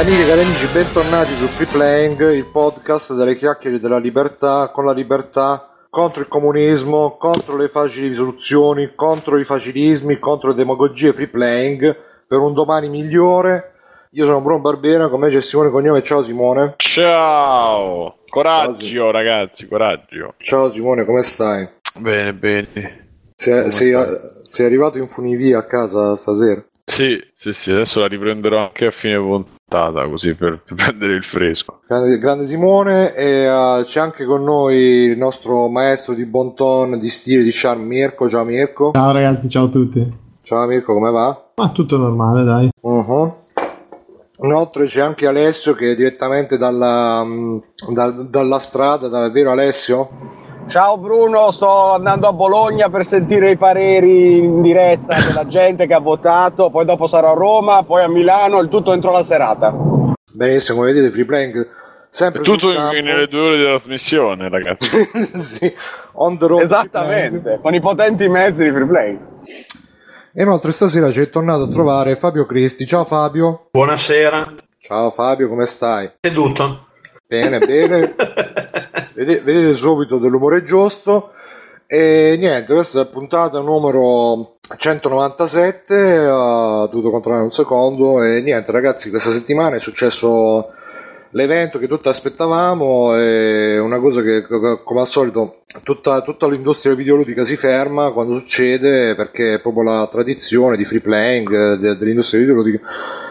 Cari amiche e cari amici, bentornati su Free Playing, il podcast delle chiacchiere della libertà, con la libertà contro il comunismo, contro le facili soluzioni, contro i facilismi, contro le demagogie free playing, per un domani migliore. Io sono Bruno Barbera, con me c'è Simone Cognome. Ciao Simone. Ciao! Coraggio ragazzi, coraggio. Ciao Simone, come stai? Bene, bene. Sei, sei, sei arrivato in funivia a casa stasera? Sì, sì, sì, adesso la riprenderò anche a fine puntata, così per, per prendere il fresco. Grande, grande Simone, e uh, c'è anche con noi il nostro maestro di bon ton, di stile, di charme, Mirko. Ciao Mirko. Ciao ragazzi, ciao a tutti. Ciao Mirko, come va? Ma tutto normale, dai. Uh-huh. Inoltre c'è anche Alessio che è direttamente dalla, da, dalla strada, da, vero Alessio? Ciao Bruno, sto andando a Bologna per sentire i pareri in diretta della gente che ha votato, poi dopo sarò a Roma, poi a Milano, il tutto entro la serata. Benissimo, come vedete free playing sempre tutto nelle due ore di trasmissione, ragazzi. sì, on the road Esattamente, con i potenti mezzi di free playing. E inoltre stasera ci è tornato a trovare Fabio Cristi. Ciao Fabio. Buonasera. Ciao Fabio, come stai? Seduto. Bene, bene. vedete, vedete subito dell'umore giusto. E niente, questa è la puntata numero 197. Ho dovuto controllare un secondo. E niente, ragazzi, questa settimana è successo l'evento che tutti aspettavamo. È una cosa che, come al solito, tutta, tutta l'industria videoludica si ferma quando succede perché è proprio la tradizione di free playing dell'industria videoludica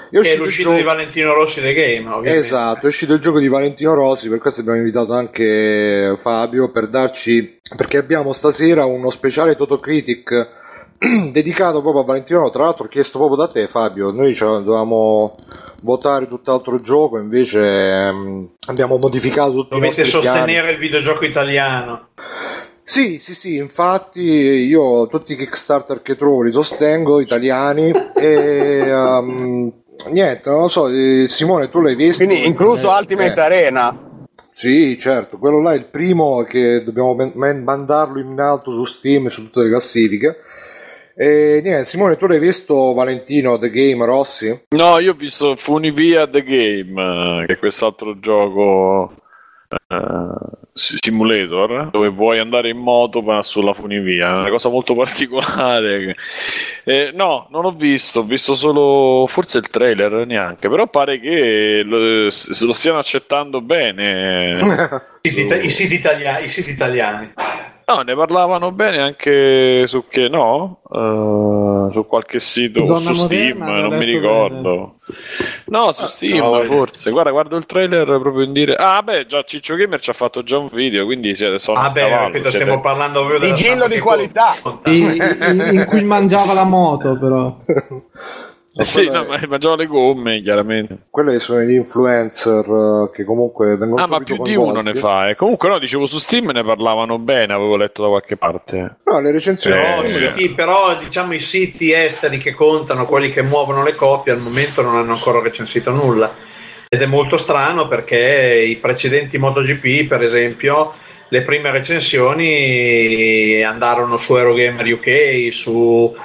è, è l'uscita di Valentino Rossi The Game ovviamente. esatto è uscito il gioco di Valentino Rossi per questo abbiamo invitato anche Fabio per darci perché abbiamo stasera uno speciale Totocritic dedicato proprio a Valentino tra l'altro chiesto proprio da te Fabio noi dovevamo votare tutt'altro gioco invece ehm, abbiamo modificato tutto dovete sostenere piani. il videogioco italiano sì, sì, sì, infatti io tutti i Kickstarter che trovo li sostengo, italiani, e um, niente, non lo so, eh, Simone, tu l'hai visto? Quindi incluso eh, Ultimate eh. Arena. Sì, certo, quello là è il primo che dobbiamo mandarlo in alto su Steam e su tutte le classifiche. E niente, Simone, tu l'hai visto Valentino The Game Rossi? No, io ho visto Funivia The Game, che è quest'altro gioco uh, simulator dove vuoi andare in moto ma sulla funivia. È una cosa molto particolare eh, no non ho visto ho visto solo forse il trailer neanche però pare che lo, lo stiano accettando bene. I, siti, i, siti italiani, i siti italiani No, ne parlavano bene anche su che no? Uh, su qualche sito Donna su Steam, non mi ricordo. Bene. No, su ah, Steam no, forse. Guarda, guardo il trailer proprio in dire. Ah, beh, già Ciccio Gamer ci ha fatto già un video, quindi siete sono Ah, beh, cavallo, siete... stiamo parlando proprio Sigillo di qualità. In, in, in cui mangiava la moto, però. Eh sì, no, è... mangiano le gomme, chiaramente. Quelle sono gli influencer uh, che comunque vengono Ah, ma più di uno ne fa. Eh. Comunque, no, dicevo su Steam ne parlavano bene, avevo letto da qualche parte. No, le recensioni. Però, eh, sì. però, diciamo, i siti esteri che contano, quelli che muovono le copie, al momento non hanno ancora recensito nulla. Ed è molto strano perché i precedenti MotoGP, per esempio, le prime recensioni andarono su Eurogamer UK, su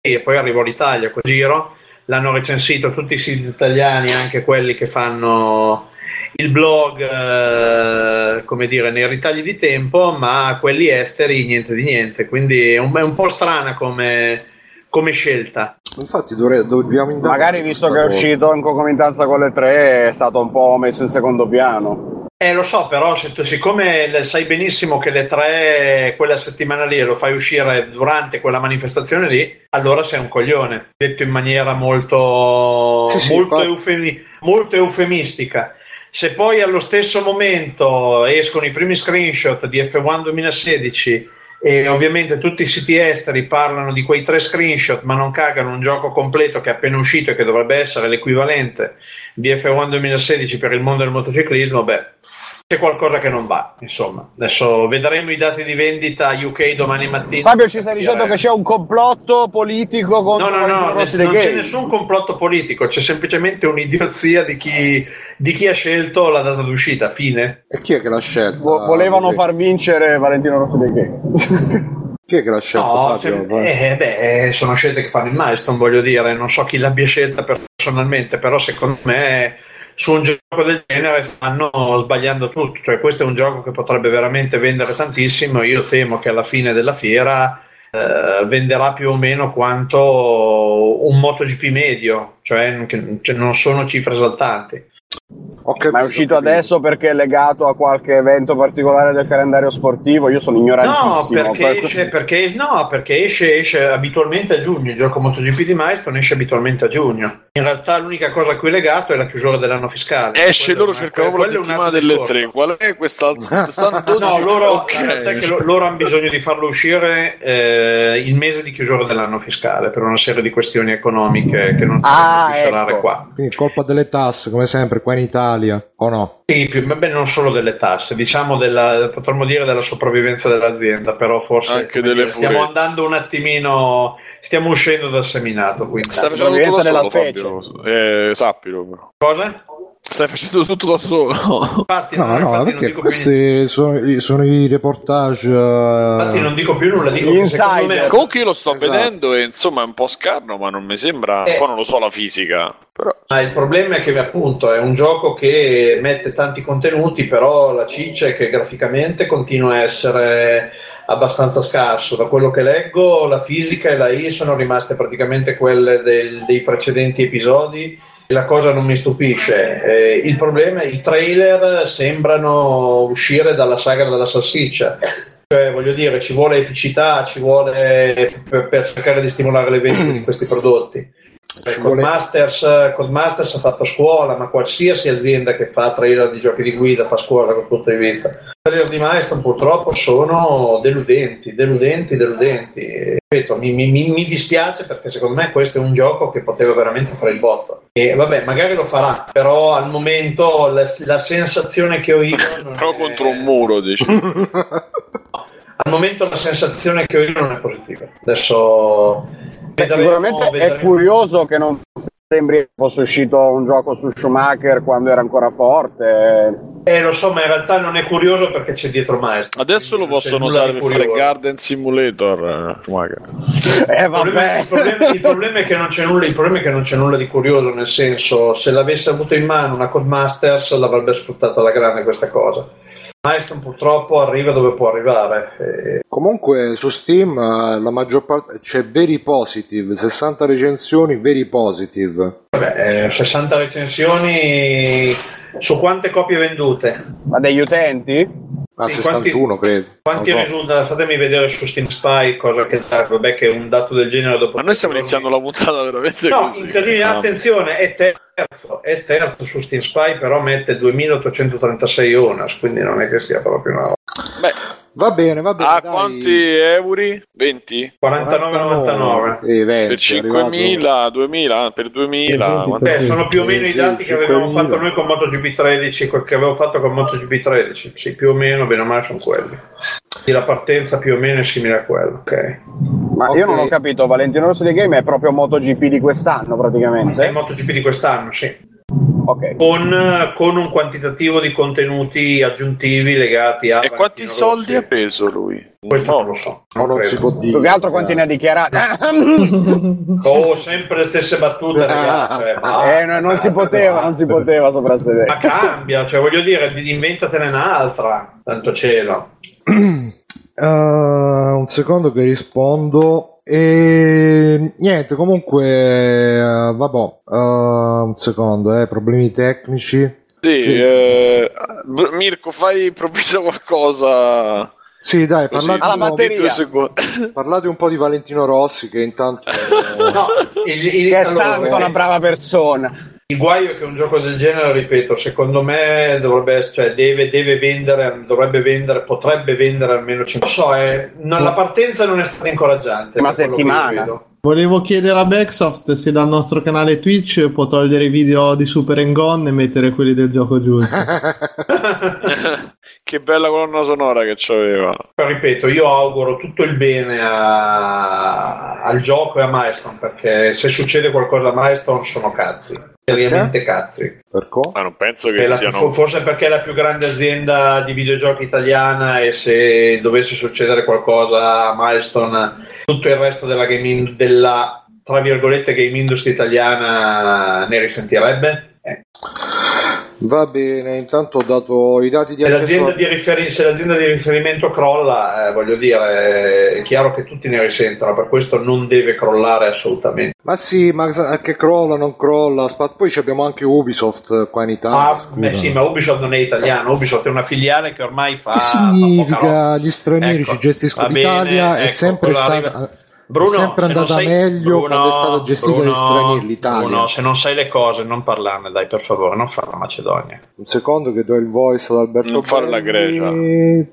e poi arrivò l'Italia, quel giro l'hanno recensito tutti i siti italiani, anche quelli che fanno il blog, eh, come dire, nei ritagli di tempo, ma quelli esteri niente di niente. Quindi è un, è un po' strana come, come scelta. Infatti dovrei, dobbiamo indagare. Magari visto che è uscito in concomitanza con le tre, è stato un po' messo in secondo piano. Eh, lo so, però se tu, siccome sai benissimo che le tre, quella settimana lì, lo fai uscire durante quella manifestazione lì, allora sei un coglione. Detto in maniera molto, sì, molto, sì, eufemi, molto eufemistica. Se poi allo stesso momento escono i primi screenshot di F1 2016 e ovviamente tutti i siti esteri parlano di quei tre screenshot ma non cagano un gioco completo che è appena uscito e che dovrebbe essere l'equivalente di F1 2016 per il mondo del motociclismo, beh, c'è qualcosa che non va, insomma. Adesso vedremo i dati di vendita UK domani mattina. Fabio, ci stai dicendo che c'è un complotto politico contro No, no, no, non c'è nessun complotto politico, c'è semplicemente un'idiozia di chi, di chi ha scelto la data d'uscita, fine. E chi è che l'ha scelto? Vo- volevano far vincere Valentino Rossi dei Gay. Chi è che l'ha scelto? No, Fabio? eh, beh, sono scelte che fanno il milestone, voglio dire. Non so chi l'abbia scelta personalmente, però secondo me su un gioco del genere stanno sbagliando tutto. Cioè, questo è un gioco che potrebbe veramente vendere tantissimo. Io temo che alla fine della fiera eh, venderà più o meno quanto un MotoGP medio, cioè, che, cioè non sono cifre esaltanti. Capito, Ma è uscito adesso perché è legato a qualche evento particolare del calendario sportivo? Io sono ignorantissimo. No, perché, esce, perché, no, perché esce, esce, abitualmente a giugno. Il gioco MotoGP di Milestone esce abitualmente a giugno. In realtà l'unica cosa a cui è legato è la chiusura dell'anno fiscale. Esce, loro cercano proprio la settimana delle tre. Qual è questa? no, loro, okay. lo, loro hanno bisogno di farlo uscire eh, il mese di chiusura dell'anno fiscale per una serie di questioni economiche che non si ah, possono ecco. qua. Quindi colpa delle tasse, come sempre, qua in Italia o no? Sì, più, beh, non solo delle tasse, diciamo della, potremmo dire della sopravvivenza dell'azienda, però forse Anche delle dire, stiamo andando un attimino, stiamo uscendo dal seminato. Quindi. Sta facendo tutto da Fabio. Eh, sappilo. Però. Cosa? Stai facendo tutto da solo. Infatti, no, no, infatti perché questi sono, sono, i reportage. Uh... Infatti, non dico più nulla. Dico che me... Comunque, io lo sto esatto. vedendo e insomma è un po' scarno, ma non mi sembra. Eh. Poi non lo so la fisica. Però... Ah, il problema è che appunto è un gioco che mette tanti contenuti, però la ciccia è che graficamente continua a essere abbastanza scarso. Da quello che leggo, la fisica e la I sono rimaste praticamente quelle del, dei precedenti episodi la cosa non mi stupisce. Eh, il problema è che i trailer sembrano uscire dalla sagra della salsiccia. Cioè, voglio dire, ci vuole epicità, ci vuole per, per cercare di stimolare le vendite di questi prodotti. Eh, Codemasters, Codemasters ha fatto scuola, ma qualsiasi azienda che fa trailer di giochi di guida fa scuola dal punto di vista. I trailer di Milestone purtroppo sono deludenti, deludenti, deludenti. Ripeto, mi, mi, mi, dispiace perché secondo me questo è un gioco che poteva veramente fare il botto. E vabbè, magari lo farà, però al momento la, la sensazione che ho io... però è... contro un muro, dici. al momento la sensazione che ho io non è positiva. Adesso Beh, sicuramente vedremo. è curioso che non sembri fosse uscito un gioco su Schumacher quando era ancora forte. Eh, lo so, ma in realtà non è curioso perché c'è dietro Maestro. Adesso lo possono usare per fare Garden Simulator. Schumacher. Eh, vabbè. Il, problema, il, problema, è che non c'è nulla, il problema è che non c'è nulla di curioso, nel senso, se l'avesse avuto in mano una Codemasters l'avrebbe sfruttata alla grande questa cosa Milestone purtroppo arriva dove può arrivare. E... Comunque su Steam eh, la maggior parte c'è Very Positive, 60 recensioni Very Positive. Vabbè, eh, 60 recensioni su quante copie vendute? Ma degli utenti? Ah, sì, 61 quanti, credo. Quanti so. risultano? Fatemi vedere su Steam Spy cosa che vabbè che un dato del genere dopo. Ma noi stiamo iniziando la puntata veramente no, così. incredibile, ah. attenzione, è terzo, è terzo su Steam Spy, però mette 2836 owners, quindi non è che sia proprio una Beh, Va bene, va bene. A dai. quanti euro? 20? 49,99 eh, per 5.000, 2000, per 2000. Beh, sono più o meno i dati che avevamo fatto noi con MotoGP 13, che avevo fatto con MotoGP 13. Sì, più o meno, bene o male, sono quelli. E la partenza più o meno è simile a quello, ok. Ma okay. io non ho capito, Valentino Rossi di Game è proprio MotoGP di quest'anno praticamente? È MotoGP di quest'anno, sì. Okay. Con, con, un quantitativo di contenuti aggiuntivi legati a. E quanti soldi ha preso lui? Questo no. non lo so. Non, non si può dire. Più che altro quanti ne ha dichiarati? oh, sempre le stesse battute, ragazzi. Cioè, eh, no, non si poteva, non si poteva soprassedere. Ma cambia, cioè voglio dire, inventatene un'altra, tanto cielo. Uh, un secondo che rispondo. E niente, comunque, uh, vabbè, uh, un secondo, eh, problemi tecnici. Sì, sì. Eh, Mirko, fai improvvisa qualcosa. Sì, dai, parlate, un po', parlate un po' di Valentino Rossi, che intanto. no, il, il, che è allora, tanto una brava persona. Il guaio è che un gioco del genere, ripeto, secondo me dovrebbe, cioè, deve, deve vendere, dovrebbe vendere, potrebbe vendere almeno 5. Non so, eh, non, la partenza non è stata incoraggiante. Una settimana. Volevo chiedere a Backsoft se dal nostro canale Twitch può togliere i video di Super Gone e mettere quelli del gioco giusto. che bella colonna sonora che c'aveva. Ripeto, io auguro tutto il bene a... al gioco e a Milestone perché se succede qualcosa a Milestone sono cazzi seriamente cazzi. Perché? Ma non penso che la, siano... Forse perché è la più grande azienda di videogiochi italiana e se dovesse succedere qualcosa a Milestone, tutto il resto della, game della tra virgolette game industry italiana ne risentirebbe? Eh. Va bene, intanto ho dato i dati di Se l'azienda di, riferi- se l'azienda di riferimento crolla, eh, voglio dire, è chiaro che tutti ne risentono, per questo non deve crollare assolutamente. Ma sì, ma che crolla, non crolla. Poi abbiamo anche Ubisoft qua in Italia. Ah, beh sì, ma Ubisoft non è italiano, Ubisoft è una filiale che ormai fa... Che fa significa gli stranieri Ecco, ci gestiscono va bene, l'Italia? è ecco, sempre stata. arriva- Bruno, è sempre se non andata sai- meglio Bruno, quando è stata gestita Bruno, dagli stranieri l'Italia. Bruno, se non sai le cose, non parlarne, dai, per favore, non fare la Macedonia. Un secondo che do il voice ad Alberto. Non fare la.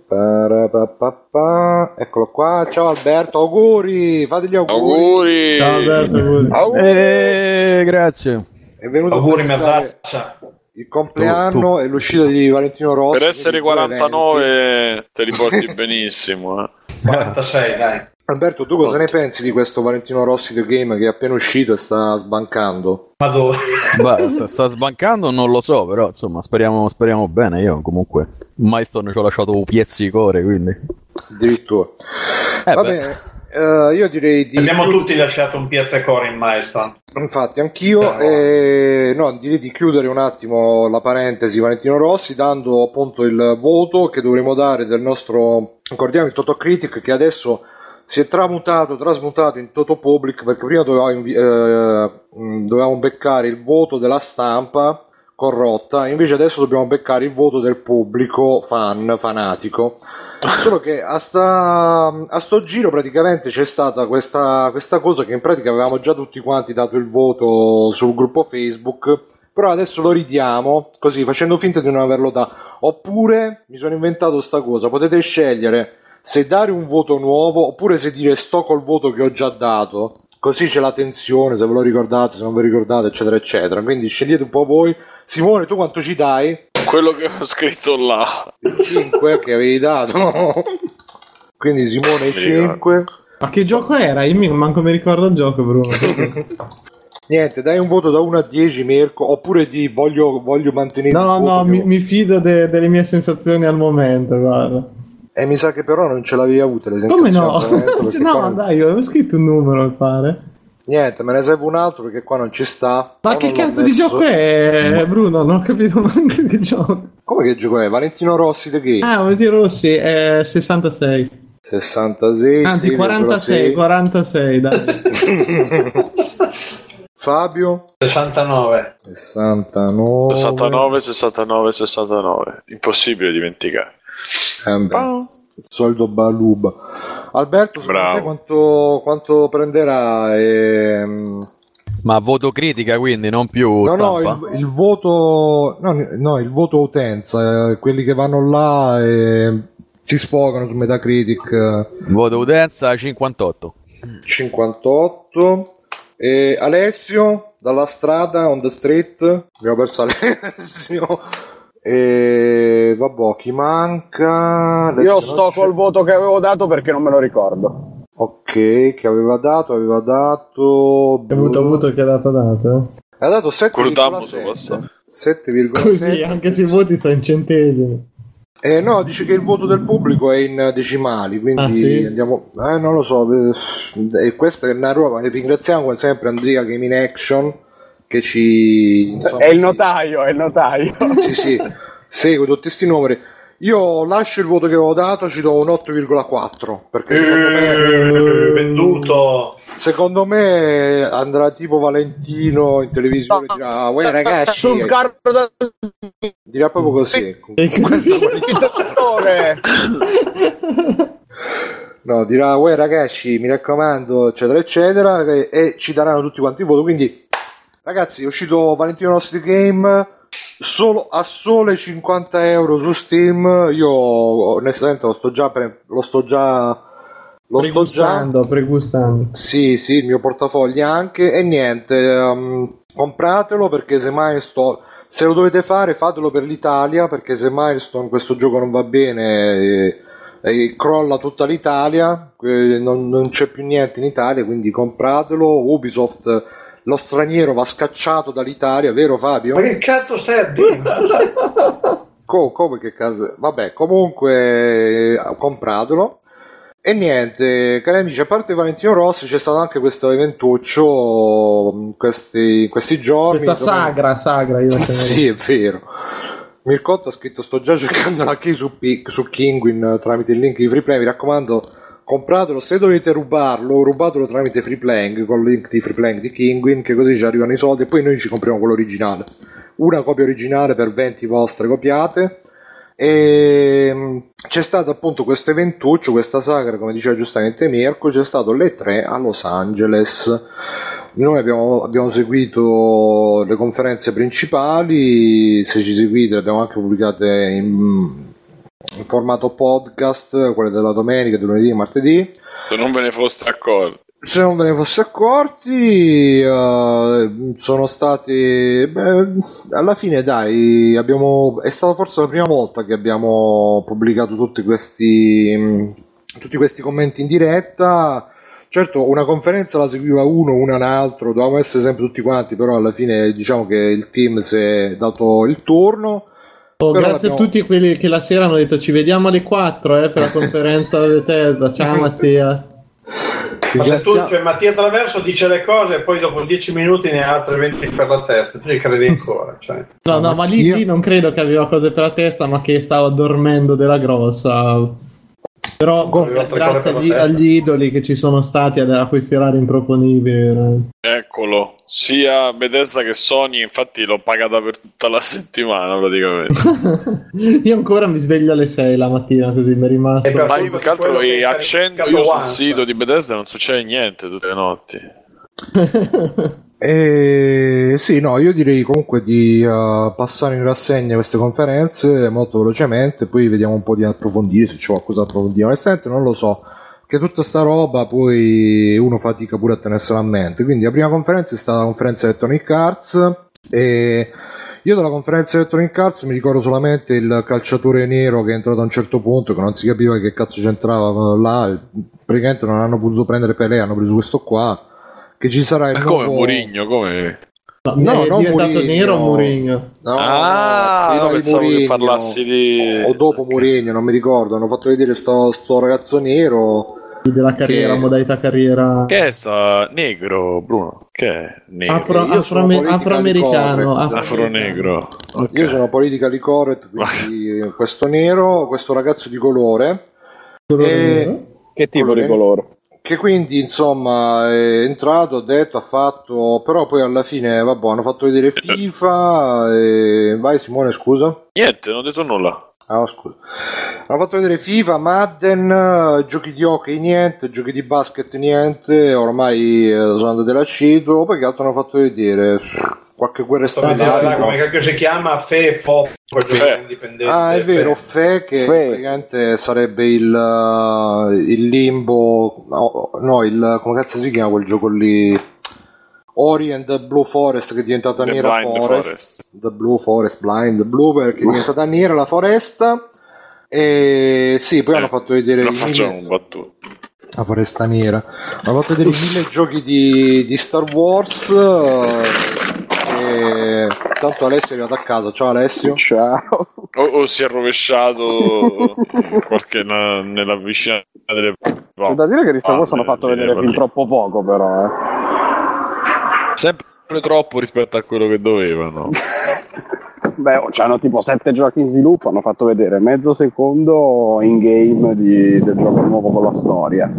Parapapapà. Eccolo qua. Ciao Alberto, auguri, fate gli auguri. Auguri! Ciao Alberto, auguri. Eh, grazie. È venuto Auguri, merdaccia. il compleanno e l'uscita di Valentino Rossi. Per essere quindi due eventi. 49 te li porti benissimo. eh. 46, dai. Alberto, tu cosa ne pensi di questo Valentino Rossi The Game che è appena uscito e sta sbancando? Ma dove? Beh, sta, sbancando, non lo so, però insomma, speriamo, speriamo bene. Io comunque, Milestone ci ho lasciato un pizzicore, quindi. Addirittura. Eh, Vabbè, eh, io direi di. Abbiamo tutti lasciato un piazzacore in Milestone. Infatti, anch'io. eh, no, direi di chiudere un attimo la parentesi Valentino Rossi, dando appunto il voto che dovremo dare del nostro. Ricordiamo il Toto Critic che adesso si è tramutato, trasmutato in Toto Public perché prima dovevamo, eh, mh, dovevamo beccare il voto della stampa corrotta, invece adesso dobbiamo beccare il voto del pubblico fan, fanatico. Solo che a, sta, a sto giro praticamente c'è stata questa, questa cosa che in pratica avevamo già tutti quanti dato il voto sul gruppo Facebook, però adesso lo ridiamo così facendo finta di non averlo dato. Oppure mi sono inventato sta cosa, potete scegliere se dare un voto nuovo oppure se dire sto col voto che ho già dato. Così c'è la tensione, se ve lo ricordate, se non ve lo ricordate, eccetera, eccetera. Quindi scegliete un po' voi. Simone, tu quanto ci dai? Quello che ho scritto là. 5 che avevi dato. Quindi Simone Mi 5. Ma che gioco era? Io manco mi ricordo il gioco, Bruno. Niente, dai un voto da 1 a 10 Mirko, oppure di voglio, voglio mantenere No, il voto no, mi, mi fido de- delle mie sensazioni al momento, guarda. E mi sa che però non ce l'avevi avute le Come sensazioni. no? qua no, non- dai, avevo scritto un numero, mi pare. Niente, me ne serve un altro perché qua non ci sta. Ma che cazzo di messo. gioco è, Bruno? Non ho capito manco che gioco. Come che gioco è? Valentino Rossi The Game. Ah, Volti Rossi è 66. 66. Anzi, 6,6. 46, 46, dai. Fabio 69. 69. 69, 69, 69. Impossibile dimenticare. Eh, il solito baluba. Alberto, secondo te quanto, quanto prenderà? ehm, Ma voto critica, quindi non più No, no, il, il voto no, no, il voto utenza, eh, quelli che vanno là e si sfogano su Metacritic eh, Voto utenza 58. 58. E Alessio dalla strada on the street, abbiamo perso Alessio. E vabbè, chi manca? Alessio Io sto c'è. col voto che avevo dato perché non me lo ricordo. Ok, che aveva dato, aveva dato È avuto avuto che ha dato dato. Ha dato Curtammo su 7,7 passato. 7,7 Così, anche se i voti sono in centesimi. Eh, no, dice che il voto del pubblico è in decimali, quindi Ah, sì? andiamo. Eh, non lo so. eh, E questa è una roba. Ringraziamo come sempre Andrea Game in Action che ci. insomma, È il ci- notaio, è il notaio. Sì, sì, segue tutti questi numeri. Io lascio il voto che avevo dato, ci do un 8,4 perché secondo me, Eh, venduto. secondo me andrà tipo Valentino in televisione e dirà, uè ragazzi, Sul carro del dirà proprio così. E così. vincitore. No, dirà, uè ragazzi, mi raccomando, eccetera, eccetera, e, e ci daranno tutti quanti il voto. Quindi, ragazzi, è uscito Valentino Nostri Game solo, a sole 50 euro su Steam. Io onestamente lo sto già, pre- lo sto già, lo sto già, Pregustando, pregustando. sì, sì, il mio portafoglio anche. E niente, ehm, compratelo perché se Milestone, se lo dovete fare, fatelo per l'Italia perché se Milestone questo gioco non va bene. eh, e crolla tutta l'Italia, non, non c'è più niente in Italia, quindi compratelo. Ubisoft, lo straniero va scacciato dall'Italia, vero Fabio? Ma che cazzo stai a dire? Co- come che cazzo? Vabbè, comunque eh, compratelo. E niente, cari amici, a parte Valentino Rossi c'è stato anche questo eventuccio mh, questi, questi giorni. Questa dove- sagra, sagra, io. Sì, è vero. Mircotto ha scritto sto già cercando la key su, P- su Kinguin eh, tramite il link di Freeplay, mi raccomando compratelo, se dovete rubarlo, rubatelo tramite Freeplaying con il link di Freeplaying di Kinguin che così ci arrivano i soldi e poi noi ci compriamo quello originale. Una copia originale per 20 vostre copiate e mh, c'è stato appunto questo eventuccio, questa sagra, come diceva giustamente Mirko, c'è stato le 3 a Los Angeles. Noi abbiamo, abbiamo seguito le conferenze principali, se ci seguite le abbiamo anche pubblicate in, in formato podcast, quelle della domenica, del lunedì e martedì. Se non ve ne foste accorti. Se non ve ne fosse accorti, eh, sono stati. beh, alla fine, dai, abbiamo, è stata forse la prima volta che abbiamo pubblicato tutti questi, tutti questi commenti in diretta. Certo, una conferenza la seguiva uno, uno un altro, dovevamo essere sempre tutti quanti, però alla fine diciamo che il team si è dato il turno. Oh, grazie a tutti quelli che la sera hanno detto ci vediamo alle 4 eh, per la conferenza di Bethesda. Ciao Mattia. Ma se tu, cioè, Mattia Traverso dice le cose e poi dopo 10 minuti ne ha altri 20 per la testa, tu ci credi ancora. Cioè. No, no, ma lì, lì non credo che aveva cose per la testa, ma che stava dormendo della grossa. Però grazie agli, agli idoli che ci sono stati a, a questi orari improponibili. Eccolo, sia Bethesda che Sony, infatti l'ho pagata per tutta la settimana praticamente. Io ancora mi sveglio alle 6 la mattina così mi è rimasto. E Ma io di che altro che accendo io sul sito di Bethesda non succede niente tutte le notti. Eh, sì, no, io direi comunque di uh, passare in rassegna queste conferenze molto velocemente, poi vediamo un po' di approfondire se c'è qualcosa da approfondire. Onestamente non lo so, che tutta sta roba poi uno fatica pure a tenersela a mente. Quindi la prima conferenza è stata la conferenza Electronic Arts e io dalla conferenza Electronic Arts mi ricordo solamente il calciatore nero che è entrato a un certo punto, che non si capiva che cazzo c'entrava là, praticamente non hanno potuto prendere Pelé, hanno preso questo qua. Che ci sarà il Ma come nuovo... Murigno, come? No, No, è non diventato Mourinho. nero Mourinho. No, ah, no, di pensavo che Mourinho. parlassi di... o dopo Mourinho, non mi ricordo. Hanno fatto vedere sto, sto ragazzo nero. Della carriera, Che- modalità carriera. Che è sta negro, Bruno? Che è negro? Afro- io sono afroame- politically afroamericano. correct. Afro-negro. Ok. Io sono politically correct, quindi questo nero, questo ragazzo di colore, Colore Eh, nero. Che tipo Colore- di colore? Che quindi insomma è entrato, ha detto, ha fatto, però poi alla fine, vabbè, hanno fatto vedere FIFA. E... Vai Simone, scusa. Niente, non ho detto nulla. Ah, scusa. Hanno fatto vedere FIFA, Madden, eh, giochi di hockey niente, giochi di basket niente, ormai eh, sono andate lascito, poi che altro hanno fatto vedere? Qualche guerra stradale. come cacchio si chiama FEFO, quel gioco Fe. indipendente. Ah, è vero, Fe che Fe. praticamente sarebbe il, eh, il limbo, no, no, il, come cazzo si chiama quel gioco lì? Ori and the Blue Forest che è diventata The nera Blind forest. Forest. The Blue Forest, Blind Blue perché è diventata nera la foresta. E sì, poi Eh, hanno fatto vedere i facciamo mille- battuto. la foresta nera. Hanno fatto vedere i mille giochi di, di Star Wars. Eh, E tanto Alessio è arrivato a casa. Ciao Alessio. Ciao. O, o si è rovesciato qualche na- nella vicina delle... C'è da dire che di Star Wars Ah, hanno fatto eh, vedere fin troppo poco, però. Eh. Sempre troppo rispetto a quello che dovevano. Beh, c'hanno tipo sette giochi in sviluppo, hanno fatto vedere mezzo secondo in game di- del gioco nuovo con la storia.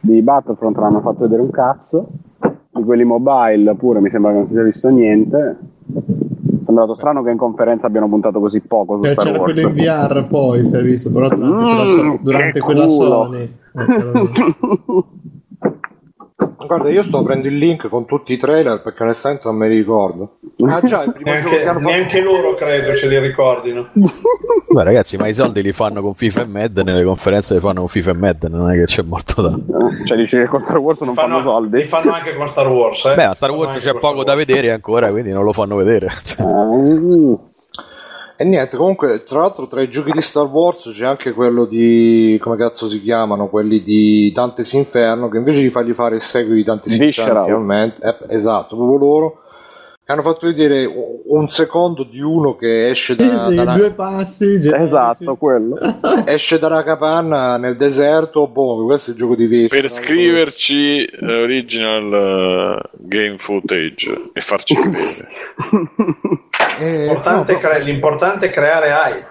Di Battlefront non hanno fatto vedere un cazzo, di quelli mobile pure mi sembra che non si sia visto niente. È sembrato strano che in conferenza abbiano puntato così poco su Cioè, Star c'era Wars. quello in VR poi, si è visto, però durante quella, so- Mm, durante che quella. Sony. Eh, Guarda, io sto aprendo il link con tutti i trailer perché onestamente non me li ricordo. Ah, già, il primo gioco che Neanche, fatto. neanche loro credo se li ricordino. Beh, ragazzi, ma i soldi li fanno con FIFA e Madden, le conferenze le fanno con FIFA e Madden, non è che c'è molto da. cioè dici che con Star Wars non fanno, soldi? Li fanno anche con Star Wars. Eh. Beh, a Star Fanno Wars c'è poco Star da Wars. vedere ancora, quindi non lo fanno vedere. Cioè. E niente, comunque, tra l'altro, tra i giochi di Star Wars c'è anche quello di. come cazzo si chiamano? Quelli di Dante's Inferno. Che invece di fargli fare il seguito di Dante's. Inferno, finalmente. eh, esatto, proprio loro. hanno fatto vedere un secondo di uno che esce, Sì, da, sì, dalla, due passi. generici. Esatto, quello. esce dalla capanna nel deserto. Boh, questo è il gioco di Vespa. Per scriverci eh, original eh, game footage e farci vedere. Eh, L'importante, no, è cre- l'importante è creare hype.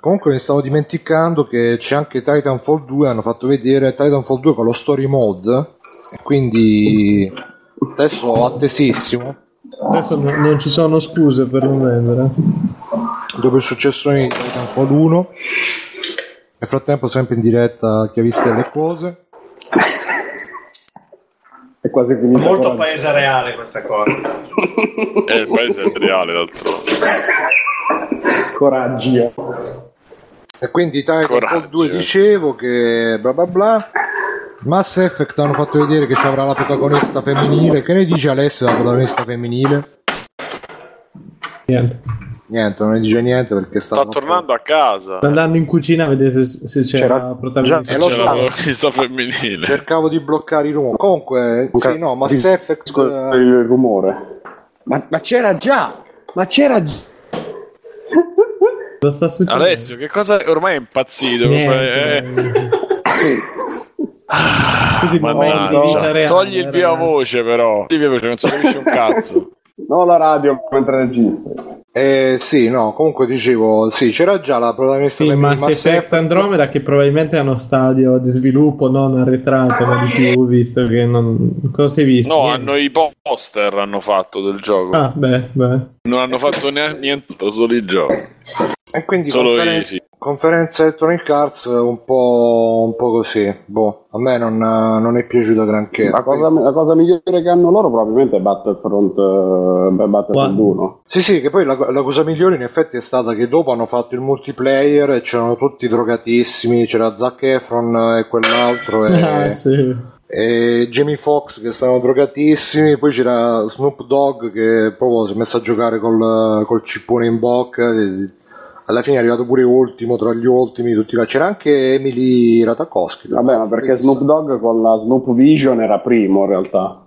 Comunque mi stavo dimenticando che c'è anche Titanfall 2, hanno fatto vedere Titanfall 2 con lo story mode, e quindi adesso attesissimo, Adesso no- non ci sono scuse per non vendere. dopo il successo di Titanfall 1. Nel frattempo sempre in diretta chi ha visto le cose. È quasi finito. Molto paese reale questa cosa. È il paese reale d'altronde. Coraggio. E quindi Titanfall Coraggio. 2 dicevo che bla bla bla. Mass Effect hanno fatto vedere che ci avrà la protagonista femminile. Che ne dice Alessio della protagonista femminile? Niente. Niente, non dice niente perché sta, Sta tornando a casa. Sto andando in cucina a vedere se, se C'era-. Eh, lo C'è so. la protagonista femminile. Cercavo di bloccare i rumori. Comunque, sì, no, Mass Effect. Scusa, eh, il rumore. Ma, ma c'era già! Ma c'era già! Cosa sta succedendo? Alessio, che cosa ormai è impazzito? Niente. Eh, Così momenti di vita mannaggia. reale, Togli il via voce, però. Togli il via voce, non si capisce un cazzo. No, la radio mentre registri. Eh, sì, no, comunque dicevo, sì, c'era già la protagonista Sì, femminile di Mass Effect Andromeda che probabilmente è uno stadio di sviluppo non arretrato, ma di più, visto che non... Cosa è visto? No, Niente. hanno i poster hanno fatto del gioco. Ah, beh, beh. Non hanno fatto neanche niente, solo il gioco. E quindi Solo conferen- sì. conferenza Electronic Arts un po', un po' così. Boh, a me non, non è piaciuta granché. La cosa, la cosa migliore che hanno loro probabilmente è Battlefront, eh, Battlefront Qua- 1. Sì, sì, che poi la, la cosa migliore in effetti è stata che dopo hanno fatto il multiplayer e c'erano tutti drogatissimi, c'era Zac Efron e quell'altro e, Ah, sì. e Jamie Foxx che stavano drogatissimi, poi c'era Snoop Dogg che proprio si è messo a giocare col, col cippone in bocca. Alla fine è arrivato pure ultimo tra gli ultimi, tutti là. c'era anche Emily Ratakowski. Vabbè, ma perché Snoop Dogg con la Snoop Vision era primo in realtà.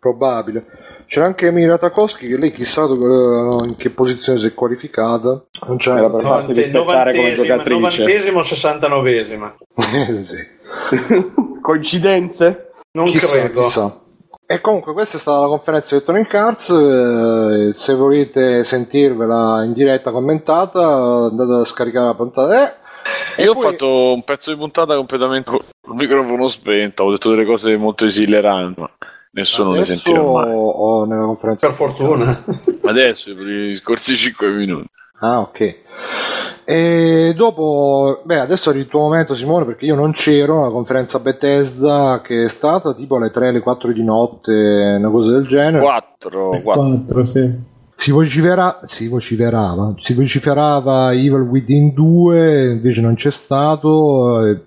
Probabile. C'era anche Emily Ratakowski che lei chissà in che posizione si è qualificata. Non c'era Era per farsi rispettare come giocatrice. novantesimo, sessantanovesima. sì. Coincidenze? Non Chissà, credo. chissà. E comunque questa è stata la conferenza di Electronic Arts, eh, se volete sentirvela in diretta commentata andate a scaricare la puntata. Eh, e Io ho poi- fatto un pezzo di puntata completamente con il microfono spento, ho detto delle cose molto esileranti, ma nessuno le adesso sentirà mai. ho nella conferenza Per fortuna. Adesso, per i scorsi 5 minuti. Ah, ok. E dopo, beh, adesso è il tuo momento, Simone, perché io non c'ero alla conferenza Bethesda che è stata tipo alle 3, alle 4 di notte, una cosa del genere. 4, 4. 4, sì. Si, vocifera- si vociferava, si vociferava Evil Within 2, invece non c'è stato. eh,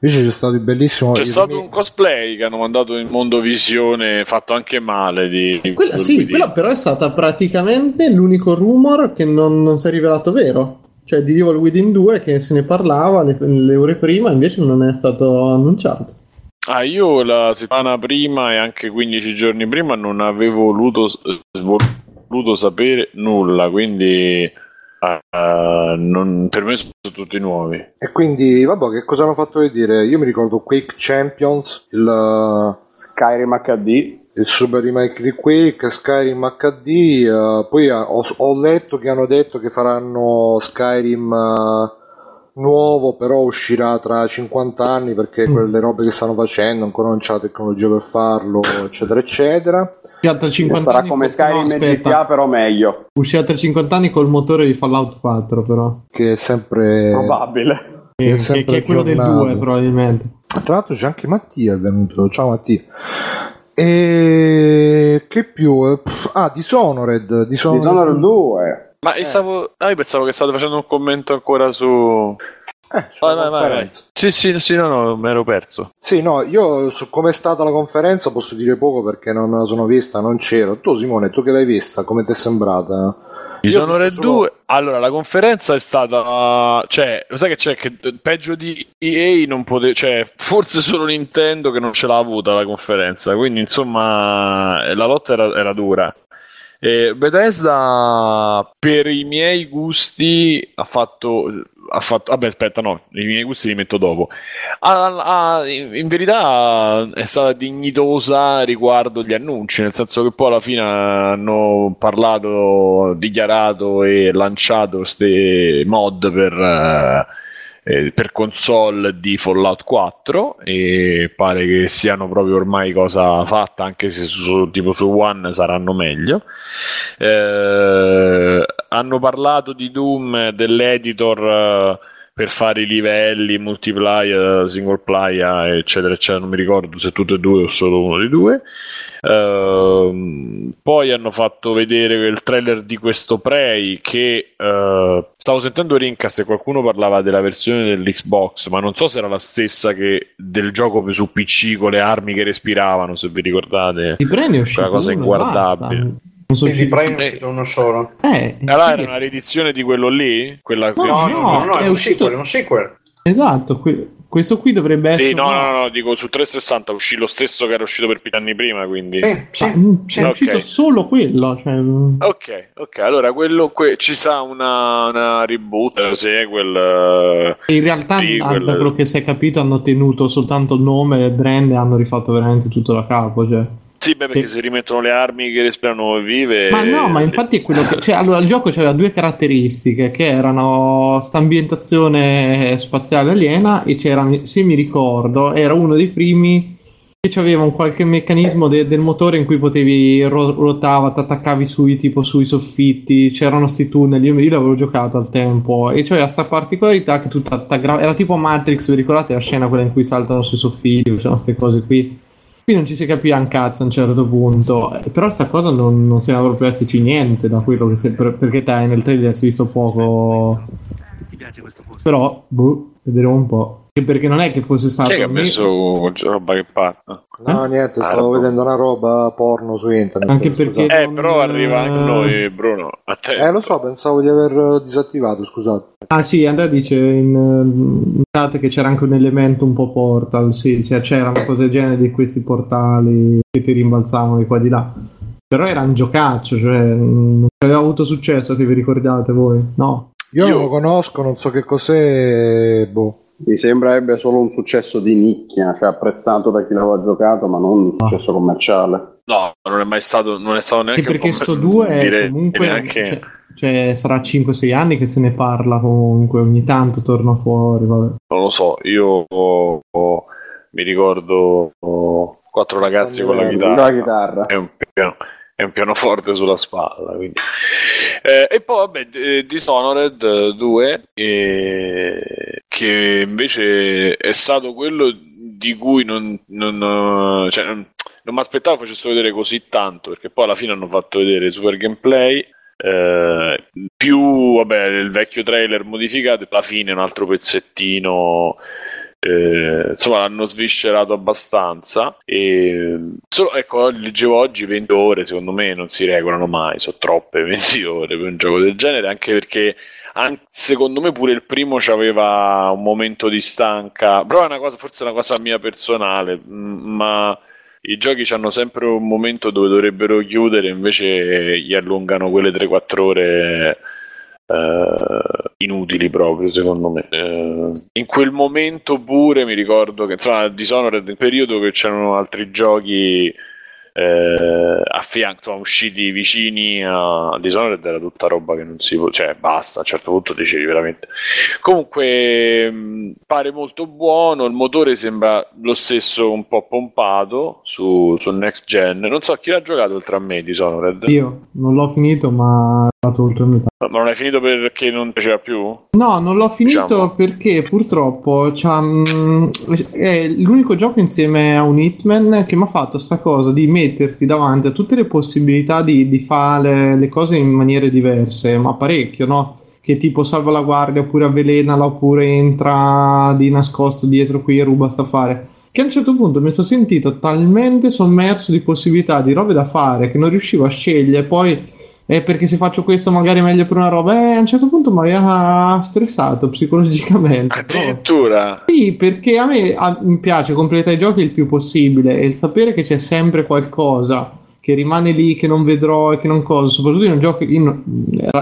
Invece c'è stato il bellissimo. C'è il- stato un cosplay che hanno mandato in mondo visione fatto anche male di, di Quella, sì, quella però è stata praticamente l'unico rumor che non, non si è rivelato vero. Cioè di Evil Within 2 che se ne parlava le, le ore prima, invece non è stato annunciato. Ah, io la settimana prima e anche 15 giorni prima non avevo voluto, voluto sapere nulla, quindi eh, non- per me sono tutti nuovi. E quindi, vabbè, che cosa hanno fatto vedere? Io mi ricordo Quake Champions, il, Skyrim HD. Il super remake di Quake, Skyrim HD. eh, poi eh, ho, ho letto che hanno detto che faranno Skyrim eh, nuovo, però uscirà tra 50 anni perché quelle robe che stanno facendo ancora non c'è la tecnologia per farlo, eccetera, eccetera. Uscirà tra 50 Sarà anni come Skyrim no, e. GTA, però meglio. Uscirà tra 50 anni col motore di Fallout 4, però. Che è sempre. Probabile. È Che, sempre che è quello del aggiornato. 2, probabilmente. Tra l'altro c'è anche Mattia è venuto. Ciao Mattia. E che più? Eh, Ah, Dishonored. Dishonored, Dishonored 2. Ma io stavo, ah, io pensavo che state facendo un commento ancora su... Eh, Vai, vai, vai. Sì, sì, sì, no, no, mi ero perso. Sì, no, io su come è stata la conferenza posso dire poco perché non me la sono vista, non c'ero. Tu Simone, tu che l'hai vista, come ti è sembrata? Io visto solo- 2. Allora, la conferenza è stata. Cioè, lo sai che c'è? Che peggio di EA non poteva. Cioè, forse solo Nintendo che non ce l'ha avuta la conferenza. Quindi, insomma, la lotta era, era dura. Eh, Bethesda per i miei gusti ha fatto, ha fatto vabbè aspetta no i miei gusti li metto dopo. Ha, ha- in verità è stata dignitosa riguardo gli annunci nel senso che poi alla fine hanno parlato dichiarato e lanciato queste mod per eh, per console di Fallout 4 e pare che siano proprio ormai cosa fatta anche se su, tipo su One saranno meglio. Eh, hanno parlato di Doom dell'editor eh, per fare i livelli multiplayer, single player eccetera eccetera non mi ricordo se tutti e due o solo uno dei due Ehm, poi hanno fatto vedere il trailer di questo Prey che eh, stavo sentendo Rincast e qualcuno parlava della versione dell'Xbox, ma non so se era la stessa che del gioco su PC con le armi che respiravano, se vi ricordate. Di Brain è uscito Quella cosa inguardabile. basta. Non so Brain è uscito uno solo. Eh, Allora sì, era una riedizione di quello lì? Quella No, No, no, no, no, è è un uscito- sequel, è un sequel. Esatto, que- questo qui dovrebbe essere... Sì, no, no, no, dico su 360 uscì lo stesso che era uscito per più anni prima, quindi... Sì, sì, Ma, mm, sì. è ok. uscito solo quello. Cioè, mm, Ok, ok, allora quello que- ci sa una, una reboot, sequel... eh, in realtà, Sì, ah, quello- da quello che si è capito, hanno tenuto soltanto il nome e il brand e hanno rifatto veramente tutto da capo. Cioè. Sì, beh, perché Sì. se rimettono le armi che respirano vive... Ma no, ma infatti è quello che. Cioè, allora, il gioco aveva due caratteristiche che erano sta ambientazione spaziale aliena e c'era, se mi ricordo, era uno dei primi che aveva un qualche meccanismo de- del motore in cui potevi ro- ruotava, ti attaccavi sui, tipo, sui soffitti, c'erano sti tunnel, io, io l'avevo giocato al tempo e cioè sta particolarità che tu t'aggra- era tipo Matrix, vi ricordate la scena quella in cui saltano sui soffitti, c'erano queste cose qui. Qui non ci si capiva un cazzo a un certo punto, eh, però sta cosa non, non sembra proprio esserci niente da quello che se- per- perché te nel trailer si è visto poco. Però, boh, vedremo un po'. Perché non è che fosse stato. Che ha messo roba che parla? No, niente, Ah, stavo era vedendo una roba porno su internet. Anche perché- Eh, però arriva anche noi, Bruno. A te. Eh, lo so, pensavo di aver disattivato, scusate. Ah sì, Andrea dice in, in chat che c'era anche un elemento un po' portal, sì, cioè c'era una cosa del genere di questi portali che ti rimbalzavano di qua e di là. Però era un giocaccio, cioè non aveva avuto successo che vi ricordate voi? No. Io, Io- non lo conosco, non so che cos'è. Boh. Mi sembrerebbe solo un successo di nicchia, cioè apprezzato da chi l'aveva giocato, ma non un successo commerciale. No, non è mai stato, non è stato E neanche perché un po' sto per 2 è comunque... neanche- Cioè, cioè, sarà 5-6 anni che se ne parla comunque, ogni tanto torna fuori, vabbè. Non lo so, io ho- ho- mi ricordo ho quattro ragazzi con la chitarra. La chitarra. È un, piano, è un pianoforte sulla spalla. Eh, e poi, vabbè, eh, Dishonored eh, 2, eh, che invece è stato quello di cui non, non, eh, cioè, non mi aspettavo facessero vedere così tanto, perché poi alla fine hanno fatto vedere super gameplay. eh, più vabbè il vecchio trailer modificato e alla fine un altro pezzettino eh, insomma l'hanno sviscerato abbastanza. E solo ecco leggevo oggi 20 ore secondo me non si regolano mai sono troppe 20 ore per un gioco del genere anche perché secondo me pure il primo c'aveva un momento di stanca però è una cosa forse è una cosa mia personale ma i giochi hanno sempre un momento dove dovrebbero chiudere invece gli allungano quelle 3-4 ore eh, inutili proprio secondo me. Eh, in quel momento pure mi ricordo che insomma Dishonored nel periodo che c'erano altri giochi eh, a fianco usciti vicini a Dishonored era tutta roba che non si può cioè basta a un certo punto dicevi veramente. Comunque mh, pare molto buono il motore sembra lo stesso un po' pompato su, su next gen. Non so chi l'ha giocato oltre a me Dishonored? Io non l'ho finito, ma ma non hai finito perché non piaceva più? No, non l'ho finito Diciamo. perché purtroppo mm, è l'unico gioco insieme a un Hitman che mi ha fatto sta cosa di metterti davanti a tutte le possibilità di, di fare le cose in maniere diverse, ma parecchio, no? Che tipo salva la guardia oppure avvelenala oppure entra di nascosto dietro qui e ruba sta fare. Che a un certo punto mi sono sentito talmente sommerso di possibilità, di robe da fare, che non riuscivo a scegliere. Poi eh, perché se faccio questo magari è meglio per una roba. Eh, a un certo punto mi aveva stressato psicologicamente. però- addirittura Sì, perché a me a- mi piace completare i giochi il più possibile e il sapere che c'è sempre qualcosa che rimane lì, che non vedrò e che non cosa, soprattutto in un gioco, io,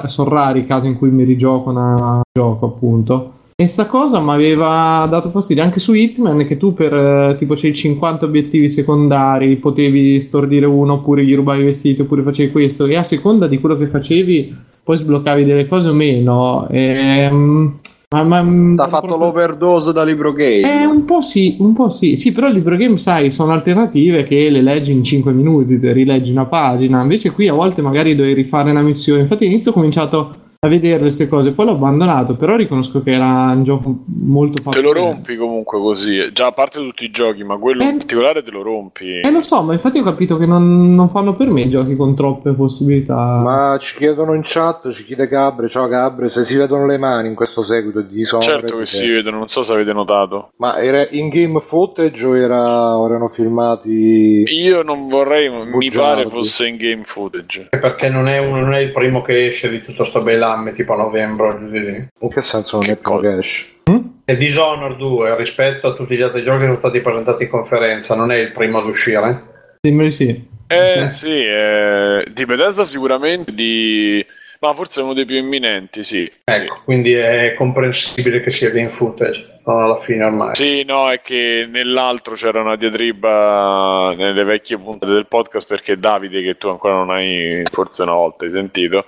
sono rari i casi in cui mi rigioco un gioco appunto. E sta cosa mi aveva dato fastidio anche su Hitman che tu per eh, tipo c'hai 50 obiettivi secondari, potevi stordire uno oppure gli rubavi i vestiti oppure facevi questo e a seconda di quello che facevi poi sbloccavi delle cose o meno. E, um, ma, ma, mm, T'ha fatto proprio... l'overdose da libro game? Eh, un po' sì, un po' sì. Sì, però il libro game, sai, sono alternative che le leggi in 5 minuti, rileggi una pagina. Invece qui a volte magari devi rifare una missione. Infatti all'inizio ho cominciato a vedere queste cose. Poi l'ho abbandonato, però riconosco che era un gioco molto facile. Te lo rompi comunque così, già a parte tutti i giochi, ma quello eh, in particolare te lo rompi. Eh, lo so, ma infatti ho capito che non, non fanno per me giochi con troppe possibilità. Ma ci chiedono in chat, ci chiede Gabre, ciao Gabre, se si vedono le mani in questo seguito di Dishonored. Certo che si vedono, non so se avete notato. Ma era in-game footage o, era, erano filmati? Io non vorrei, bugiardi. mi pare fosse in-game footage. Perché non è, un, non è il primo che esce di tutto sto bel fiamme tipo a novembre. In che senso non che è più cash? Hm? È Dishonored 2 rispetto a tutti gli altri giochi che sono stati presentati in conferenza, non è il primo ad uscire? Di sì. Eh okay. sì, eh, di Bethesda sicuramente, di... ma forse è uno dei più imminenti, sì. Ecco, sì. quindi è comprensibile che sia game footage, non alla fine ormai. Sì, no, è che nell'altro c'era una diatriba nelle vecchie puntate del podcast perché Davide, che tu ancora non hai forse una volta hai sentito,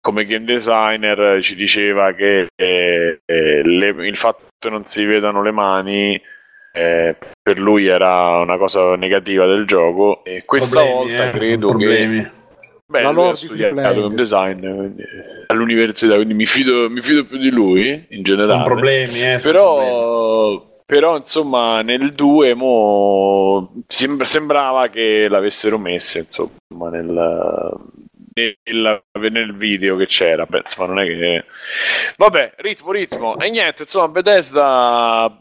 come game designer ci diceva che eh, eh, le, il fatto che non si vedano le mani eh, per lui era una cosa negativa del gioco e questa problemi, volta eh, credo problemi. che Beh, la lui ha studiato game design all'università, quindi mi fido, mi fido, più di lui in generale. Con problemi, eh, però, problemi. però insomma nel 2 mo, sembrava che l'avessero messa insomma nel, nel, nel video che c'era, penso, ma non è che... Vabbè, ritmo, ritmo. E niente, insomma, Bethesda...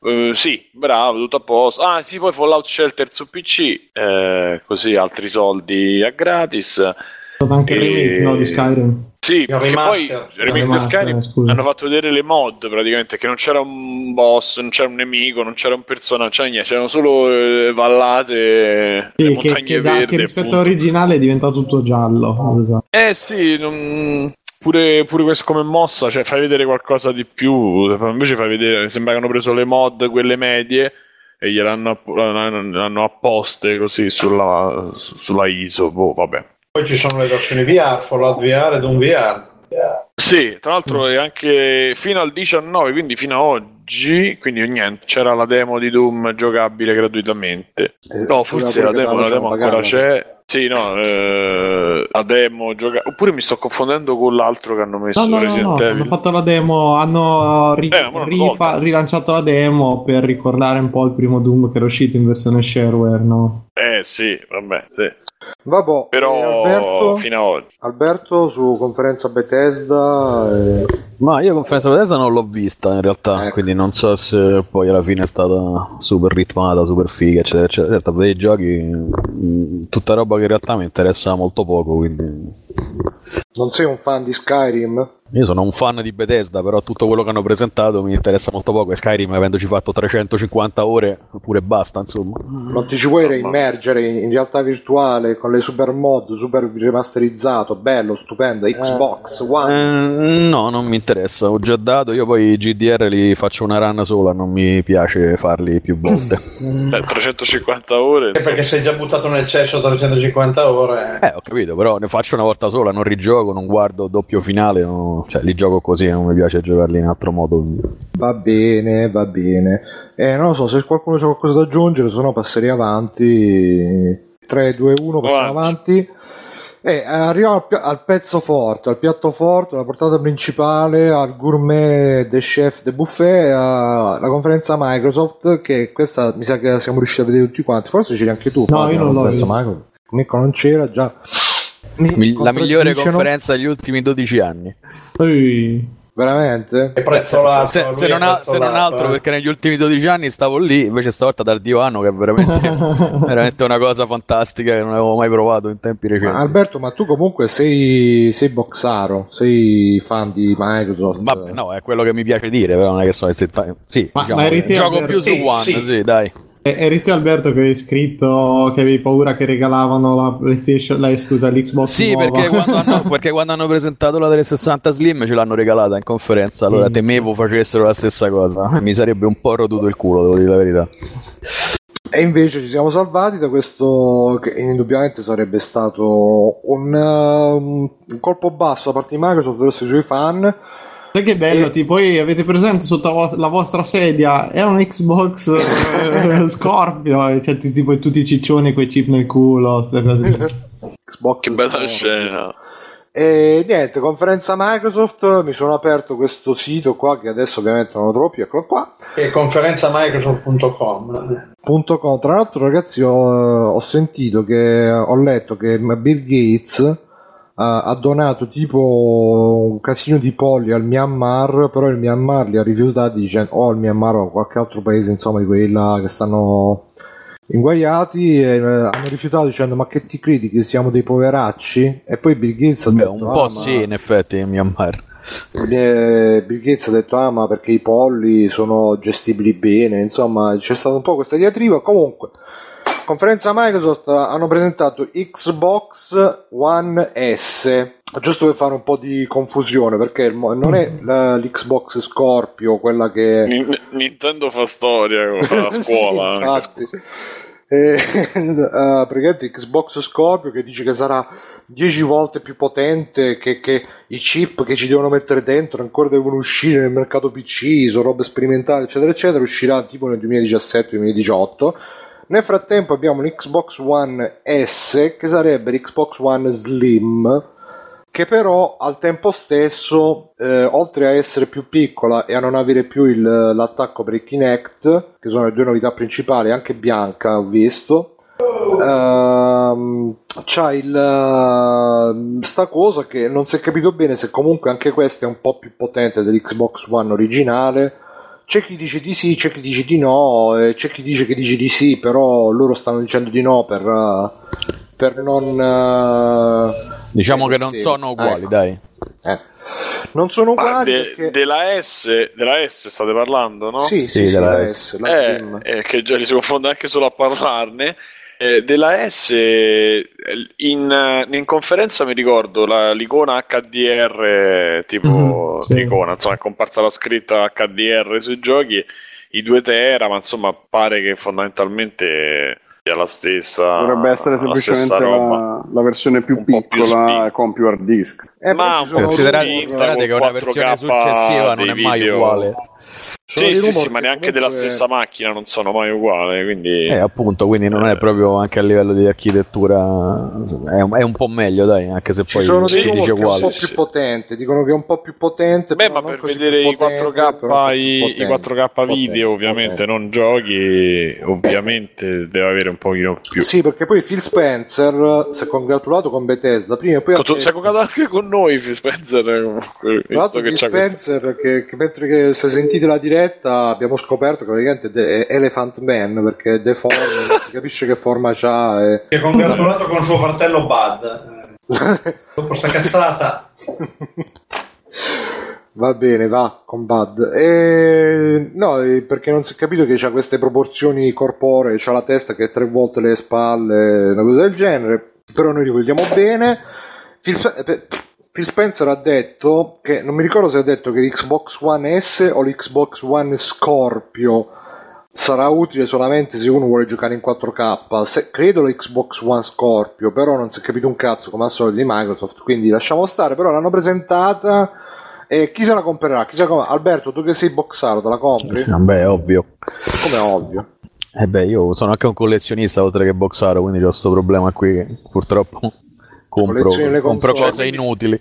Uh, sì, bravo, tutto a posto. Ah, sì, poi Fallout Shelter su PC, eh, così altri soldi a gratis. Stato anche il remake no, di Skyrim. Sì, perché poi remake di Skyrim scusa. hanno fatto vedere le mod praticamente, che non c'era un boss, non c'era un nemico, non c'era un personaggio, c'era niente, c'erano solo eh, vallate, sì, montagne che, che verdi. Che rispetto all'originale è diventato tutto giallo. Esatto. Eh sì, non... Pure, pure, questo come mossa, cioè fai vedere qualcosa di più, invece fai vedere, sembra che hanno preso le mod, quelle medie, e gliel'hanno hanno apposte così sulla, sulla ISO, boh, vabbè. Poi ci sono le versioni VR, Fallout VR ed un VR. Sì, tra l'altro è anche fino al 19, quindi fino a oggi, quindi niente, c'era la demo di Doom giocabile gratuitamente. Eh, no, forse la demo, la demo ancora c'è. Sì, no, eh, la demo gioca... Oppure mi sto confondendo con l'altro che hanno messo no, no, Resident no, Evil. Hanno fatto la demo, hanno ri- eh, rifa- rilanciato la demo per ricordare un po' il primo Doom che era uscito in versione shareware, no? Eh sì, vabbè, sì. Vabbè, però Alberto, fino ad oggi. Alberto su conferenza Bethesda. E... Ma io conferenza Bethesda non l'ho vista in realtà, ecco. quindi non so se poi alla fine è stata super ritmata, super figa, eccetera, eccetera. Certo, per i giochi, tutta roba che in realtà mi interessa molto poco, quindi... Non sei un fan di Skyrim? Io sono un fan di Bethesda, però tutto quello che hanno presentato mi interessa molto poco. E Skyrim, avendoci fatto 350 ore, pure basta, insomma. Non ti ci vuoi reimmergere in realtà virtuale con le super mod, super remasterizzato, bello, stupendo, Xbox One? Eh, no, non mi interessa. Ho già dato. Io poi i GDR li faccio una run sola, non mi piace farli più volte. eh, 350 ore. Insomma. Perché sei già buttato nel cesso 350 ore. Eh, ho capito, però ne faccio una volta sola, non rigioco, non guardo doppio finale. Non cioè, li gioco così, non mi piace giocarli in altro modo. Va bene, va bene. Eh, non lo so, se qualcuno c'è qualcosa da aggiungere, se no passerei avanti. 3, 2, 1, passiamo avanti. Eh, arriviamo al, al, pezzo forte, al piatto forte, alla portata principale, al gourmet des chef de buffet, alla conferenza Microsoft, che questa mi sa che siamo riusciti a vedere tutti quanti, forse c'eri anche tu. No, io non l'ho visto. Microsoft. Mirko non c'era già. Mi la migliore conferenza degli ultimi 12 anni. Ui. Veramente? È prezzolato, se, se, se, non, ha, se, non, altro eh. perché negli ultimi 12 anni stavo lì, invece stavolta dal divano che è veramente, veramente una cosa fantastica che non avevo mai provato in tempi recenti. Ma Alberto, ma tu comunque sei, sei boxaro, sei fan di Microsoft. Vabbè, no, è quello che mi piace dire, però non è che so... Se, sì, ma, diciamo, ma gioco più su One, sì, sì dai. E- Eri te Alberto che avevi scritto che avevi paura che regalavano la PlayStation, la, scusa, l'Xbox Sì, nuova. perché quando, hanno, perché quando hanno presentato la 360 Slim ce l'hanno regalata in conferenza, allora Mm. temevo facessero la stessa cosa. Mi sarebbe un po' rotuto il culo, devo dire la verità. E invece ci siamo salvati da questo che indubbiamente sarebbe stato un, uh, un colpo basso da parte di Microsoft verso i suoi fan. Sai che bello, E- tipo, poi avete presente sotto la, vo- la vostra sedia è un Xbox eh, Scorpio, e c'è t- tipo tutti i ciccioni con i chip nel culo. Xbox Che bella Scorpio. scena. E niente, conferenza Microsoft, mi sono aperto questo sito qua che adesso ovviamente non lo trovo più, eccolo qua. E conferenza Microsoft.com. Punto com. Tra l'altro, ragazzi, ho, ho sentito che ho letto che Bill Gates ha donato tipo un casino di polli al Myanmar, però il Myanmar li ha rifiutati dicendo o il Myanmar o qualche altro paese, insomma, di quelli là che stanno inguaiati e eh, hanno rifiutato dicendo ma che ti credi che siamo dei poveracci? E poi Bill Gates ha Beh, detto un "Ah, po' ma- sì, in effetti, in Myanmar. eh, Bill Gates ha detto ah ma perché i polli sono gestibili bene insomma c'è stata un po' questa diatriba comunque conferenza Microsoft hanno presentato Xbox One S giusto per fare un po' di confusione perché non è la- l'Xbox Scorpio quella che Nin- Nintendo fa storia con la scuola. Sì, anche, infatti. Eh, eh, praticamente Xbox Scorpio che dice che sarà 10 volte più potente che, che i chip che ci devono mettere dentro ancora devono uscire nel mercato PC sono robe sperimentali eccetera eccetera uscirà tipo nel 2017-2018 nel frattempo abbiamo l'Xbox One S che sarebbe l'Xbox One Slim che però al tempo stesso, eh, oltre a essere più piccola e a non avere più il- l'attacco per il Kinect, che sono le due novità principali, anche bianca ho visto, ehm, c'ha il, eh, sta cosa che non si è capito bene se comunque anche questa è un po' più potente dell'Xbox One originale. C'è chi dice di sì, c'è chi dice di no, e c'è chi dice che dice di sì, però loro stanno dicendo di no per, eh, per non... eh, Diciamo eh, che non sì, sono uguali, ecco. dai. eh. Non sono uguali de- perché... della, S, della S state parlando, no? Sì, Sì, sì, della la S. S, la Eh, Slim. eh, che già li si confonde anche solo a parlarne. Eh, della S eh, in, in conferenza mi ricordo la- l'icona HDR, tipo Mhm, sì. l'icona, insomma, è comparsa la scritta HDR sui giochi, i 2 tera, ma insomma pare che fondamentalmente sia la stessa. Dovrebbe essere la semplicemente roba. la, la versione più più piccola e con più hard disk. Eh, Ma Considerate, considerate che una 4K versione successiva non è mai video. uguale. Sono Sì, sì, sì, ma che neanche della stessa macchina non sono mai uguali, quindi... Eh, appunto, quindi non è proprio anche a livello di architettura. È un, è un po' meglio, dai, anche se Ci poi sono dei si dice che è un uguale. po' più sì. potente, dicono che è un po' più potente. Beh, però ma non per così vedere i potente, 4K, però più i, i potente. 4K video, Potente, ovviamente, potente. non giochi, ovviamente deve avere un pochino più. Sì, perché poi Phil Spencer si è congratulato con Bethesda prima e poi ha Tu detto- sei giocato anche con noi, Phil Spencer, comunque, Tra l'altro visto che Phil c'ha questo. Spencer che, che mentre che se sentite la diretta abbiamo scoperto che praticamente è Elephant Man perché deforme, non si capisce che forma c'ha e... Si è congratulato con suo fratello Bud. Dopo sta cazzata. Va bene, va con Bud. E... No, perché non si è capito che c'ha queste proporzioni corporee, c'ha la testa che è tre volte le spalle, una cosa del genere. Però noi li vogliamo bene. Spe- eh, Phil Spencer ha detto che non mi ricordo se ha detto che l'Xbox One S o l'Xbox One Scorpio sarà utile solamente se uno vuole giocare in 4K. Se- credo lo Xbox One Scorpio, però non si è capito un cazzo come al solito di Microsoft, quindi lasciamo stare. Però l'hanno presentata. E chi se la comprerà? Chi se la com- Alberto, tu che sei boxato, te la compri? Vabbè, è ovvio. Come ovvio. Eh beh, io sono anche un collezionista oltre che boxaro, quindi ho questo problema qui purtroppo compro, compro cose inutili.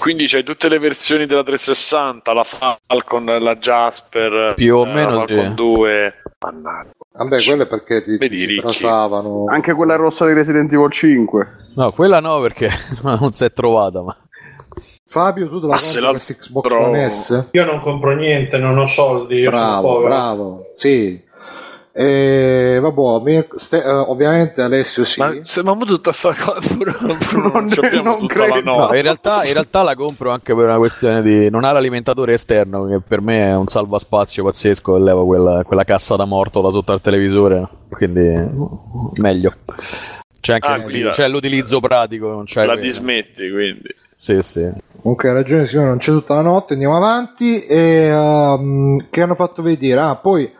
Quindi c'hai tutte le versioni della 360, la Falcon, la Jasper, Più o meno la Falcon sì. 2. Mannaggia. Vabbè, quello è perché ti, ti Vedi, si ricchi. trasavano. Anche quella rossa di Resident Evil 5. No, quella no perché non si è trovata, ma Fabio, tu te la Ma se compri la questa Xbox S? Io non compro niente, non ho soldi, io sono Bravo, povero. bravo. Sì. E vabbè, ste- eh, ovviamente Alessio sì. Ma se ma mo tutta sta cosa pure, pure non, Non- credo. No, in realtà, in realtà la compro anche per una questione di. Non ha l'alimentatore esterno, che per me è un salvaspazio pazzesco. E levo quella, quella cassa da morto da sotto al televisore. Quindi, meglio. C'è anche Ah, la- c'è l'utilizzo pratico. Non c'è La dismetti quindi. Sì, sì. Comunque hai ragione, Simone, non c'è tutta la notte, andiamo avanti. E ehm, che hanno fatto vedere? Ah, poi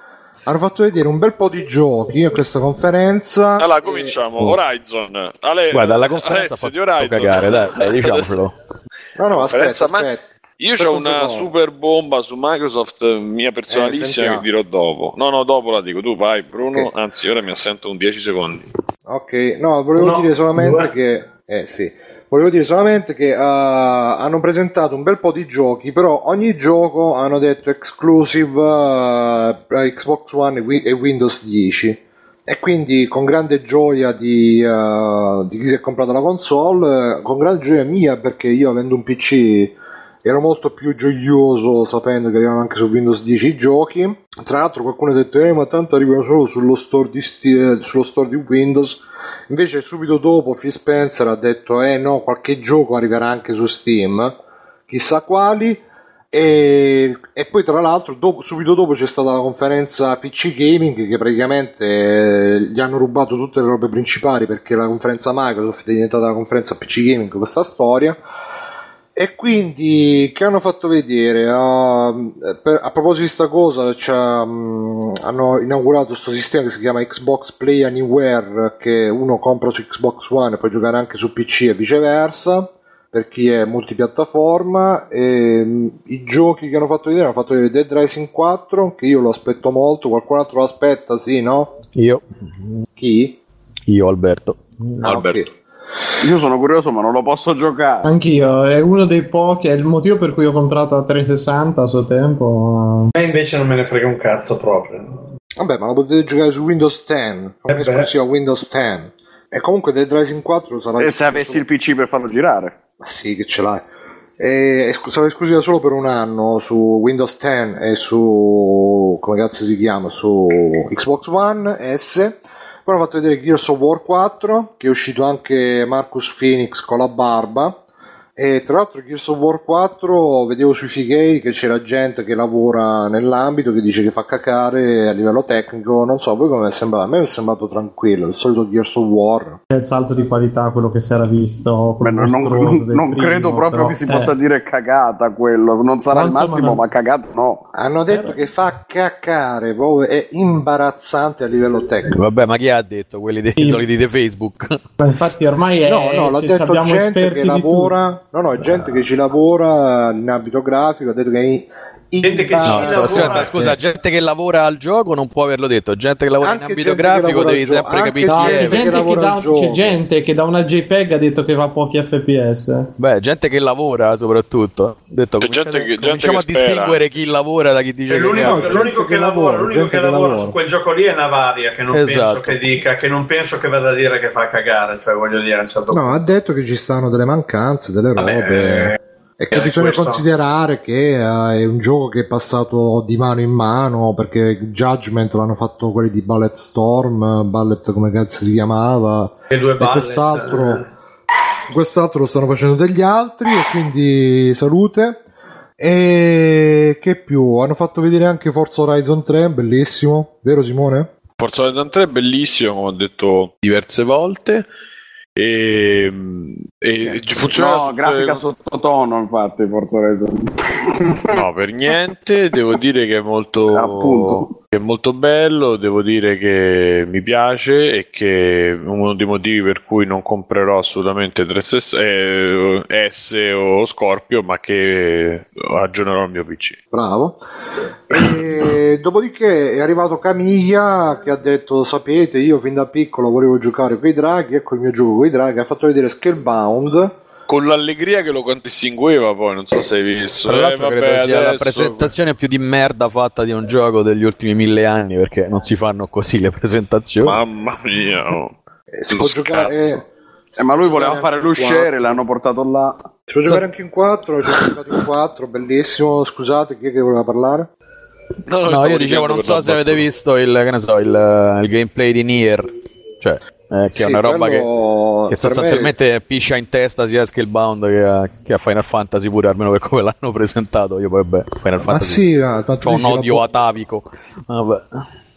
hanno fatto vedere un bel po' di giochi a questa conferenza. Allora, E- cominciamo. Horizon. Ale- Guarda, la conferenza Alessio fa di Horizon. cagare, dai, dai, diciamocelo. No, no, aspetta, ma- aspetta. Io ho una super bomba su Microsoft eh, mia personalissima sentiamo. che dirò dopo. No, no, dopo la dico. Tu vai, Bruno. Ok. Anzi, ora mi assento un 10 secondi. Ok, no, volevo No, dire solamente due. che... Eh sì, volevo dire solamente che eh, hanno presentato un bel po' di giochi, però ogni gioco hanno detto exclusive eh, Xbox One e Wi- Windows 10. E quindi con grande gioia di, eh, di chi si è comprato la console, con grande gioia mia perché io avendo un PC ero molto più gioioso sapendo che arrivano anche su Windows 10 i giochi. Tra l'altro qualcuno ha detto, eh ma tanto arrivano solo sullo store di, Sti- eh, sullo store di Windows. Invece subito dopo Phil Spencer ha detto, eh no, qualche gioco arriverà anche su Steam, chissà quali. E, e poi tra l'altro dopo- subito dopo c'è stata la conferenza PC Gaming che praticamente eh, gli hanno rubato tutte le robe principali perché la conferenza Microsoft è diventata la conferenza PC Gaming questa storia e quindi che hanno fatto vedere? Ah, per- a proposito di sta cosa, c'ha, mm, hanno inaugurato questo sistema che si chiama Xbox Play Anywhere, che uno compra su Xbox One e può giocare anche su PC e viceversa, per chi è multipiattaforma. E, mm, I giochi che hanno fatto vedere hanno fatto vedere Dead Rising 4, che io lo aspetto molto, qualcun altro lo aspetta, sì, no? Io, Chi? io Alberto. Ah, Alberto. ok. Io sono curioso, ma non lo posso giocare. Anch'io, è uno dei pochi, è il motivo per cui ho comprato la 360 a suo tempo. A me invece non me ne frega un cazzo proprio. Vabbè, ma lo potete giocare su Windows 10, Eh come beh. esclusiva Windows 10. E comunque Dead Rising 4 sarà... E se avessi il PC per farlo girare? Ma sì, che ce l'hai. E sarà esclusiva solo per un anno su Windows 10 e su... come cazzo si chiama? Su Xbox One S. Poi hanno fatto vedere Gears of War 4, che è uscito anche Marcus Phoenix con la barba. E tra l'altro Gears of War 4 vedevo sui figay che c'era gente che lavora nell'ambito che dice che fa cacare a livello tecnico, non so, a voi come è sembrato? A me è sembrato tranquillo, il solito Gears of War. È il salto di qualità, quello che si era visto. Beh, non, non- non- primo, credo proprio però, che si eh, possa dire cagata quello. Non sarà No, il massimo, non- ma cagata no. Hanno detto che fa cacare, proprio è imbarazzante a livello tecnico. Vabbè, ma chi ha detto? Quelli dei Sì. soliti di Facebook. Ma infatti ormai è... No, no, l'ha cioè, detto gente che lavora. No, no, gente che ci lavora in ambito grafico. Ha detto che è Gente che No, lavora. scusa, scusa, scusa, gente che lavora al gioco non può averlo detto. Gente che lavora Anche in ambito che grafico devi gioco, sempre capire No, c'è, gente che che da, al gioco. c'è gente che da una JPEG ha detto che va a pochi FPS. Beh, gente che lavora soprattutto. Detto, C'è gente che- gente cominciamo che a distinguere chi lavora da chi dice È che l'unico, no, gente l'unico che, che lavora, l'unico che che lavora su quel gioco lì è Navaria, che non Esatto. penso che dica, che non penso che vada a dire che fa cagare, cioè voglio dire a un certo No, ha detto che ci stanno delle mancanze, delle Vabbè, robe. eh, E che eh, bisogna questo- considerare che eh, è un gioco che è passato di mano in mano perché Judgment l'hanno fatto quelli di Ballet Storm, Ballet come cazzo si chiamava, le due e balle. quest'altro, quest'altro lo stanno facendo degli altri e quindi salute. E che più? Hanno fatto vedere anche Forza Horizon 3, bellissimo, vero Simone? Forza Horizon 3 è bellissimo, come ho detto diverse volte. E, e funziona No, grafica sottotono, infatti, Forza Horizon. No, per niente. Devo dire che è molto, Appunto. È molto bello. Devo dire che mi piace e che uno dei motivi per cui non comprerò assolutamente 3S, eh, S o Scorpio, ma che aggiornerò il mio PC. Bravo. E dopodiché è arrivato Camiglia che ha detto: Sapete, io fin da piccolo volevo giocare con i draghi. Ecco il mio gioco con i draghi. Ha fatto vedere Scalebound. Con l'allegria che lo contraddistingueva, poi non so se hai visto. Tra l'altro Eh, vabbè, credo sia la adesso- presentazione più di merda fatta di un gioco degli ultimi mille anni perché non si fanno così le presentazioni. Mamma mia, oh. Eh, si può giocare. Eh, ma lui voleva fare l'usciere, l'hanno portato là. Si può giocare anche in 4. C'è giocato in 4, bellissimo. Scusate, chi è che voleva parlare? No, no, No, io dicevo, non so la se avete visto il, che ne so, il, il gameplay di Nier, cioè, eh, che Sì, è una roba che, che sostanzialmente piscia in testa sia a Scalebound che a, che a Final Fantasy pure, almeno per come l'hanno presentato. Io poi, vabbè, Final Ma Fantasy sì, ah, ho un odio bo- atavico. Vabbè.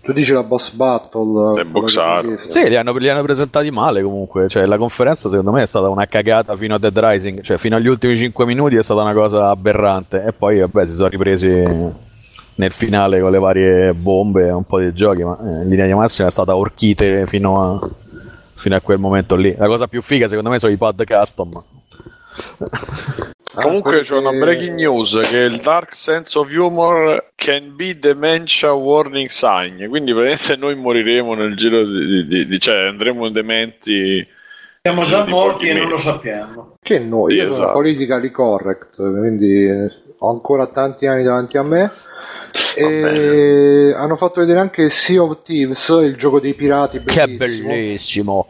Tu dici la boss battle. È boxato. Sì, li hanno, li hanno presentati male comunque. Cioè, la conferenza secondo me è stata una cagata fino a Dead Rising. Cioè, fino agli ultimi 5 minuti è stata una cosa aberrante. E poi, vabbè, si sono ripresi nel finale con le varie bombe e un po' di giochi. Ma eh, in linea di massima è stata orchite fino a, fino a quel momento lì. La cosa più figa, secondo me, sono i pad custom. Ah, Comunque quelli c'è una breaking news che il dark sense of humor can be dementia warning sign, quindi praticamente noi moriremo nel giro di, di- di- cioè andremo dementi. Siamo già di morti e non lo sappiamo. Che noi, Sì, io sono esatto. politically correct, quindi ho ancora tanti anni davanti a me. E hanno fatto vedere anche Sea of Thieves, il gioco dei pirati. Che Bellissimo. bellissimo!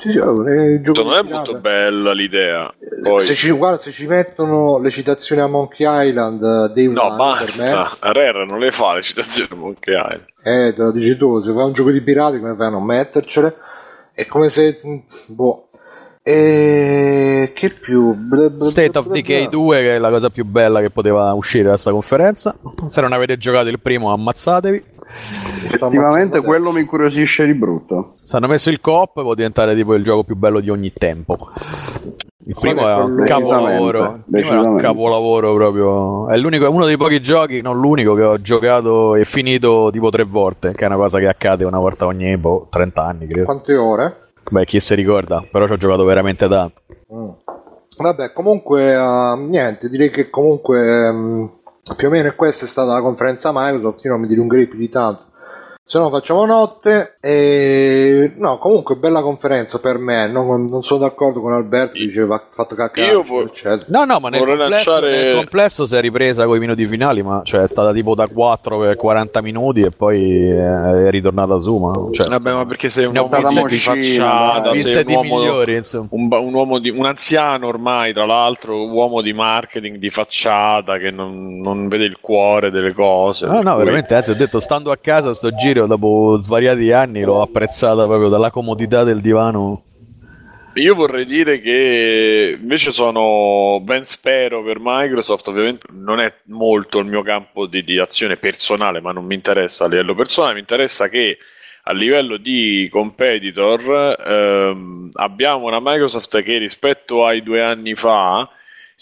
Sì, sì, è gioco Non è molto bella l'idea. Poi... Se ci, guarda, se ci mettono le citazioni a Monkey Island, eh, Day No, One, per me, basta. Rare non le fa le citazioni Monkey Island. eh, te lo dici tu, se fai un gioco di pirati, come fai a non mettercele? È come se... Boh. E che più? Bla, bla, State bla, of Decay bla. 2, che è la cosa più bella che poteva uscire da questa conferenza. Se non avete giocato il primo, ammazzatevi. Effettivamente quello mi incuriosisce di brutto. Se hanno messo il co-op, può diventare tipo il gioco più bello di ogni tempo. Il Sì, primo è un capolavoro. Il primo è un capolavoro proprio. È l'unico, è uno dei pochi giochi, non l'unico, che ho giocato e finito tipo tre volte. Che è una cosa che accade una volta ogni boh, 30 anni, credo. Quante ore? Beh, chi si ricorda, però ci ho giocato veramente tanto. Mm. Vabbè, comunque, eh, niente, direi che comunque ehm, più o meno questa è stata la conferenza Microsoft, io non mi dilungherei più di tanto. Se no facciamo notte e no, comunque bella conferenza per me, non, non sono d'accordo con Alberto, diceva ha fatto cacare, Io vo- eccetera. No, no, ma nel complesso, lanciare- nel complesso si è ripresa con i minuti finali, ma cioè, è stata tipo da 4 per 40 minuti e poi eh, è ritornata su. Ma, cioè, Vabbè, ma perché sei un uomo di, facciata, sei di un uomo, migliori, insomma. un, un uomo di, un anziano ormai, tra l'altro, un uomo di marketing di facciata che non, non vede il cuore delle cose. No, no, cui- veramente, anzi, ho detto, stando a casa, sto giro, dopo svariati anni, l'ho apprezzata proprio dalla comodità del divano. Io vorrei dire che invece sono ben spero per Microsoft, ovviamente non è molto il mio campo di, di azione personale, ma non mi interessa a livello personale, mi interessa che a livello di competitor ehm, abbiamo una Microsoft che rispetto ai due anni fa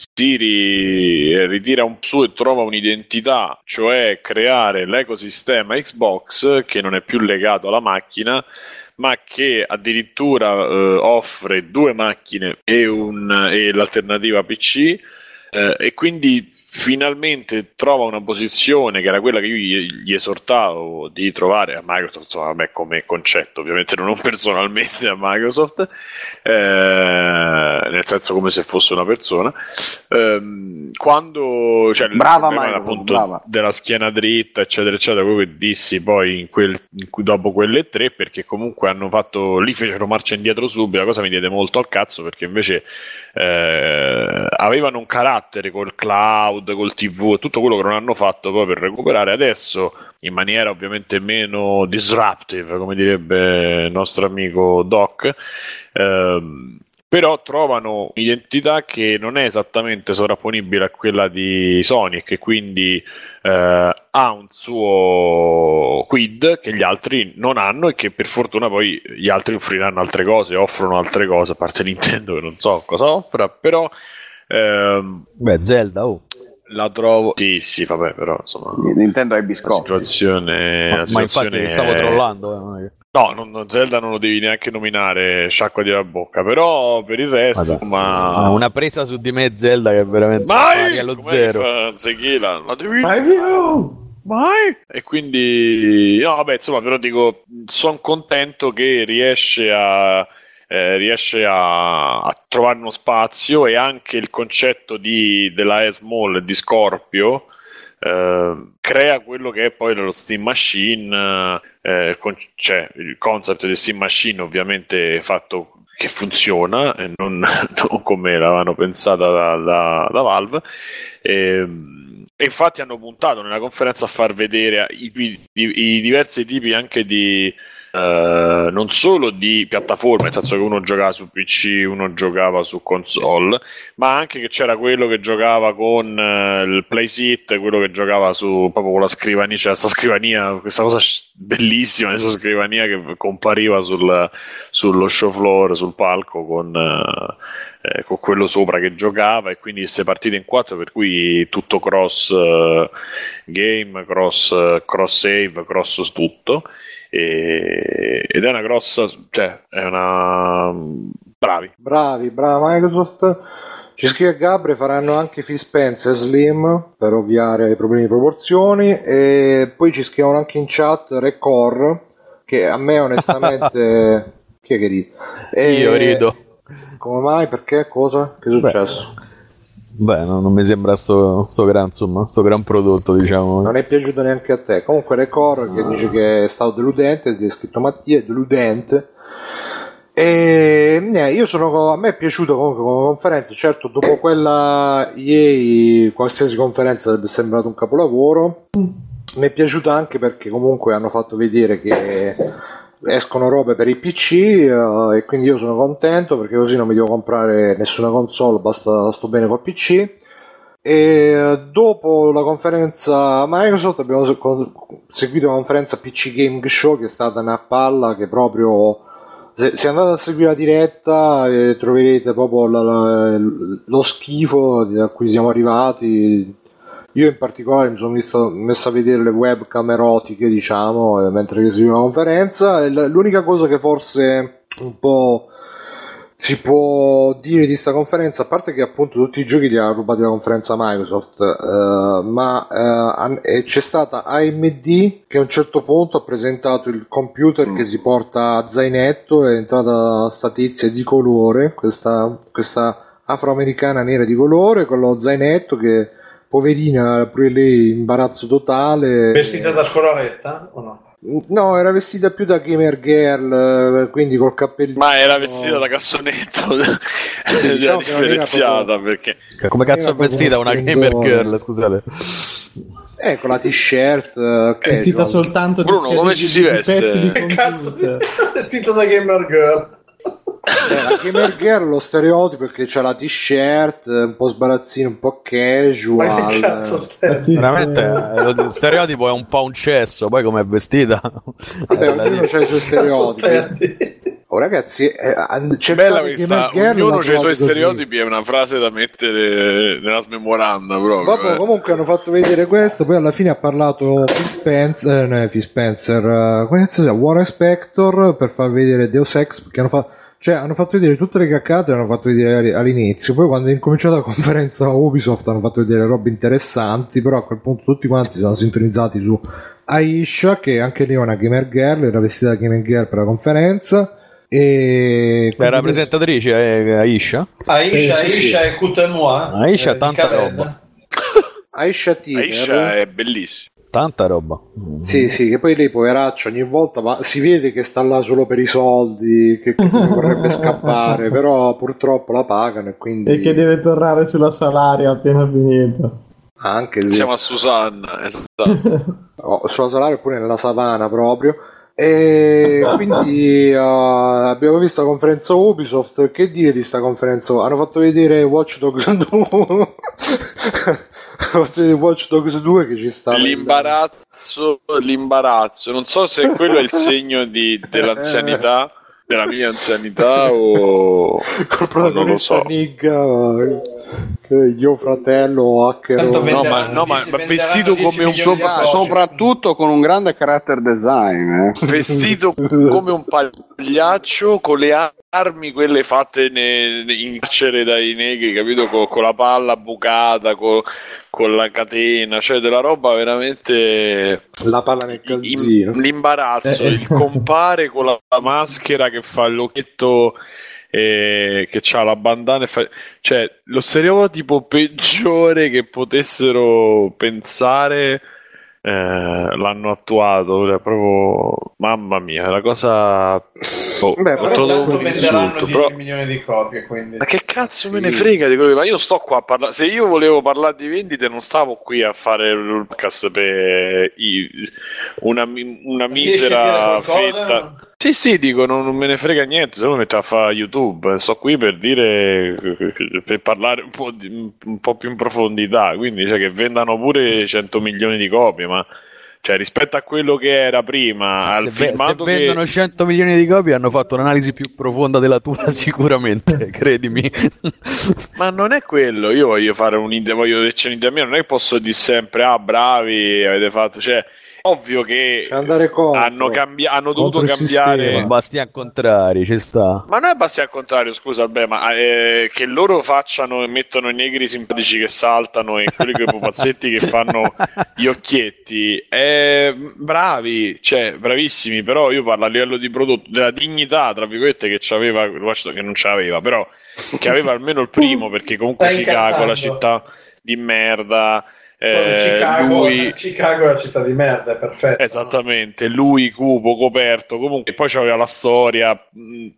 si ri- ritira un su e trova un'identità, cioè creare l'ecosistema Xbox che non è più legato alla macchina, ma che addirittura eh, offre due macchine e, un- e l'alternativa PC eh, e quindi finalmente trova una posizione che era quella che io gli, gli esortavo di trovare a Microsoft, insomma, vabbè, come concetto, ovviamente non personalmente a Microsoft, eh, nel senso come se fosse una persona. Ehm, quando cioè, Brava Microsoft, appunto brava. della schiena dritta, eccetera, eccetera, quello che dissi poi in quel- in cui- dopo quelle tre, perché comunque hanno fatto lì fecero marcia indietro subito, la cosa mi diede molto al cazzo perché invece eh, avevano un carattere col cloud, col TV tutto quello che non hanno fatto poi per recuperare adesso in maniera ovviamente meno disruptive, come direbbe il nostro amico Doc. ehm, però trovano un'identità che non è esattamente sovrapponibile a quella di Sony e che quindi eh, ha un suo quid che gli altri non hanno e che per fortuna poi gli altri offriranno altre cose, offrono altre cose, a parte Nintendo che non so cosa offra, però ehm, Beh, Zelda, oh. La trovo... Sì, sì, vabbè, però insomma... Nintendo ai La biscotti. situazione, Ma, la ma situazione infatti stavo è- trollando. eh, è No, non- non- Zelda non lo devi neanche nominare, sciacqua di la bocca, però per il resto, Vabbè. insomma... Ah, una presa su di me Zelda che è veramente Mai! allo zero. Zechila? La devi... Mai! E quindi, no, vabbè, insomma, però dico, sono contento che riesce a, eh, riesce a, a trovare uno spazio e anche il concetto di, della E-Small di Scorpio eh, crea quello che è poi lo Steam Machine, eh, con- cioè il concept di Steam Machine ovviamente fatto che funziona e non, non come l'avevano pensata da, da- da Valve. Ehm, E infatti hanno puntato nella conferenza a far vedere i, i, i diversi tipi anche di Uh, non solo di piattaforme, nel senso che uno giocava su PC, uno giocava su console, ma anche che c'era quello che giocava con uh, il playset, quello che giocava su proprio con la scrivania, c'era questa scrivania, questa cosa bellissima, questa scrivania che compariva sul, sullo show floor, sul palco con. Uh, eh, con quello sopra che giocava e quindi queste partite in quattro per cui tutto cross uh, game, cross, cross save, cross tutto e, ed è una grossa, cioè è una... bravi. Bravi, brava Microsoft. Ci scrive Gabri, faranno anche Phil Spencer Slim per ovviare ai problemi di proporzioni e poi ci scrivono anche in chat Record che a me onestamente... Chi è che dice? Io rido. Come mai? Perché? Cosa? Che è successo? Beh. Beh, no, non mi sembra sto, sto, gran, insomma, sto gran prodotto, diciamo. Non è piaciuto neanche a te. Comunque Record che dice che è stato deludente, è scritto Mattia, è deludente. E niente, io sono, a me è piaciuto comunque come conferenza, certo dopo quella EA qualsiasi conferenza sarebbe sembrato un capolavoro. Mi è piaciuta anche perché comunque hanno fatto vedere che escono robe per i PC uh, e quindi io sono contento perché così non mi devo comprare nessuna console, basta sto bene col PC. E dopo la conferenza Microsoft abbiamo seguito la conferenza PC Game Show che è stata una palla che proprio se, se andate a seguire la diretta eh, troverete proprio la, la, lo schifo a cui siamo arrivati io in particolare mi sono visto, messo a vedere le webcam erotiche, diciamo, eh, mentre seguivo la conferenza. L'unica cosa che forse un po' si può dire di questa conferenza, a parte che appunto tutti i giochi li ha rubati la conferenza Microsoft, uh, ma uh, c'è stata AMD che a un certo punto ha presentato il computer mm. che si porta a zainetto, è entrata sta tizia di colore, questa, questa afroamericana nera di colore con lo zainetto che poverina, pure lei imbarazzo totale. Vestita da scolaretta o no? No, era vestita più da gamer girl, quindi col cappellino. Ma era vestita da cassonetto, sì, diciamo differenziata proprio... perché... Come cazzo è vestita una gamer girl, scusate? Eh, con la t-shirt. Uh, vestita soltanto Bruno, come ci si veste? Pezzi di computer. vestita da gamer girl. Eh, la gamer girl lo stereotipo è che c'ha la t-shirt un po' sbarazzino un po' casual Ma che cazzo veramente lo stereotipo è un po' un cesso poi come è vestita vabbè ognuno c'ha i suoi stereotipi Oh, ragazzi, eh, c'è bella questa. Ognuno ha i suoi stereotipi. È una frase da mettere nella smemoranda. Proprio, Vabbè, eh. comunque hanno fatto vedere questo. Poi alla fine ha parlato Phil Spencer, eh, Phil Spencer, uh, come si chiama? War Spector per far vedere Deus Ex. Perché hanno fatto cioè, hanno fatto vedere tutte le caccate, hanno fatto vedere all'inizio. Poi, quando è incominciata la conferenza Ubisoft, hanno fatto vedere robe interessanti. Però a quel punto tutti quanti si sono sintonizzati su Aisha, che anche lei è una gamer girl, era vestita da gamer girl per la conferenza. E la rappresentatrice è Aisha? Aisha, eh, sì, Aisha sì. è. Aisha, eh, tanta roba. Aisha Tiner. Aisha è bellissima. Tanta roba. Sì, sì, che poi lei poveraccia ogni volta ma si vede che sta là solo per i soldi, che, che se ne vorrebbe scappare, però purtroppo la pagano e quindi... E che deve tornare sulla salaria appena finito. Anche lì. Siamo a Susanna, esatto. oh, sulla salaria oppure nella savana proprio. E quindi uh, abbiamo visto la conferenza Ubisoft. Che dire di sta conferenza? Hanno fatto vedere Watch Dogs 2. Watch Dogs 2 che ci sta. L'imbarazzo, l'imbarazzo. Non so se quello è il segno di, dell'anzianità della mia anzianità o col protagonista non lo so. Nigga io fratello hacker no ma, no, ma, ma vestito come un sopra, soprattutto con un grande character design eh. vestito come un pagliaccio con le armi quelle fatte ne, in carcere dai negri capito? Con, con la palla bucata con, con, la catena cioè della roba veramente la palla nel calzino. l'imbarazzo. Eh. il compare con la, la maschera che fa l'occhietto eh, che ha la bandana fa... cioè lo stereotipo peggiore che potessero pensare eh, l'hanno attuato, cioè, proprio mamma mia, la cosa oh, Beh, però tanto venderanno 10 però... milioni di copie, quindi. Ma che cazzo sì. me ne frega di quello? Ma io sto qua a parlare. Se io volevo parlare di vendite, non stavo qui a fare il podcast per una, una misera fetta. Sì, sì, dico, non, non, me ne frega niente, se no mi metto a fare YouTube, sto qui per dire, per parlare un po', di, un po', più in profondità, quindi cioè, che vendano pure 100 milioni di copie, ma cioè, rispetto a quello che era prima, al se, filmato se vendono 100 milioni di copie hanno fatto un'analisi più profonda della tua sicuramente, credimi. Ma non è quello, io voglio fare un'idea, voglio dirci un'idea mia, non è che posso dire sempre, ah bravi, avete fatto, cioè ovvio che hanno, cambi- hanno dovuto cambiare. Bastian contrari, ci sta. Ma non è Bastian contrario, scusa, beh, ma eh, che loro facciano e mettono i negri simpatici che saltano e quelli che pupazzetti che fanno gli occhietti. Eh, bravi, cioè, bravissimi, però io parlo a livello di prodotto, della dignità, tra virgolette, che c'aveva, che non c'aveva, però che aveva almeno il primo, perché comunque Chicago, la città di merda eh, Chicago, lui... Chicago è una città di merda, è perfetto. Esattamente, lui cupo, coperto, comunque poi c'aveva la storia,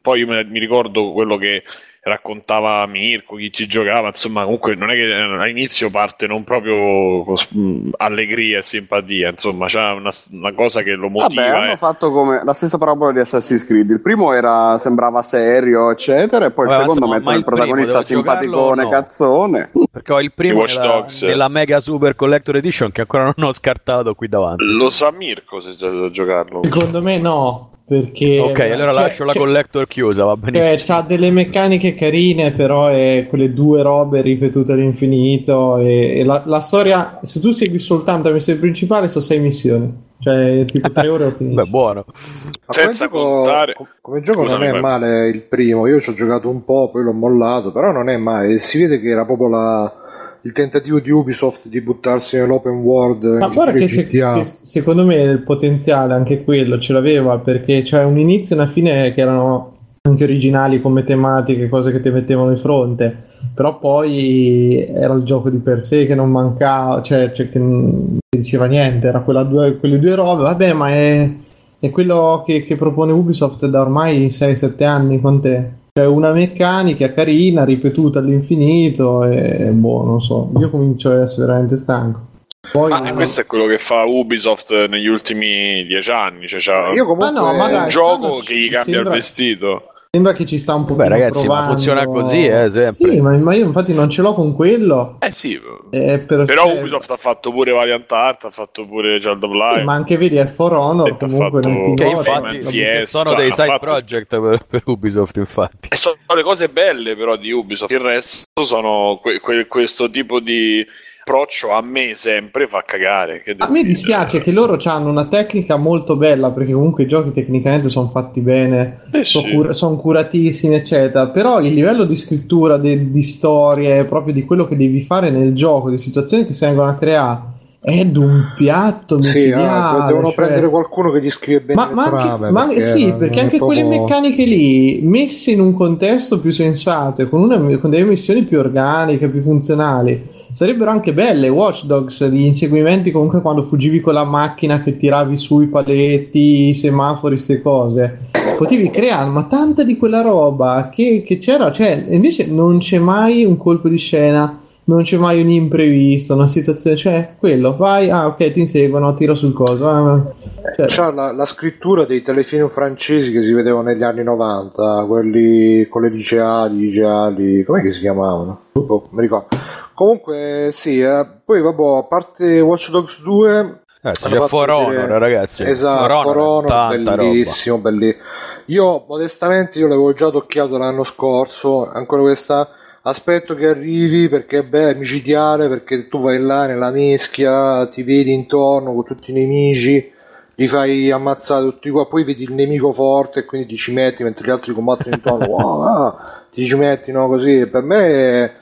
poi io mi ricordo quello che raccontava Mirko, chi ci giocava, insomma comunque non è che eh, all'inizio parte non proprio con allegria e simpatia, insomma c'è una, una, cosa che lo motiva. Vabbè, hanno eh. fatto come la stessa parabola di Assassin's Creed, il primo era, sembrava serio eccetera e poi Vabbè, il secondo mette il protagonista simpaticone, no. cazzone. Perché ho il primo nella, nella, Mega Super Collector Edition che ancora non ho scartato qui davanti. Lo sa Mirko se c'è da giocarlo. Secondo me no. Perché, ok, allora cioè, lascio la collector chiusa, va benissimo. Cioè, c'ha delle meccaniche carine, però è quelle due robe ripetute all'infinito. E, e la, la, storia, se tu segui soltanto la missione principale, sono sei missioni. Cioè, tipo tre ore o finito. Beh, buono. Ma Senza come gioco, contare... come gioco Scusami, non è male il primo. Io ci ho giocato un po', poi l'ho mollato, però non è male. Si vede che era proprio la il tentativo di Ubisoft di buttarsi nell'open world ma guarda che, se, che, secondo me il potenziale anche quello ce l'aveva perché c'è un inizio e una fine che erano anche originali come tematiche cose che ti mettevano di fronte però poi era il gioco di per sé che non mancava cioè, cioè che non diceva niente era due, quelle due robe. Vabbè ma è, è quello che, che propone Ubisoft da ormai 6-7 anni con te c'è una meccanica carina, ripetuta all'infinito e boh, non so, io comincio ad essere veramente stanco. Poi, ah, no. questo è quello che fa Ubisoft negli ultimi dieci anni. Cioè, c'ha io comunque ah, no, ma dai, un gioco che gli cambia sembra... il vestito. Sembra che ci sta un po' Beh, ragazzi, provando... ma funziona così, eh, sempre. Sì, ma, ma, io infatti non ce l'ho con quello. Eh sì, eh, per... però Ubisoft ha fatto pure Valiant Art, ha fatto pure Child of Life. Sì, ma anche vedi, è For Honor comunque fatto... Che infatti Fiesta, sono dei side fatto... project per, per, Ubisoft, infatti. E sono le cose belle però di Ubisoft, il resto sono que- que- questo tipo di approccio a me sempre fa cagare. a me dispiace dire. che loro hanno una tecnica molto bella perché comunque i giochi tecnicamente sono fatti bene, eh sono, sì. cur- son curatissimi, eccetera. Però il livello di scrittura, de- di storie, proprio di quello che devi fare nel gioco, di situazioni che si vengono a creare. È d'un piatto sì, ah, devono cioè... prendere qualcuno che gli scrive bene ma, ma anche, ma perché, sì, perché anche proprio... quelle meccaniche lì messe in un contesto più sensato e con, una, con delle missioni più organiche, più funzionali Sarebbero anche belle Watch Dogs, gli inseguimenti comunque quando fuggivi con la macchina che tiravi sui paletti, i semafori, queste cose. Potevi creare, ma tanta di quella roba che, che c'era, cioè invece non c'è mai un colpo di scena non c'è mai un imprevisto, una situazione, cioè quello, vai, ah ok, ti inseguono, tiro sul coso. Ah, cioè. C'ha la, la, scrittura dei telefilm francesi che si vedevano negli anni 90, quelli con le liceali, liceali, com'è che si chiamavano? Oh, mi ricordo. Comunque sì, eh. poi vabbè, a parte Watch Dogs 2... Eh, c'è For Honor, vedere... ragazzi. Esatto, For Honor, bellissimo, bellissimo. Io, modestamente, io l'avevo già tocchiato l'anno scorso, ancora questa aspetto che arrivi perché beh, è micidiale, perché tu vai là nella mischia, ti vedi intorno con tutti i nemici, li fai ammazzare tutti qua, poi vedi il nemico forte e quindi ti ci metti mentre gli altri combattono intorno, wow, ah, ti ci metti, no, così. Per me è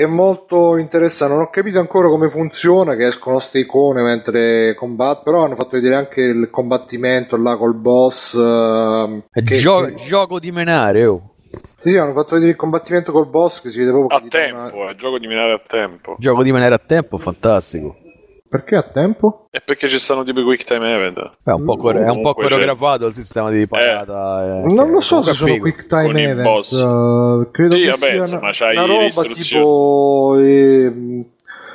è molto interessante. Non ho capito ancora come funziona, che escono queste icone mentre combattono, però hanno fatto vedere anche il combattimento là col boss. Uh, che, gio-. Gioco di menare, oh. Sì, sì, hanno fatto vedere il combattimento col boss che si vede proprio a tempo, una... è gioco di menare a tempo. Gioco di menare a tempo, fantastico. Perché a tempo? È perché ci stanno tipo i quick time event. È un po', core- è un po' coreografato il sistema di parata. eh, Non lo so se sono figo. quick time event. uh, credo Sì, che vabbè, sia insomma, una, c'hai una roba tipo. ehm,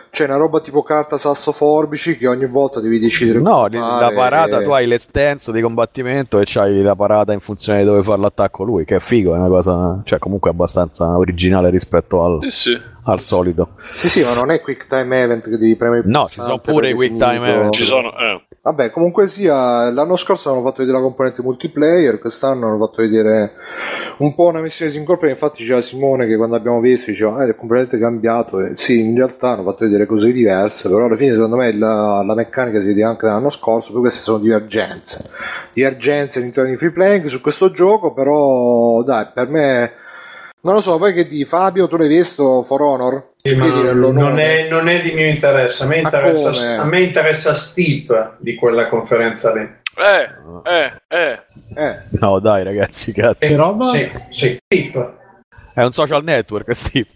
cioè, una roba tipo carta sasso forbici che ogni volta devi decidere. No, la parata, tu hai le stance di combattimento e c'hai la parata in funzione di dove fare l'attacco lui, che è figo, è una cosa, cioè comunque abbastanza originale rispetto al, Sì, sì. Al solito. Sì, sì, ma non è quick time event che devi premere il No, ci sono pure i quick time event. Ci sono, eh. Vabbè, comunque sia, l'anno scorso hanno fatto vedere la componente multiplayer, quest'anno hanno fatto vedere un po' una missione single player, infatti c'era Simone che quando abbiamo visto diceva eh, è completamente cambiato, e sì, in realtà hanno fatto vedere cose diverse, però alla fine secondo me la, la meccanica si vede anche dall'anno scorso, poi queste sono divergenze, divergenze all'interno di free playing su questo gioco, però dai, per me... Non lo so, poi che di Fabio, tu l'hai visto For Honor? Sì, ma non, non è, non è di mio interesse. A me interessa, a me interessa Steep di quella conferenza lì. Eh, eh, eh. Eh, No, dai, ragazzi, cazzo. Che roba? Sì, sì, Steep. È un social network, Steve.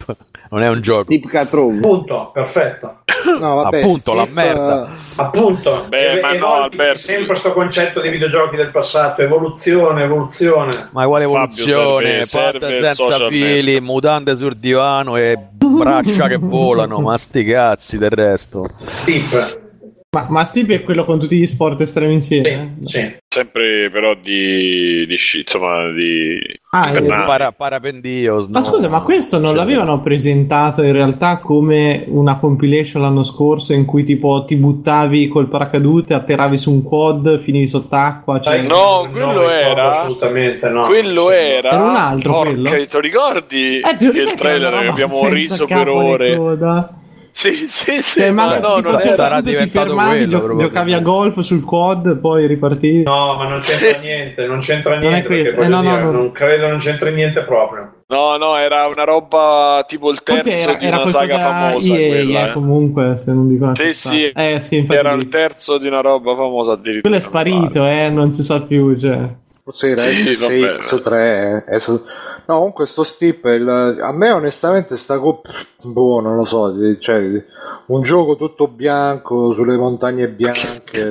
Non è un gioco. Steve Catroom. Punto, perfetto. no, vabbè, Appunto, la Steve, merda. Appunto, Beh, ma no, Alberto. sempre questo concetto dei videogiochi del passato, evoluzione, evoluzione. Ma quale evoluzione? serve- Patte senza fili, mutande sul divano e braccia che volano, ma sti cazzi del resto. Steep. Ma, ma Steve è quello con tutti gli sport estremi insieme? Sì, sì. Sempre però di, di sci- insomma, di... Ah, di eh. Para, parapendio. Ma scusa, ma questo non l'avevano presentato in realtà come una compilation l'anno scorso in cui tipo ti buttavi col paracadute, atterravi su un quad, finivi sott'acqua? Cioè... Sai, No, quello ricordo era- Assolutamente no. Quello Sì, era... Era un altro Porca, quello? te lo ricordi? Eh, ti il trailer che abbiamo riso per ore. Sì, sì, sì. Cioè, ma no, non sarà diventato fermavi, quello, gio- giocavi a golf sul quad, poi ripartivi. No, ma non c'entra niente, non c'entra niente, eh, no, dire, no. non credo non c'entri niente proprio. No, no, era una roba tipo il terzo Forse era, di era una saga famosa EA, quella, eh, eh. comunque, se non dico Sì, sì. Eh, sì. Era il terzo di una roba famosa addirittura. Quello è sparito, eh, non si sa più, cioè. Forse era Sì, vabbè. S6, S3. No, comunque sto il- a me onestamente sta co- boh, non lo so, cioè, un gioco tutto bianco sulle montagne bianche.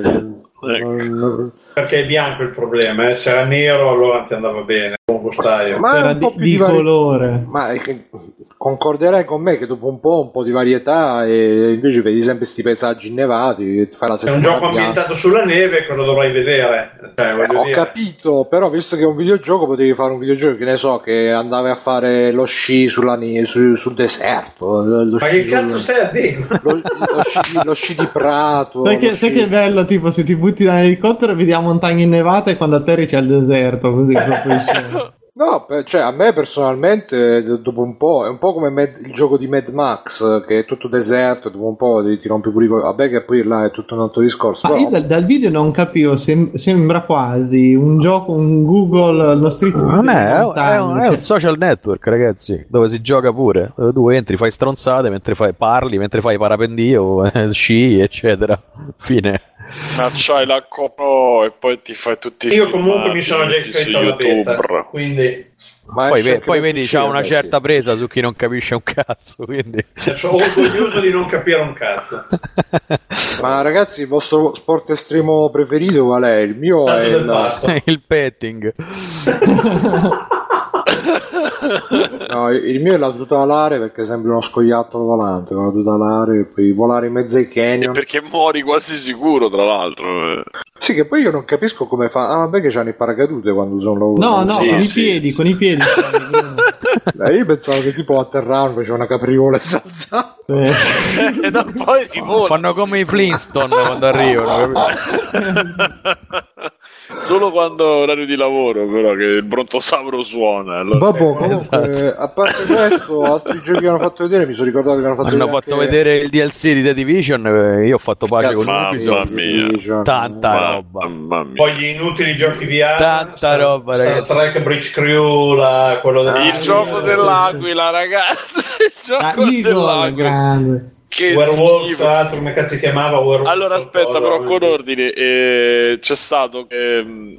non- Perché è bianco il problema, eh. se era nero allora ti andava bene, con gustaio. ma Era un po' di, più di di vari- colore. Ma è che- concorderai con me che dopo un po' un po' di varietà e invece vedi sempre questi paesaggi innevati, fai la Se è un gioco bianca. ambientato sulla neve, cosa dovrai vedere? Cioè, Eh, ho dire. capito, però visto che è un videogioco potevi fare un videogioco che ne so, che andavi a fare lo sci sulla ne- su- sul deserto. Lo Ma sci che cazzo sul- stai a dire? lo, lo sci, lo sci di prato. Sai che, sai sci- che bello, tipo, se ti butti dall'elicottero vedi la montagna innevata e quando atterri c'è il deserto, così proprio. No, cioè a me personalmente dopo un po' è un po' come Mad- il gioco di Mad Max che è tutto deserto, dopo un po' ti, rompi pure i Vabbè che poi là è tutto un altro discorso. Ma però- io dal, dal video non capivo, sem- sembra quasi un gioco, un Google, lo street Non è, delle è, un- è un, è cioè. un social network, ragazzi, dove si gioca pure. Dove tu entri, fai stronzate mentre fai, parli, mentre fai parapendio, sci, eccetera. Fine. Ma c'hai la Pro e poi ti fai tutti i Io comunque mi sono già iscritto alla beta, quindi ma Poi, ve- poi vedi, c'ha una vabbè, certa sì. presa su chi non capisce un cazzo, quindi... sono orgoglioso di non capire un cazzo. Ma ragazzi, il vostro sport estremo preferito qual è? Il mio Tanto è il, il petting. No, il mio è la tuta alare perché sembra uno scoiattolo volante con la tuta alare e poi volare in mezzo ai E canyon. perché muori quasi sicuro, tra l'altro. eh. Sì, che poi io non capisco come fa. Ah, vabbè, che c'hanno i paracadute quando usano No, no, Sì, con i sì, piedi, sì. con i piedi. Eh, io pensavo che tipo atterravano, faceva una capriola e salzava. Eh. e da poi rivolano. Fanno come i Flintstone quando arrivano. Solo quando è orario di lavoro, però, che il brontosauro suona. Allora... Vabbè, Ecco, comunque, esatto. a parte questo, altri giochi che hanno fatto vedere, mi sono ricordato che hanno fatto Hanno vedere fatto anche- vedere il DLC di The Division. eh, Io ho fatto pace con Cazzo, Mamma Ubisoft. Tanta Ma- roba. Mamma mia. Poi gli inutili giochi VR. Tanta Star- roba, Star. Trek Bridge Crew, la- quello del Ah, Il sì, gioco dell'aquila, ragazzi. Il gioco Ah, dell'aquila. grande. Che Werewolf, schifo. tra l'altro, come cazzo si chiamava? Werewolf Allora aspetta, però con ordine. eh, c'è stato ehm,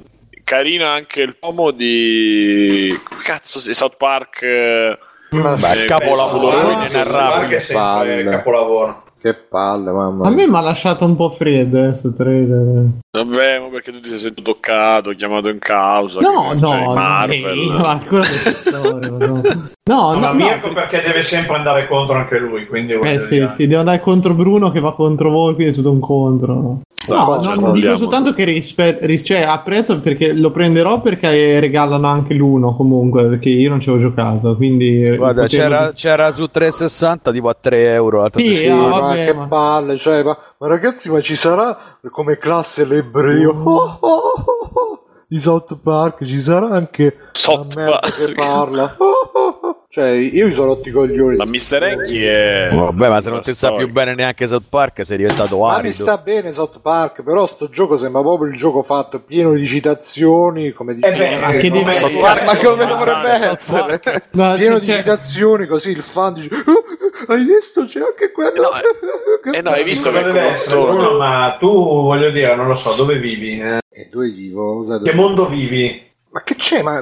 carino anche il pomo di cazzo, South Park. eh, eh, capolavoro inenarrabile. Capolavoro. Che palle, mamma. A me mi ha lasciato un po' freddo questo trailer. Vabbè, ma perché tu ti sei sentito toccato, chiamato in causa. No, che- no, no, Marvel. ehi, ma ancora questa storia, no. No, no, ma no, Mirko perché deve sempre andare contro anche lui, quindi Eh sì, dire- sì, devo andare contro Bruno che va contro voi, quindi è tutto un contro. No, No, no, dico soltanto che rispe- ris- cioè, apprezzo perché lo prenderò perché regalano anche l'uno comunque, perché io non ci avevo giocato, quindi... Guarda, potevo- c'era, c'era su 360 tipo a 3 euro. l'altro Sì, giorno. Ma vabbè, che palle, cioè, ma, ma ragazzi, ma ci sarà come classe l'ebreo Mm. oh, oh, oh, oh, di South Park? Ci sarà anche South la merda Park. che parla. Oh, oh, oh. Cioè, io mi sono rotti i coglioni. Ma Mr. Enki è. Vabbè, ma se non ti sta più bene neanche South Park, sei diventato Ma mi arido. sta bene South Park, però sto gioco sembra proprio il gioco fatto pieno di citazioni, come Eh dicevo. beh, Ma che come- South Park- Ma come dovrebbe essere? No, pieno di citazioni, così il fan dice "Oh, hai visto c'è anche quello Eh no, Che eh no, hai bello." visto che deve essere. Bruno? Ma tu, voglio dire, non lo so, dove vivi? eh? e dove vivo? Che mondo vivi? ma che c'è ma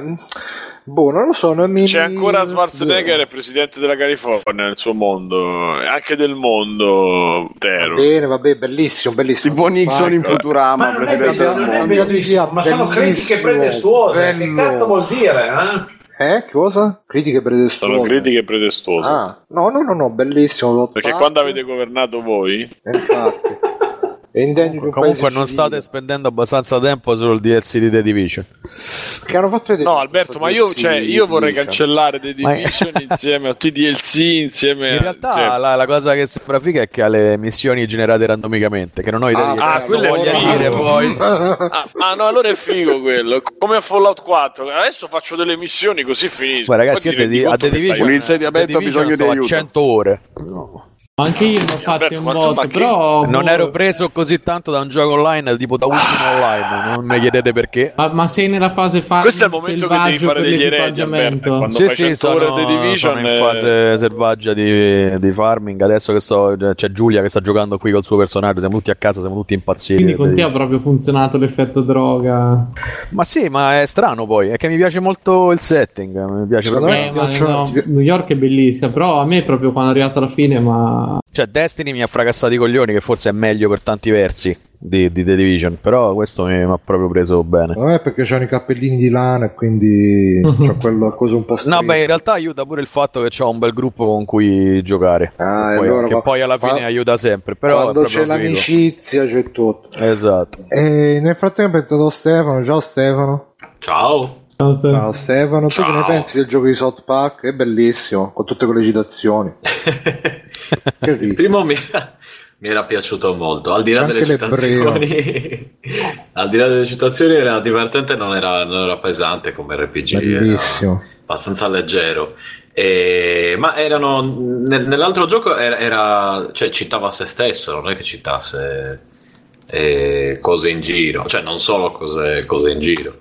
boh non lo so non mi... C'è ancora Schwarzenegger, è presidente della California nel suo mondo, anche del mondo va intero. bene vabbè bellissimo bellissimo Tipo Nixon in. Futurama, Ma non è, presidente del mondo. Ma sono critiche pretestuose. Che bello. cazzo vuol dire? Eh? Eh cosa? critiche pretestuose Sono critiche pretestuose. ah no no no no bellissimo Perché quando avete governato voi, Eh, infatti di Comunque paese non civile. state spendendo abbastanza tempo sul DLC di The Division. che hanno fatto vedere no, Alberto, ma io, cioè, io vorrei cancellare The Division insieme a TDLC, insieme In a. realtà cioè, la, la cosa che sembra figa è che ha le missioni generate randomicamente, che non ho idea di che ah, quello è voglia dire poi. Ah, ah, no, allora è figo quello. Come a Fallout 4. Adesso faccio delle missioni così finisco. Guarda ragazzi, Poi io The- a The Division, Un insediamento ha bisogno di aiuto. 100 ore. Anche io ne ho fatti un botto, però... Non ero preso così tanto da un gioco online tipo da ultimo online, non mi chiedete perché. Ma, ma sei nella fase farming Questo è il momento che devi fare degli eredi? Alberto, quando Sì, fai sì, 100 sono, The Division, sono in fase selvaggia di, di farming. Adesso che sto, c'è Giulia che sta giocando qui col suo personaggio. Siamo tutti a casa, siamo tutti impazziti. Quindi con te ha proprio funzionato l'effetto droga. Ma sì, ma è strano poi. È che mi piace molto il setting. Mi piace Secondo proprio. Eh, no, New York è bellissima, però a me proprio quando è arrivato alla fine, ma Cioè, Destiny mi ha fracassato i coglioni, che forse è meglio per tanti versi di, di The Division. Però questo mi, mi ha proprio preso bene. Secondo me è perché c'hanno i cappellini di lana e quindi c'ho quello cosa un po' No, stretto. beh, in realtà aiuta pure il fatto che ho un bel gruppo con cui giocare. Ah, che poi, allora che poi alla fine qua- aiuta sempre. Però quando c'è figo. l'amicizia c'è tutto Esatto. e nel frattempo è entrato Stefano ciao Stefano Ciao. Non so- ciao Stefano tu che ne Ciao. pensi del gioco di South Park? è bellissimo con tutte quelle citazioni Il primo mi era, mi era piaciuto molto, al di là delle citazioni, al di là delle citazioni era divertente, non era, non era pesante come RPG, era bellissimo abbastanza leggero. E- ma erano nel- nell'altro gioco era, era- cioè citava se stesso, non è che citasse eh, cose in giro, cioè non solo cose, cose in giro.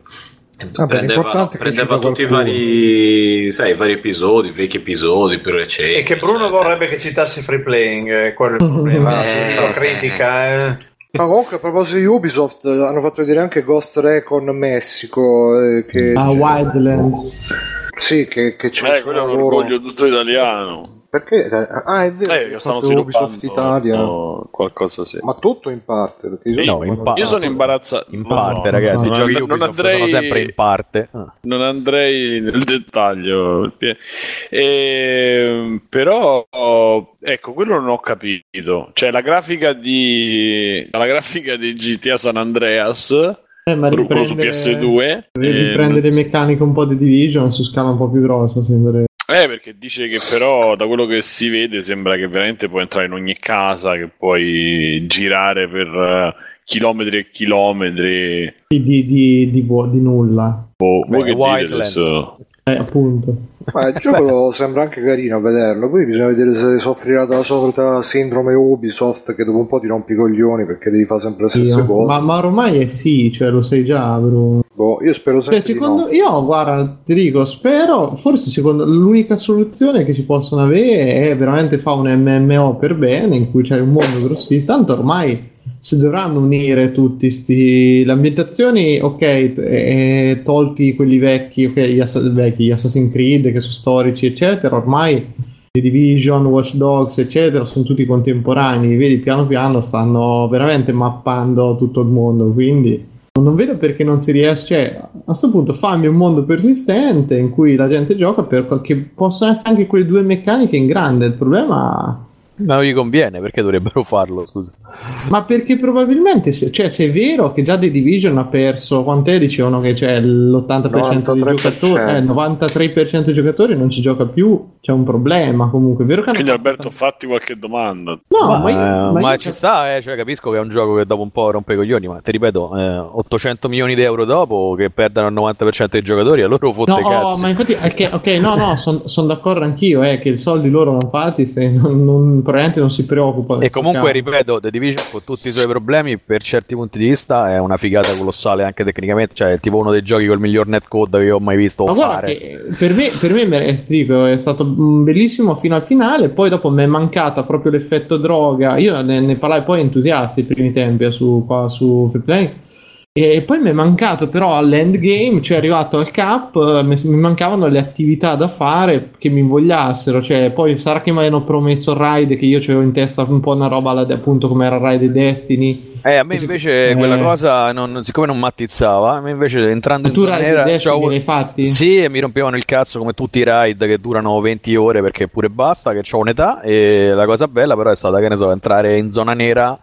Vabbè, che prendeva cita tutti i vari, sai, i vari episodi, vecchi episodi più recenti. E che Bruno eccetera. vorrebbe che citassi free playing, è quello è il problema. Eh. Lo critica, eh. Ma comunque a proposito di Ubisoft eh, hanno fatto vedere anche Ghost Recon Messico eh, che a c'è- Wildlands. sì che, che c'è Eh, quello è un orgoglio tutto italiano. Perché ah è vero Eh, ha stanno Ubisoft Italia no, qualcosa sì. ma tutto in parte perché io Sì, sono- in pa- Io sono imbarazzato. In No, parte, ragazzi, no, i giochi non Ubisoft andrei- sono sempre in parte. Ah. non andrei nel dettaglio, Ehm, però ecco, quello non ho capito. Cioè, la grafica di la grafica di GTA San Andreas, Eh, ma quello su riprende, PS2, riprende eh, le meccaniche un po' di Division su scala un po' più grossa, sembra. Eh, perché dice che però da quello che si vede sembra che veramente puoi entrare in ogni casa, che puoi girare per eh, chilometri e chilometri. Di, di, di, di, di nulla. Boh, Beh, voi che dite adesso? Eh, appunto. Ma il gioco sembra anche carino a vederlo, poi bisogna vedere se soffrirà dalla solita sindrome Ubisoft che dopo un po' ti rompi i coglioni perché devi fare sempre le stesse so- cose. ma, ma ormai è sì, cioè lo sai già, Bruno. Boh, io spero Cioè, sempre secondo di no. io, guarda, ti dico, spero, forse secondo l'unica soluzione che ci possono avere è veramente fare un MMO per bene in cui c'è un mondo grossissimo. Tanto ormai si dovranno unire tutti sti le ambientazioni, ok, eh, tolti quelli vecchi, ok, gli, Ass- vecchi, gli Assassin's Creed che sono storici, eccetera, ormai The Division, Watch Dogs, eccetera, sono tutti contemporanei. Vedi, piano piano stanno veramente mappando tutto il mondo. Quindi non vedo perché non si riesce. Cioè, a questo punto fammi un mondo persistente in cui la gente gioca per che possono essere anche quelle due meccaniche in grande. Il problema ma non gli conviene, perché dovrebbero farlo, scusa. Ma perché probabilmente, se, cioè, se è vero che già The Division ha perso, quant'è dicevano che c'è l'80% dei giocatori, eh, il 93% dei giocatori non ci gioca più, c'è un problema comunque. È vero che Quindi Alberto, fatti qualche domanda. No, ma, ma, io, ma, ma io ci sta, eh, cioè, capisco che è un gioco che dopo un po' rompe i coglioni, ma ti ripeto, eh, 800 milioni di euro dopo che perdono il 90% dei giocatori, allora fotte no, cazzi. ma infatti, okay, ok, no, no, sono son d'accordo anch'io, eh, che i soldi loro non fatti, non, non probabilmente non si preoccupa. E comunque, ripeto, The Division con tutti i suoi problemi, per certi punti di vista, è una figata colossale anche tecnicamente. Cioè, è tipo uno dei giochi col miglior netcode che ho mai visto Ma fare. per me, per me dico, è stato bellissimo fino al finale. Poi, dopo, mi è mancata proprio l'effetto droga. Io ne, ne parlai poi entusiasti i primi tempi su, qua su Free Play e poi mi è mancato però all'endgame, cioè arrivato al cap, mi mancavano le attività da fare che mi invogliassero. Cioè, poi sarà che mi hanno promesso ride che io avevo in testa un po' una roba appunto come era ride Destiny. Eh, a me invece eh, quella cosa, non, siccome non mi attizzava, a me invece entrando in zona nera... Destiny l'hai fatti? Sì, e mi rompevano il cazzo come tutti i ride che durano 20 ore perché pure basta, che ho un'età e la cosa bella però è stata, che ne so, entrare in zona nera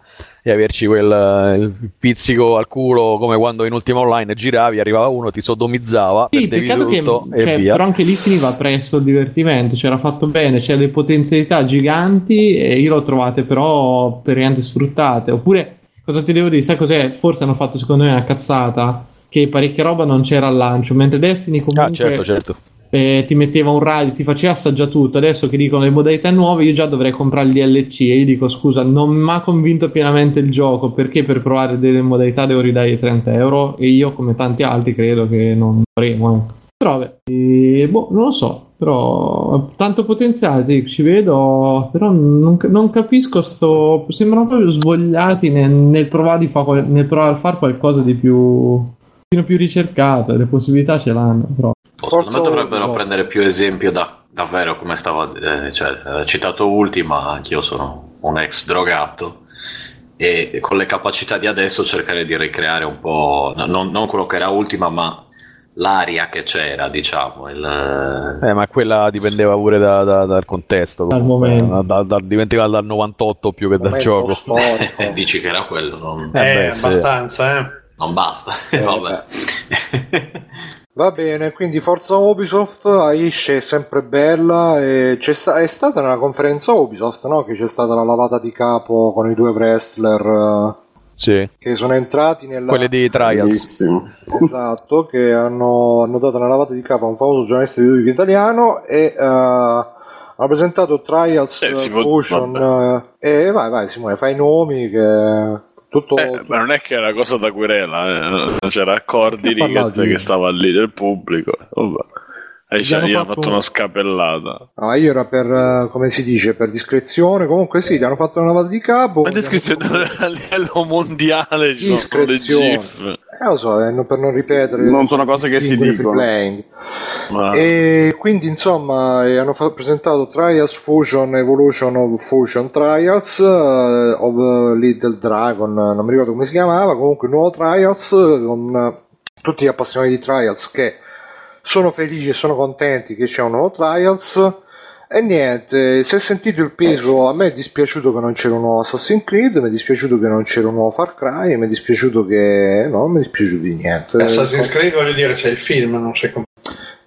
e averci quel pizzico al culo come quando in ultima online giravi, arrivava uno, ti sodomizzava, sì, peccato che, cioè, Però anche lì finiva presto il divertimento, c'era fatto bene, c'era delle potenzialità giganti e io l'ho trovate però per niente sfruttate. Oppure, cosa ti devo dire, sai cos'è? Forse hanno fatto secondo me una cazzata, che parecchia roba non c'era al lancio, mentre Destiny comunque... Ah, certo, certo eh, ti metteva un raid, ti faceva assaggiare tutto. Adesso che dicono le modalità nuove, io già dovrei comprare il DLC. E io dico: Scusa, non mi ha convinto pienamente il gioco perché per provare delle modalità devo ridare 30 euro. E io, come tanti altri, credo che non faremo. Eh. Però, vabbè, e, boh, non lo so. Però tanto potenziale, ci vedo. Però non, non capisco. Sto, sembrano proprio svogliati nel, nel provare, fa, nel provare a fare qualcosa di più più ricercato, le possibilità ce l'hanno. Però. Secondo me dovrebbero no. prendere più esempio da davvero come stava eh, cioè, eh, citato Ultima, anch'io sono un ex drogato e con le capacità di adesso cercare di ricreare un po' non, non quello che era Ultima ma l'aria che c'era diciamo il... eh, ma quella dipendeva pure da, da, dal contesto. Dal momento. Da, da, dipendeva dal 98 più che dal gioco. dici che era quello non... eh, eh abbastanza eh. non basta eh, vabbè Va bene, quindi Forza Ubisoft esce sempre bella e c'è sta- è stata nella conferenza Ubisoft no? che c'è stata la lavata di capo con i due wrestler sì. che sono entrati nella... Quelle di Trials. Esatto, che hanno, hanno, dato una lavata di capo a un famoso giornalista di YouTube italiano e uh, hanno presentato Trials eh, Fusion uh, e vai vai Simone, fai i nomi che tutto, eh, ma non è che era cosa da querela, eh. c'era accordi di che stava lì del pubblico. Vabbè. E gli hanno fatto... fatto... una scapellata. Ah, io era per, uh, come si dice, per discrezione. Comunque sì, gli hanno fatto una lavata di capo. Ma discrezione fatto... a livello mondiale. Discrezione. Eh, lo so, eh, per non ripetere. Non sono cose che si dicono. Ma... E quindi, insomma, eh, hanno fa- presentato Trials Fusion Evolution of Fusion Trials uh, of Little Dragon, non mi ricordo come si chiamava, comunque nuovo Trials con uh, tutti gli appassionati di Trials che sono felici e sono contenti che c'è un nuovo Trials e niente, si è sentito il peso. A me è dispiaciuto che non c'era un nuovo Assassin's Creed, mi è dispiaciuto che non c'era un nuovo Far Cry, mi è dispiaciuto che. No, non mi è dispiaciuto di niente. Assassin's Creed, voglio dire, c'è il film, non c'è.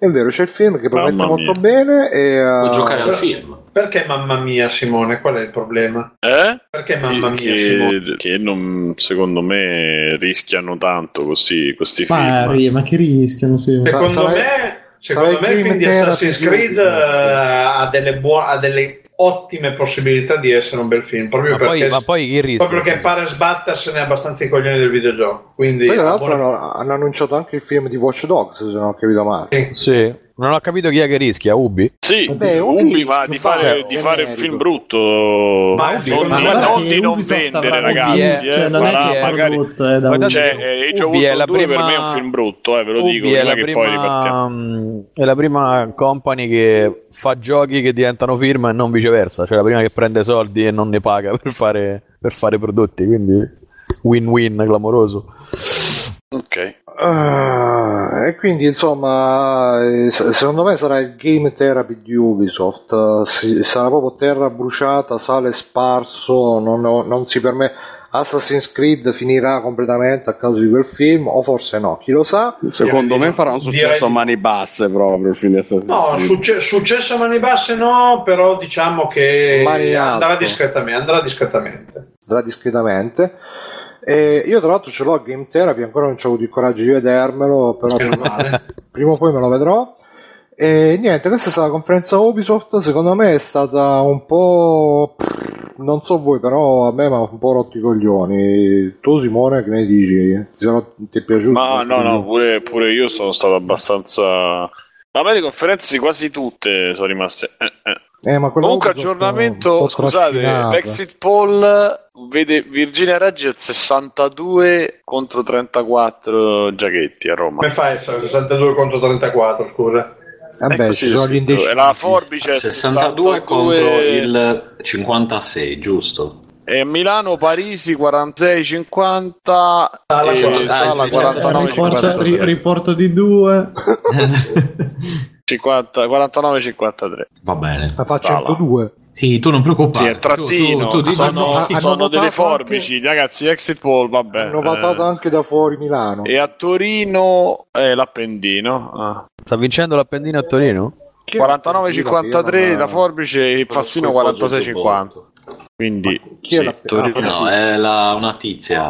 È vero, c'è il film che promette molto bene. E, uh... Giocare al film. Perché mamma mia, Simone? Qual è il problema? Eh? Perché mamma mia, che, Simone? Che non, secondo me rischiano tanto così questi ma, film. Ma che rischiano? Sì. Secondo Sarai... me Secondo me il film di Assassin's Creed uh, ha, delle buo- ha delle ottime possibilità di essere un bel film. Proprio, ma perché, poi, ma poi rischio? proprio perché pare sbattersene abbastanza i coglioni del videogioco. Quindi, poi, tra l'altro, buona... hanno annunciato anche il film di Watch Dogs, se non ho capito male. Sì. sì. Non ho capito chi è che rischia, Ubi? Sì, Vabbè, Ubi, Ubi ma di fa- fare, di è fare un film brutto. Ma non, secondo ma non che di non vendere, ragazzi. Ubi, eh, cioè, non è che è magari. prodotto, eh, da Ubi. Cioè, eh, Ubi è la 2 per prima- me è un film brutto, eh, ve lo Ubi dico, è prima la, che poi ripartiamo. prima, mm, è la prima company che fa giochi che diventano firma e non viceversa, cioè la prima che prende soldi e non ne paga per fare, per fare prodotti, quindi win-win clamoroso. Ok. Ah, e quindi insomma eh, se- secondo me sarà il game therapy di Ubisoft Eh, si- sarà proprio terra bruciata sale sparso non, non si permette Assassin's Creed finirà completamente a causa di quel film o forse no chi lo sa Secondo Direi me farà un successo direi a mani basse proprio il film di Assassin's No, Creed. succe- successo a mani basse no, però diciamo che andrà discretamente, andrà discretamente. andrà discretamente e io tra l'altro ce l'ho a Game Therapy ancora non ho avuto il coraggio di vedermelo però male. prima o poi me lo vedrò. E niente, questa è stata la conferenza Ubisoft. Secondo me è stata un po'. Non so voi, però a me mi ha un po' rotto i coglioni. Tu, Simone, che ne dici? Ti, sono- ti è piaciuto? Ma no, no, pure, pure io sono stato abbastanza. A me le conferenze quasi tutte sono rimaste. eh, eh. Eh, Comunque, aggiornamento. Scusate, l'exit poll vede Virginia Raggi al 62 contro 34 Giachetti a Roma. Come fai a essere 62 contro 34, scusa? Vabbè, Ecco, ci sono gli indecisi. E la Forbice è 62 contro il 56, giusto? E Milano, Parisi 46-50 Sala e 49, Sala sì, 49 Riporto, ri- 53 riporto di due. 50 49-53 Va bene. La fa Sala. 102. Sì, tu non Sì, preoccupare. è trattino, Tu, tu, tu di- sono, hanno- hanno sono delle forbici, ragazzi, exit poll, vabbè. Hanno votato eh. anche da fuori Milano. E a Torino è l'Appendino. ah. Sta vincendo l'Appendino a Torino? Chi è 49-53 la la Forbice e il Fassino 46-50. Quindi Chi è Torino- No, è la- una tizia.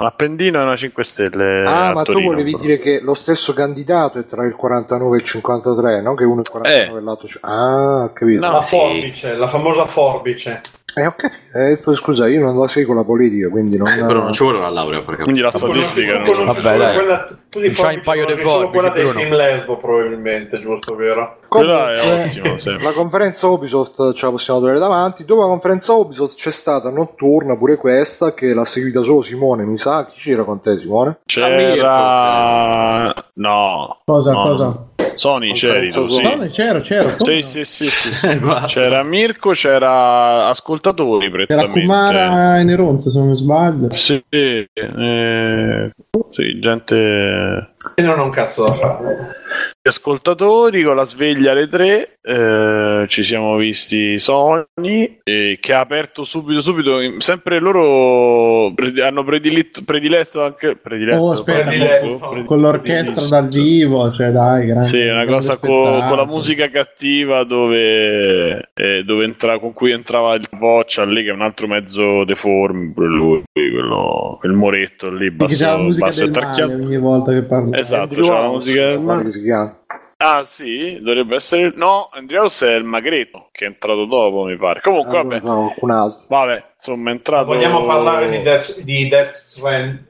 L'Appendino è una 5 Stelle. Ah, a ma tu Torino, volevi però. dire che lo stesso candidato è tra il 49 e il 53, non che uno è il 49 e l'altro... Ah, capito. No. La sì. forbice, la famosa forbice. Eh, ok. Eh, scusa, io non la seguo la politica, quindi non... Eh, però non ci vuole la laurea perché Quindi la Tu statistica tu conosci Vabbè, solo dai. quella, tu di un paio di conosci solo quella dei film lesbo probabilmente, giusto, vero? Quella è Comunque, ottimo, sì. La conferenza Ubisoft ce la possiamo tenere davanti. Dopo la conferenza Ubisoft c'è stata notturna pure questa che l'ha seguita solo Simone, mi sa. Chi c'era con te, Simone? C'era. No. Cosa, no, cosa? Sony c'eri tu, sì. Sony. No, c'ero, c'ero. Sì, sì, sì, sì, sì. C'era Mirko, c'era ascoltatori C'era. Kumara e Neronza, se non mi sbaglio. Sì, eh, sì, gente E non ho un cazzo da fare. Gli ascoltatori con la sveglia alle 3 eh, ci siamo visti Sony eh, che ha aperto subito subito sempre loro pre- hanno prediletto, prediletto anche prediletto, Oh, aspetta, Prediletto. Prediletto. Con l'orchestra dal vivo, cioè dai, grande. Sì, una cosa co- spettacolo. con, la musica cattiva dove, eh, dove entra- con cui entrava il Voccia lì che è un altro mezzo deforme, pure lui, quello, quel moretto lì, basso, c'è la musica basso del male ogni volta che parla. Esatto, c'è la musica del male. Ah sì, dovrebbe essere... No, Andreaus è il Magreto, che è entrato dopo, mi pare. Comunque, Allora, vabbè, altro. vabbè, insomma, è entrato... Vogliamo parlare di Death, di Death Strand-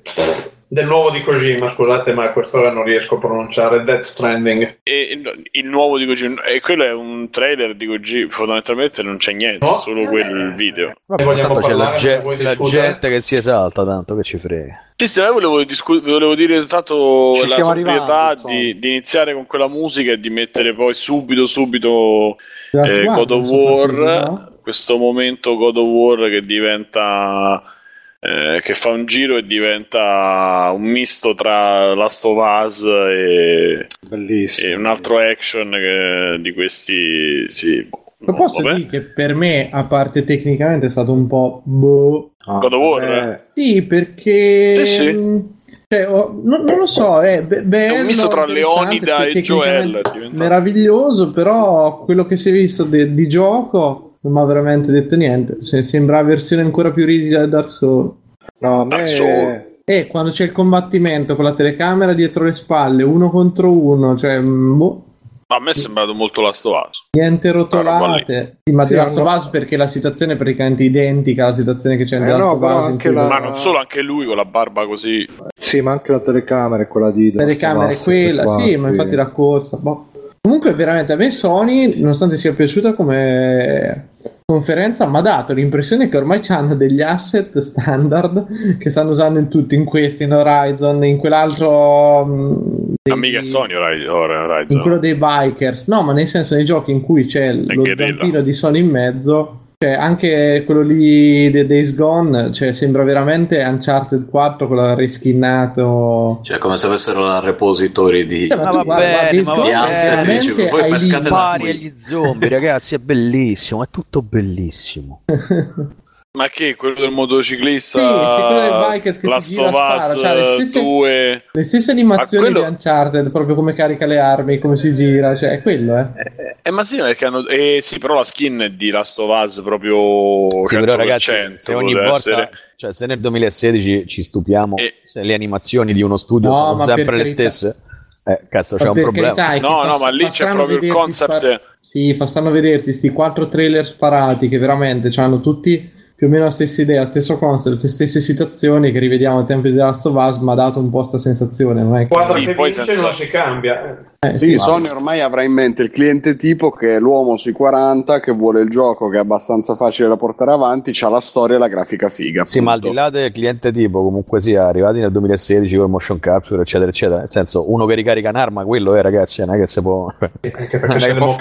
del nuovo di Kojima, scusate, ma a quest'ora non riesco a pronunciare Death Stranding. E il, nuovo di Kojima, e quello è un trailer di Kojima, fondamentalmente non c'è niente, No, solo quel video. Vabbè, vogliamo Tanto c'è la, parlare, ge- la gente che si esalta, tanto che ci frega. Sì, sì, volevo, discu- volevo dire tanto Ci la insomma. di, di iniziare con quella musica e di mettere poi subito, subito eh, God of War, no? questo momento God of War che diventa eh, che fa un giro e diventa un misto tra Last of Us e, e un altro action che- di questi sì. Lo posso Vabbè. dire che per me, a parte tecnicamente, è stato un po' boh. Ah, God of War, eh, Sì, perché... Sì, sì. cioè, ho- non, non lo so, è be- bello, È un misto tra Leonida e Joel, è diventato. Meraviglioso, però quello che si è visto de- di gioco non mi ha veramente detto niente. Se- sembra la versione ancora più rigida di Dark Souls. No, a Dark me... Souls. E quando c'è il combattimento con la telecamera dietro le spalle, uno contro uno, cioè, mh, boh, A me è sembrato molto Last of Us. niente rotolate. Sì, ma Sì, Last of Us perché la situazione è praticamente identica alla situazione che c'è in Eh The Last no, cui- la- Ma non solo, anche lui con la barba così. Sì, ma anche la telecamera è quella di... La telecamera è Last quella, qua, sì, ma infatti la corsa, boh. Comunque, veramente a me Sony, nonostante sia piaciuta come conferenza, mi ha dato l'impressione che ormai hanno degli asset standard che stanno usando in tutti, in questi, in Horizon, in quell'altro. Dei- Amiga Sony Horizon. Horizon. in quello dei bikers, no, ma nel senso nei giochi in cui c'è lo Guerrilla. zampino di Sony in mezzo, cioè anche quello lì di Days Gone, cioè sembra veramente Uncharted 4 con la reskinnato. Cioè, come se avessero la repository di... Cioè, ma tu va guarda, bene, ma va bene, voi pescate Pari agli zombie, ragazzi, è bellissimo, è tutto bellissimo. Ma che quello del motociclista? Sì, sì, quello del biker che si gira, spara, c'ha le stesse- 2. Le stesse animazioni Ma quello- di Uncharted, proprio come carica le armi, come si gira, cioè è quello, eh. Eh, ma sì, perché hanno... eh, sì, però la skin è di Last of Us proprio Sì, però 100%, ragazzi, se ogni volta, essere. cioè se nel 2016 ci stupiamo, E- se le animazioni di uno studio No, sono sempre le carità. stesse, eh, cazzo, Ma c'è un problema. carità, No, fa- no, ma lì c'è proprio il concept. spar- Sì, fa strano vederti sti quattro trailer sparati che veramente hanno tutti più o meno la stessa idea, lo stesso concept, le stesse situazioni che rivediamo ai tempi di Last of Us, ma ha dato un po' sta sensazione, non è che... Quadra Sì, che poi vince senza- non si cambia. Eh, Sì, ma- Sony ormai avrà in mente il cliente tipo che è l'uomo sui 40 che vuole il gioco che è abbastanza facile da portare avanti, c'ha la storia e la grafica figa. Sì, ma al di là del cliente tipo, comunque sia, arrivati nel 2016 con il motion capture, eccetera, eccetera. Nel senso, uno che ricarica un'arma, quello è, ragazzi, non è che si può. Anche perché non, è se può- non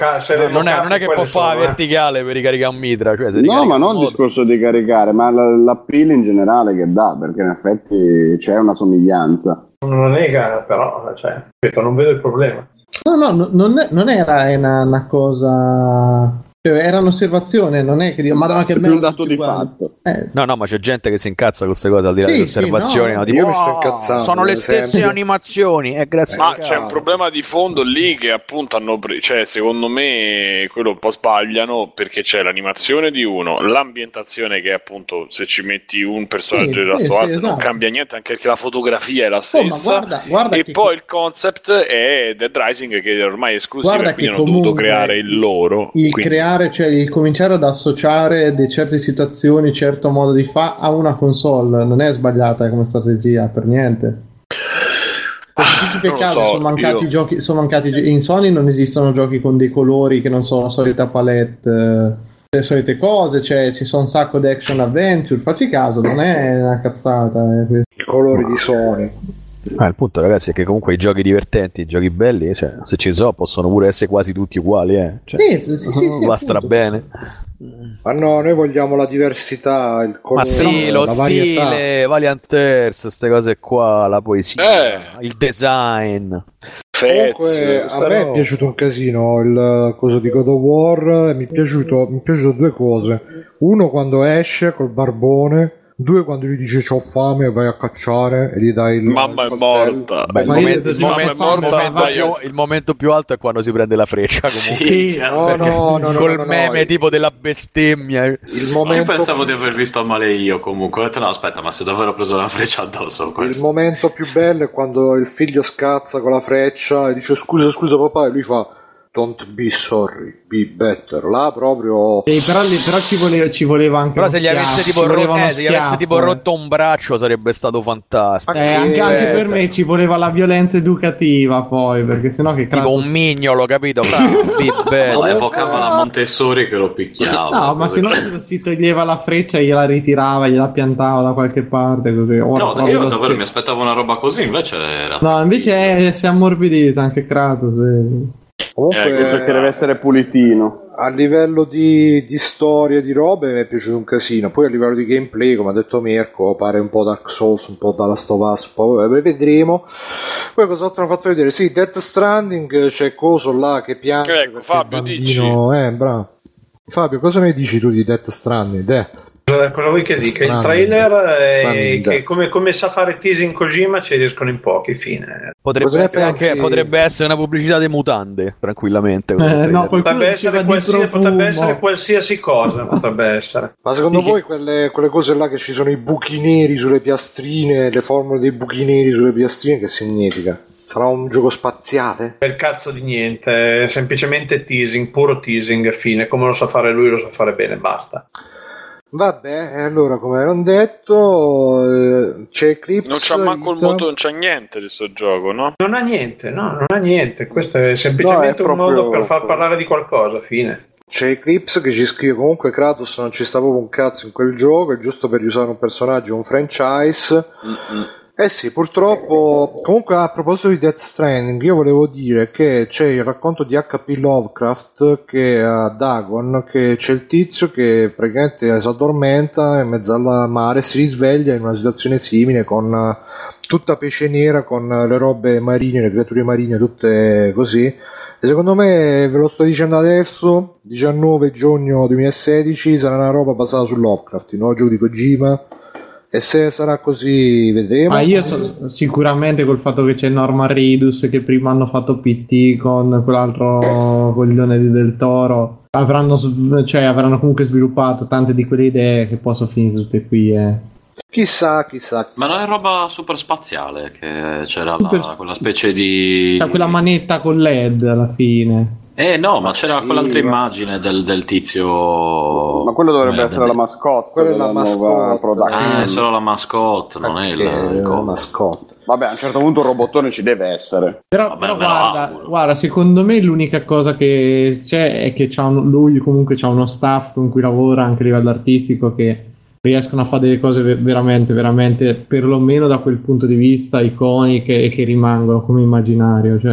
è, non è mocate che può fare eh. verticale per ricaricare un mitra. Cioè, se No, ma non il modo- discorso di caricare, ma l- l'appeal in generale che dà, perché in effetti c'è una somiglianza. Non nega, però, cioè, ripeto, non vedo il problema. No, no, no, non, non era una, una cosa... cioè, era un'osservazione, non è che dico, madonna che È più bello un dato di quanti". fatto. Eh, No, no, ma c'è gente che si incazza con queste cose al di là Sì, delle sì, osservazioni. no. no? Tipo, Io mi sto "Oh, incazzando, sono le stesse esempio." animazioni. E grazie Ma c'è un problema di fondo lì che appunto hanno pre- cioè secondo me quello un po' sbagliano perché c'è l'animazione di uno, l'ambientazione che appunto se ci metti un personaggio Sì, Last sì, sì, Us non esatto. cambia niente anche perché la fotografia è la Oh, stessa guarda, guarda e che- poi il concept è Dead Rising che è ormai esclusivo Guarda e quindi hanno dovuto creare il loro il quindi- creare, cioè il cominciare ad associare de certe situazioni, certo modo di fare a una console non è sbagliata come strategia per niente. Perché caso, so, sono mancati io- giochi, sono mancati gi- in Sony non esistono giochi con dei colori che non sono la solita palette, eh, le solite cose, cioè ci sono un sacco di action adventure, facci caso, non è una cazzata. eh. I colori di Sony. Ah, il punto, ragazzi, è che comunque i giochi divertenti, i giochi belli, cioè, se ci so, possono pure essere quasi tutti uguali. Eh. Cioè, Sì, sì, sì, sì, va appunto. stra bene. Ma no, noi vogliamo la diversità, il Ma colore, sì, lo la varietà. stile, Valiant Earth, queste cose qua, la poesia, Eh. il design. Fez, Comunque, a me è piaciuto un casino il coso di God of War. Mi è piaciuto, mi è piaciuto due cose. Uno quando esce col barbone, due quando gli dice c'ho fame vai a cacciare e gli dai il mamma il è coltello. Beh, morta il, io momento, il momento- il momento morta, più, il momento più alto è quando si prende la freccia comunque. Sì, No, cazzo. no, no, no, Col no, meme tipo della bestemmia. Il Io momento, pensavo di aver visto male io comunque. Ho detto no, aspetta, ma se davvero ho preso una freccia addosso il questo. momento più bello è quando il figlio scazza con la freccia e dice scusa, scusa papà e lui fa don't be sorry, be better. Là proprio... Sì, però, però ci, voleva, ci voleva anche Però se gli avesse tipo, ro- eh, se gli avesse tipo eh. rotto un braccio sarebbe stato fantastico. Eh, anche, anche per me ci voleva la violenza educativa poi, perché sennò che Tipo Kratos... un mignolo, capito? Bravo, be better. No, evocava la Montessori che lo picchiava. No, ma se no si toglieva la freccia e gliela ritirava, gliela piantava da qualche parte così. Ora No, io davvero mi aspettavo una roba così, invece era... No, invece è, si è ammorbidito anche Kratos. vedi. Comunque, Eh, Perché deve essere pulitino. a livello di, di storia, di robe, mi è piaciuto un casino. Poi a livello di gameplay, come ha detto Mirko, pare un po' Dark Souls, un po' da Last of Us, vedremo. Poi cos'altro hanno fatto vedere? Sì, Death Stranding, c'è Coso là che piange. Ecco, Fabio, bambino... Eh, bravo. Fabio, cosa ne dici tu di Death Stranding? De? Cosa, vuoi che dica? Il trailer che come, come sa fare teasing Kojima ci riescono in pochi, fine. Potrebbe, ne essere anche, pensi? potrebbe essere una pubblicità di mutande, tranquillamente. Eh, no, qualcuno Potrebbe essere, qualsiasi, potrebbe essere qualsiasi cosa, potrebbe essere. Ma secondo Sì, voi quelle, quelle cose là che ci sono i buchi neri sulle piastrine, le formule dei buchi neri sulle piastrine, che significa? Sarà un gioco spaziale? Per cazzo di niente, è semplicemente teasing, puro teasing, fine. Come lo sa fare lui, lo sa fare bene, basta. Vabbè, e allora come hanno detto, eh, c'è Eclipse. Non c'ha manco il moto, non c'ha niente di sto gioco, no? Non ha niente, no, non ha niente. Questo è semplicemente No, è un modo per far parlare di qualcosa, fine. C'è Eclipse che ci scrive comunque Kratos non ci sta proprio un cazzo in quel gioco, è giusto per usare un personaggio, un franchise. Eh sì, purtroppo. Comunque, a proposito di Death Stranding, io volevo dire che c'è il racconto di HP Lovecraft che a Dagon, che c'è il tizio che praticamente si addormenta in mezzo al mare, si risveglia in una situazione simile con eh, tutta pece nera, con le robe marine, le creature marine, tutte così. E secondo me, ve lo sto dicendo adesso, 19 giugno 2016, sarà una roba basata su Lovecraft, il nuovo gioco di Kojima. E se sarà così, vedremo. Ma io so- sicuramente col fatto che c'è Norman Reedus che prima hanno fatto PT con quell'altro coglione di Del Toro avranno, cioè, avranno comunque sviluppato tante di quelle idee che poi sono finite tutte qui eh. Chissà, chissà, chissà. Ma non è roba super spaziale, che c'era la- Super- quella specie di... Cioè, quella manetta con LED alla fine Eh no, ma Ma c'era sì, quell'altra ma- immagine del, del tizio... Ma quello dovrebbe Eh, essere la mascotte Quella è la mascotte. Ah, è solo la mascotte, non è il, Perché il coso. una mascotte. Vabbè, a un certo punto un robottone ci deve essere. Però, Vabbè, però guarda, guarda, secondo me l'unica cosa che c'è è che c'ha un- lui comunque c'ha uno staff con cui lavora anche a livello artistico che riescono a fare delle cose ve- veramente, veramente, perlomeno da quel punto di vista, iconiche e che rimangono come immaginario. Cioè.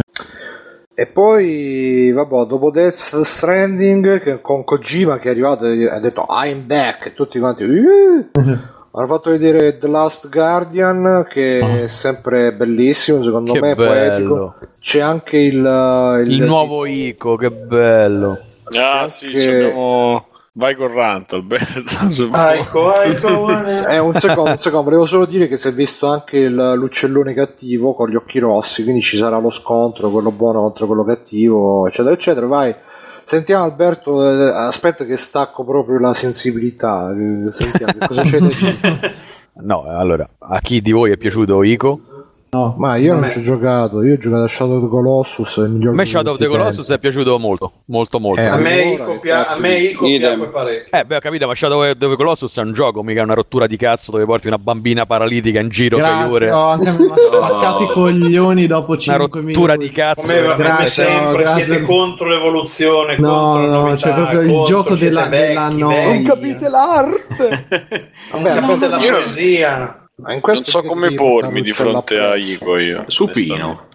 E poi, vabbè, dopo Death Stranding, che con Kojima che è arrivato e ha detto I'm back, e tutti quanti... "Uh". Hanno fatto vedere The Last Guardian, che è sempre bellissimo, secondo Che me, poetico. bello. C'è anche il... Il nuovo Ico, che bello. Ah, C'è sì, anche- ci abbiamo... Vai Ah, vuoi. ecco, ecco. Eh, un secondo, un secondo, volevo solo dire che si è visto anche il- l'uccellone cattivo con gli occhi rossi, quindi ci sarà lo scontro, quello buono contro quello cattivo, eccetera, eccetera. Vai, sentiamo Alberto, eh, aspetta che stacco proprio la sensibilità, eh, sentiamo che cosa c'è da dire. No, allora, a chi di voi è piaciuto Ico? No. Ma io non Vabbè. ci ho giocato, io ho giocato a Shadow of the Colossus, A me Shadow of the Colossus è piaciuto molto, molto molto. Eh, A me Allora, Ico che pia- cazzo a me di- Ico Idem. piace parecchio. Eh, beh, ho capito, ma Shadow of the Colossus è un gioco, mica una rottura di cazzo dove porti una bambina paralitica in giro 6 Grazie, ore. oh, anche a me mi ha spaccato i coglioni dopo Una 5 rottura minuti. di cazzo. Come, come Grazie, sempre grazie. siete contro l'evoluzione, No, contro la no, novità, c'è proprio il gioco della- vecchi, della vecchi. noia. Non capite l'arte! Vabbè, Non aspetta, la poesia. Ma in questo Non so come devi pormi di fronte a. Ico io. Supino.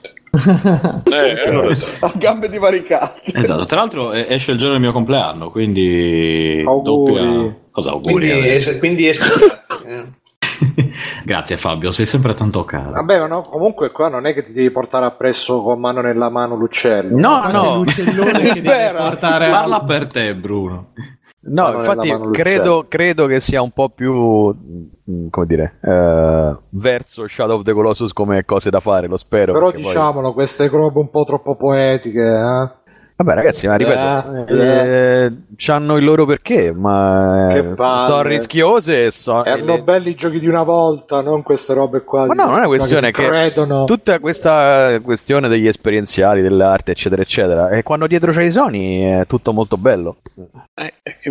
Eh, allora sì. A gambe divaricate. Esatto, tra l'altro eh, esce il giorno del mio compleanno, quindi Auguri. doppia... Cosa auguri? Quindi, adesso? es- quindi esco eh. Grazie Fabio, sei sempre tanto caro. Vabbè, ma no, comunque qua non è che ti devi portare appresso con mano nella mano l'uccello. No, C'è no, l'uccellone che Spera. portare Parla per te Bruno. No, infatti credo, l'uccello. credo che sia un po' più, mm, come dire, eh, verso Shadow of the Colossus come cose da fare, lo spero. Però perché poi- diciamolo, queste robe un po' troppo poetiche, eh? Vabbè, ragazzi, ma ripeto, Eh, eh, c'hanno il loro perché, ma eh, sono rischiose so- Erano le- belli i giochi di una volta, non queste robe qua. Ma no, non è una questi questione che credono. tutta questa questione degli esperienziali, dell'arte, eccetera, eccetera, e quando dietro c'è i Sony è tutto molto bello. Eh, eh, che-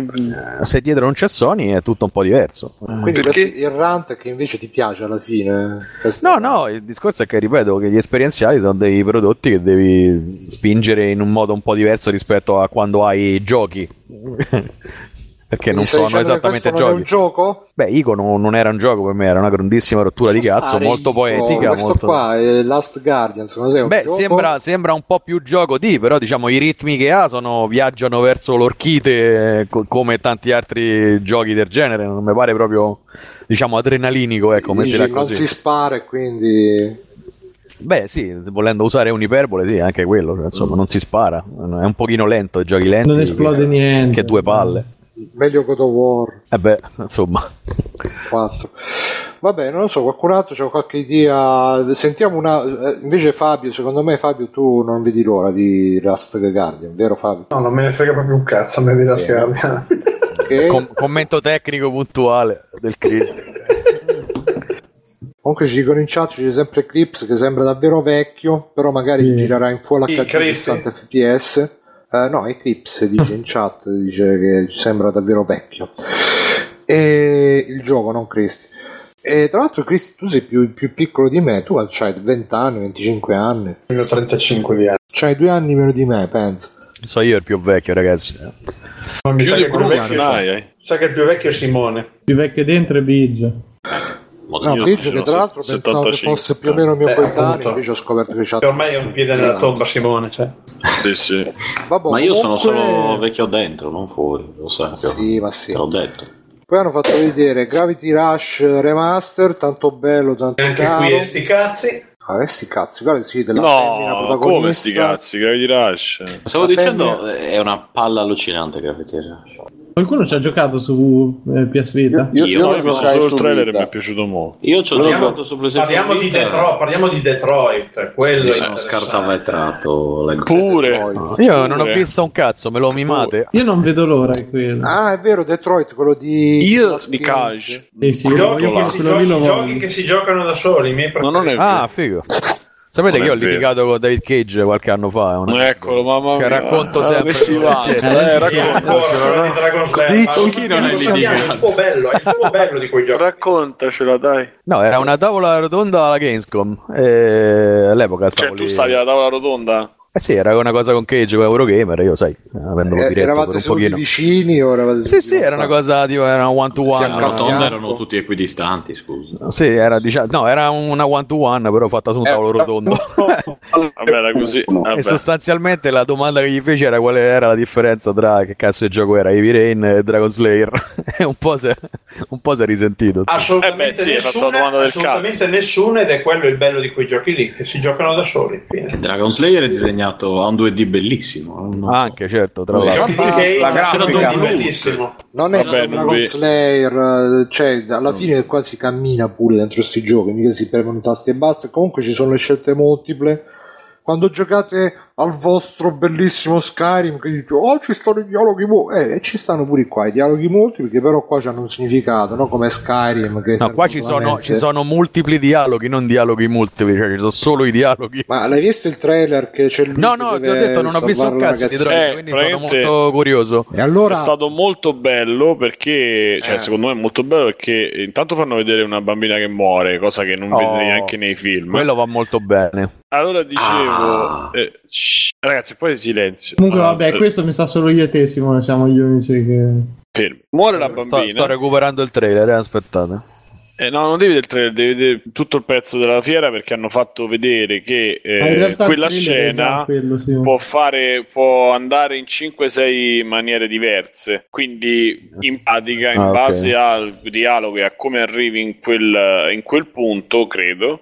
Eh, Se dietro non c'è Sony è tutto un po' diverso. Eh, Quindi Perché- il rant che invece ti piace alla fine. Questo- No, no, il discorso è che, ripeto, che gli esperienziali sono dei prodotti che devi spingere in un modo un po' diverso rispetto a quando hai giochi. Perché Quindi non sono esattamente questo non è un giochi. gioco? Beh, Ico non, non era un gioco per me, era una grandissima rottura di cazzo, molto Ico. poetica. Questo molto... qua è Last Guardian, secondo te è un Beh, sembra, sembra un po' più gioco di, però diciamo i ritmi che ha sono, viaggiano verso l'orchite eh, co- come tanti altri giochi del genere, non mi pare proprio diciamo adrenalinico, ecco, Dici, non si spara e quindi... Beh, sì, volendo usare un'iperbole, sì, anche quello, cioè, insomma, non si spara, è un pochino lento, i giochi lenti Non esplode che, niente. che due palle. Meglio God of War E beh, insomma. 4. Vabbè, non lo so, qualcun altro c'ha qualche idea. Sentiamo una. eh, Invece, Fabio, secondo me, Fabio, tu non vedi l'ora di Last Guardian, vero Fabio? No, non me ne frega proprio un cazzo a me di Last. Guardian. Che Com- commento tecnico puntuale del Cristo. comunque ci dicono in chat c'è sempre Eclipse che sembra davvero vecchio, però magari Sì. girerà in full HD Cristi. 60 fps. Eh, no, Eclipse dice in chat, dice che sembra davvero vecchio. E il gioco, non Cristi. E tra l'altro, Cristi, tu sei più, più piccolo di me, tu hai 20 anni, 25 anni. Io ho 35 di anni. C'hai due anni meno di me, penso. So io il più vecchio, ragazzi. Ma mi sa che, il più vecchio, dai, eh. sa che il più vecchio è Simone. Più vecchio dentro è Biggio. No, Biggio che tra l'altro pensavo che 75. fosse più o meno mio Eh, coetaneo, invece ho scoperto che c'ha... Ormai è un piede nella tomba Simone. Cioè. Sì, sì. Vabbè, Ma io sono comunque- solo vecchio dentro, non fuori, lo sai. Sì, ma sì. Te l'ho detto. Poi hanno fatto vedere Gravity Rush Remaster, tanto bello, tanto E anche caro. qui e sti cazzi. Ah, eh, sti cazzi, guarda, sì, della femmina No, protagonista. come sti cazzi, Gravity Rush. Stavo La dicendo, femmina- è una palla allucinante Gravity Qualcuno ci ha giocato su eh, PS Vita? Io, Io io No, ho visto giocai solo il trailer e mi è piaciuto molto. Io ci ho Parliamo- giocato su PlayStation Parliamo di, Detroit, parliamo di Detroit. Quello Mi è sono scartavetrato Pure. Detroit. Io non ho Pure. visto un cazzo, me lo mimate. Io non vedo l'ora di quello. Ah, è vero, Detroit, quello di... Io di Cage. Sì, sì, giochi, io che si, giochi, giochi che si giocano da soli, i miei No, non è preferiti. vero. Ah, figo. Sapete Non che io ho vero. litigato con David Cage qualche anno fa. una- Eccolo, mamma Che mia. racconto Ah, sempre. che va. Eh, Eh, Ma con chi non è litigato? Il suo bello, è il suo bello di quei giochi. Raccontacela, dai. No, era una tavola rotonda alla Gamescom. E all'epoca stavo Cioè, tu lì- stavi alla tavola rotonda? Eh sì, era una cosa con Cage, con Eurogamer, io sai, avendo Eh, diretto eravate pochino. vicini o eravate Sì, sì, era una cosa tipo, era un one to one. accascia- La rotonda erano tutti equidistanti, scusa. Sì, era diciamo, no, era una one to one, però fatta su un tavolo rotondo. Vabbè, era così. Vabbè. E sostanzialmente la domanda che gli fece era quale era la differenza tra che cazzo di gioco era Heavy Rain e Dragon Slayer. e un po' si è, un po' si è risentito. Assolutamente Eh beh, sì, nessuna, domanda del assolutamente cazzo. nessuno ed è quello il bello di quei giochi lì, che si giocano da soli. Dragon Slayer è disegnato, ha un 2D bellissimo. non so. Anche, certo, tra l'altro. Game, la c'è grafica. dire bellissimo. Non è Vabbè, come Dragon Slayer, eh, cioè alla fine qua si cammina pure dentro questi giochi, mica si premono i tasti e basta. Comunque ci sono le scelte multiple. Quando giocate al vostro bellissimo Skyrim, che dite, oh ci stanno i dialoghi multipli, eh, e ci stanno pure qua i dialoghi multipli, che però qua hanno un significato, no? Come Skyrim. Che No, qua ci sono, ci sono multipli dialoghi, non dialoghi multipli, cioè ci sono solo i dialoghi. Ma l'hai visto il trailer che c'è lui No, no, ti ho detto, non ho visto un cazzo di droga, Eh, quindi sono molto curioso. E allora È stato molto bello perché, cioè, Eh. secondo me è molto bello perché intanto fanno vedere una bambina che muore, cosa che non Oh, vedi neanche nei film. Quello va molto bene. Allora dicevo, Ah. eh, shh, ragazzi, poi silenzio. Comunque, Ah, vabbè, eh, questo mi sa solo io e te, Simone, siamo gli unici che... fermi. Muore la Sto, bambina. sto recuperando il trailer, eh, aspettate. Eh, no, non devi vedere il trailer, devi vedere tutto il pezzo della fiera perché hanno fatto vedere che eh, quella scena quello, sì. può fare può andare in 5-6 maniere diverse. Quindi in pratica, in Ah, base al dialogo e a come arrivi in quel, in quel punto, credo.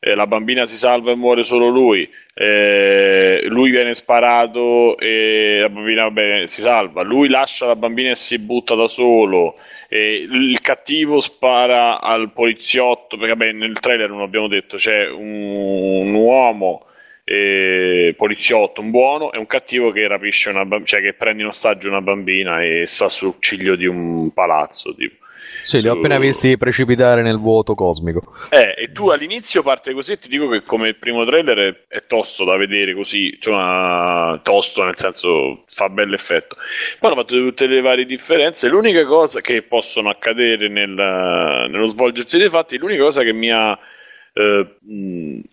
Eh, la bambina si salva e muore solo lui. eh, lui viene sparato e la bambina vabbè, si salva. Lui lascia la bambina e si butta da solo. E il cattivo spara al poliziotto perché vabbè, nel trailer non abbiamo detto c'è un, un uomo eh, poliziotto un buono e un cattivo che rapisce una bambina cioè che prende in ostaggio una bambina e sta sul ciglio di un palazzo tipo. Sì, li ho appena visti precipitare nel vuoto cosmico. Eh, e tu all'inizio parte così e ti dico che come il primo trailer è, è tosto da vedere così, cioè tosto nel senso fa bell'effetto. Poi hanno fatto tutte le varie differenze. L'unica cosa che possono accadere nel- nello svolgersi dei fatti, l'unica cosa che mi ha eh,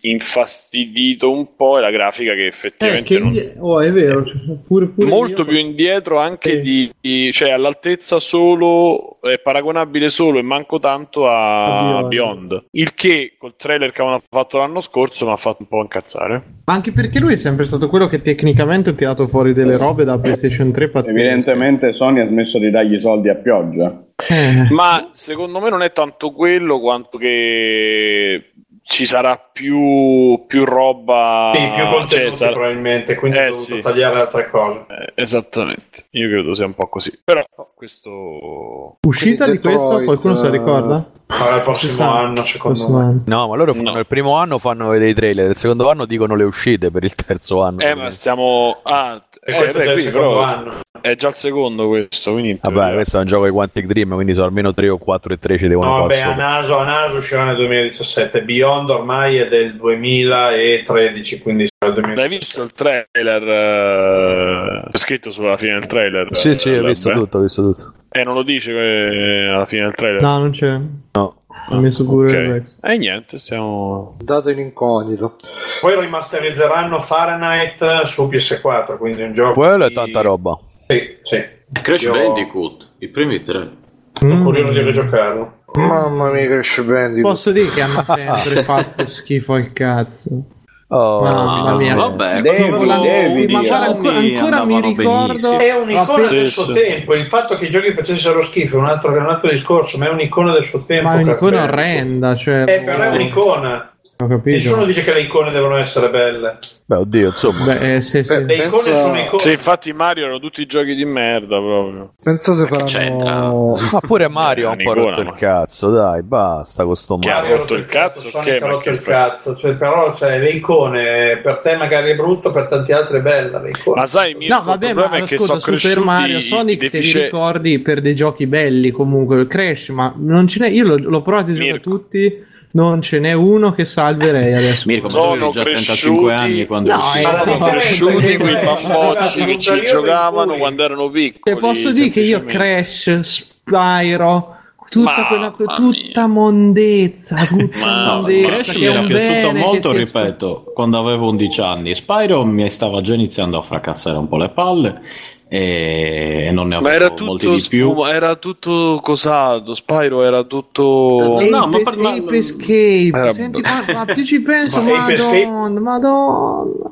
infastidito un po' è la grafica che Eh, effettivamente che non, oh, è vero, cioè, pure, pure molto io- più indietro anche Sì. di, di- cioè all'altezza solo è paragonabile solo e manco tanto a A Beyond. Il che col trailer che avevano fatto l'anno scorso mi ha fatto un po' incazzare Ma anche perché lui è sempre stato quello che tecnicamente ha tirato fuori delle robe da PlayStation 3 pazzesche. Evidentemente Sony ha smesso di dargli soldi a pioggia. Eh, ma secondo me non è tanto quello quanto che ci sarà più, più roba Sì, più contenuti cioè, sarà- probabilmente, quindi Eh, ho dovuto sì. tagliare altre cose. eh, esattamente io credo sia un po' così però questo uscita di Quindi questo, Detroit, qualcuno se la eh, ricorda? Sarà il prossimo anno, secondo Prossimo me. anno. No, ma loro fanno No. il primo anno fanno vedere i trailer, il secondo anno dicono le uscite per il terzo anno. eh ma stiamo ah E eh, questo beh, è già il quindi secondo però anno. è già il secondo questo quindi Vabbè, questo è un gioco di Quantic Dream, quindi sono almeno 3 o 4 e 3 ci devono No, vabbè, a naso, a naso uscirà nel 2017. Beyond ormai è del 2013, quindi sarà il 2017. L'hai visto il trailer? eh, C'è scritto sulla fine del trailer. Sì, sì, ho eh, visto tutto, ho visto tutto. E non lo dice eh, alla fine del trailer. No, non c'è. No. Ha messo pure Ok. il Rex. E niente, stiamo... Dato in incognito. Poi rimasterizzeranno Fahrenheit su PS4, quindi un gioco. Quello è di- tanta roba. Sì, sì. Crash Io- Bandicoot, i primi tre. Sono Mm. curioso di rigiocarlo. Mamma mia, Crash Bandicoot. Posso dire che hanno sempre fatto schifo al cazzo. Oh, Mamma mia. vabbè, Devi, devi, 11 ma guarda, ancora, ancora mi ricordo benissimo. È un'icona del suo tempo. Il fatto che i giochi facessero schifo è un altro, è un altro discorso, ma è un'icona del suo tempo. ma è un'icona orrenda cioè Eh, però è un'icona. Ho capito Nessuno dice che le icone devono essere belle. Beh, oddio, insomma. Beh, eh, sì, sì. Beh, Le icone Pensa- sono icone. Sì, infatti Mario erano tutti giochi di merda proprio. Penso se c'entra? faranno... Ma pure Mario ha un po' rotto ma- il cazzo, dai, basta con sto Che ha Mario. rotto il cazzo, Sonic che- ha rotto il cazzo. Cioè, però cioè, le icone per te magari è brutto, per tanti altri è bella. Le icone. Ma sai, Mirko, No, vabbè, il ma problema è che scusa, sono Super Mario Sonic te li defici- ricordi per dei giochi belli comunque, Crash, ma non ce n'è, io l'ho, l'ho provato a giocare tutti, non ce n'è uno che salverei adesso. Mirko, ma tu già cresciuti- 35 anni quando No, Ma sono cresciuti quei arriva in che ci giocavano quando erano piccoli. Te posso dire che io. Crash, Spyro, tutta Mamma quella tutta mondezza, tutta Mamma mondezza. Crash che mi era piaciuto molto, ripeto, quando avevo 11 anni. Spyro mi stava già iniziando a fracassare un po' le palle e non ne Ma era tutto, di più. sfuma- era tutto cosato. Spyro era tutto. Ape, No, ma per- ma- Ape Escape, Era- senti, ma, ma più ci penso, Ma Ape Escape- madonna, madonna.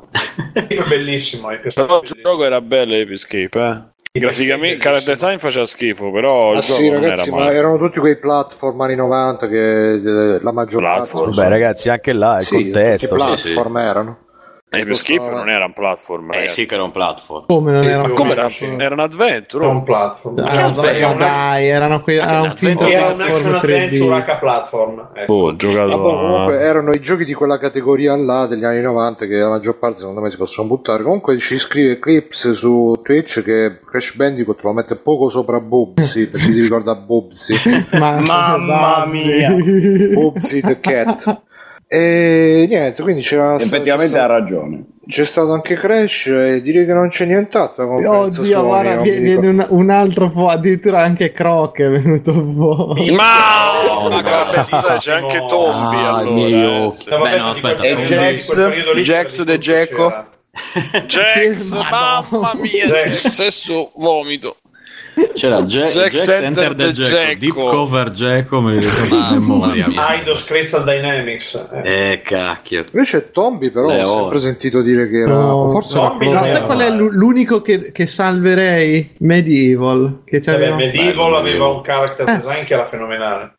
È bellissimo. È piaciuto Però il bellissimo. gioco era bello Ape Escape, eh. Graficamente, character design faceva schifo, però Ah sì, ragazzi, era ma erano tutti quei platform anni 90 che eh, la maggior Platform. parte... Vabbè, ragazzi, anche là il Sì, contesto. che platform erano. Ape Escape non era un platform. Eh ragazzi. sì che era un platform. Come non era Come era? Era un adventure. Era un platform. Ah, Era vabbè, un- dai, erano que- era un finto Era un action platform adventure 3D. H platform. ecco. Oh, ho giocato Ah, a- comunque erano i giochi di quella categoria là degli anni 90 che la maggior parte secondo me si possono buttare. Comunque ci scrive Clips su Twitch che Crash Bandicoot lo mette poco sopra Bubsy perché ti ricorda Bubsy. Ma- Mamma mia. Bubsy the Cat. E niente, quindi c'era Effettivamente c'è ha stato, ragione. c'è stato anche Crash e direi che non c'è nient'altro. Oddio, guarda, viene, un, un altro po', addirittura anche Croc è venuto fuori. Ma No, ma no, guarda, c'è anche Tombi Ah, allora. eh. No, vabbè, Beh, no, aspetta, E Jax- Jax de Gecko? Jax, mamma mia, Jax. sesso vomito. C'era Jack, Jack Jack Enter Enter the the Gecko, Gecko. Deep Cover Gecko, me li ricordo a memoria. Eidos Crystal Dynamics. eh. Eh, cacchio. Invece Tombi però Le ho sempre sentito dire che era... No, forse Tombi No, sai qual è l'unico che, che salverei? Medieval. Che Vabbè, c'aveva... Medieval aveva un character design che era fenomenale.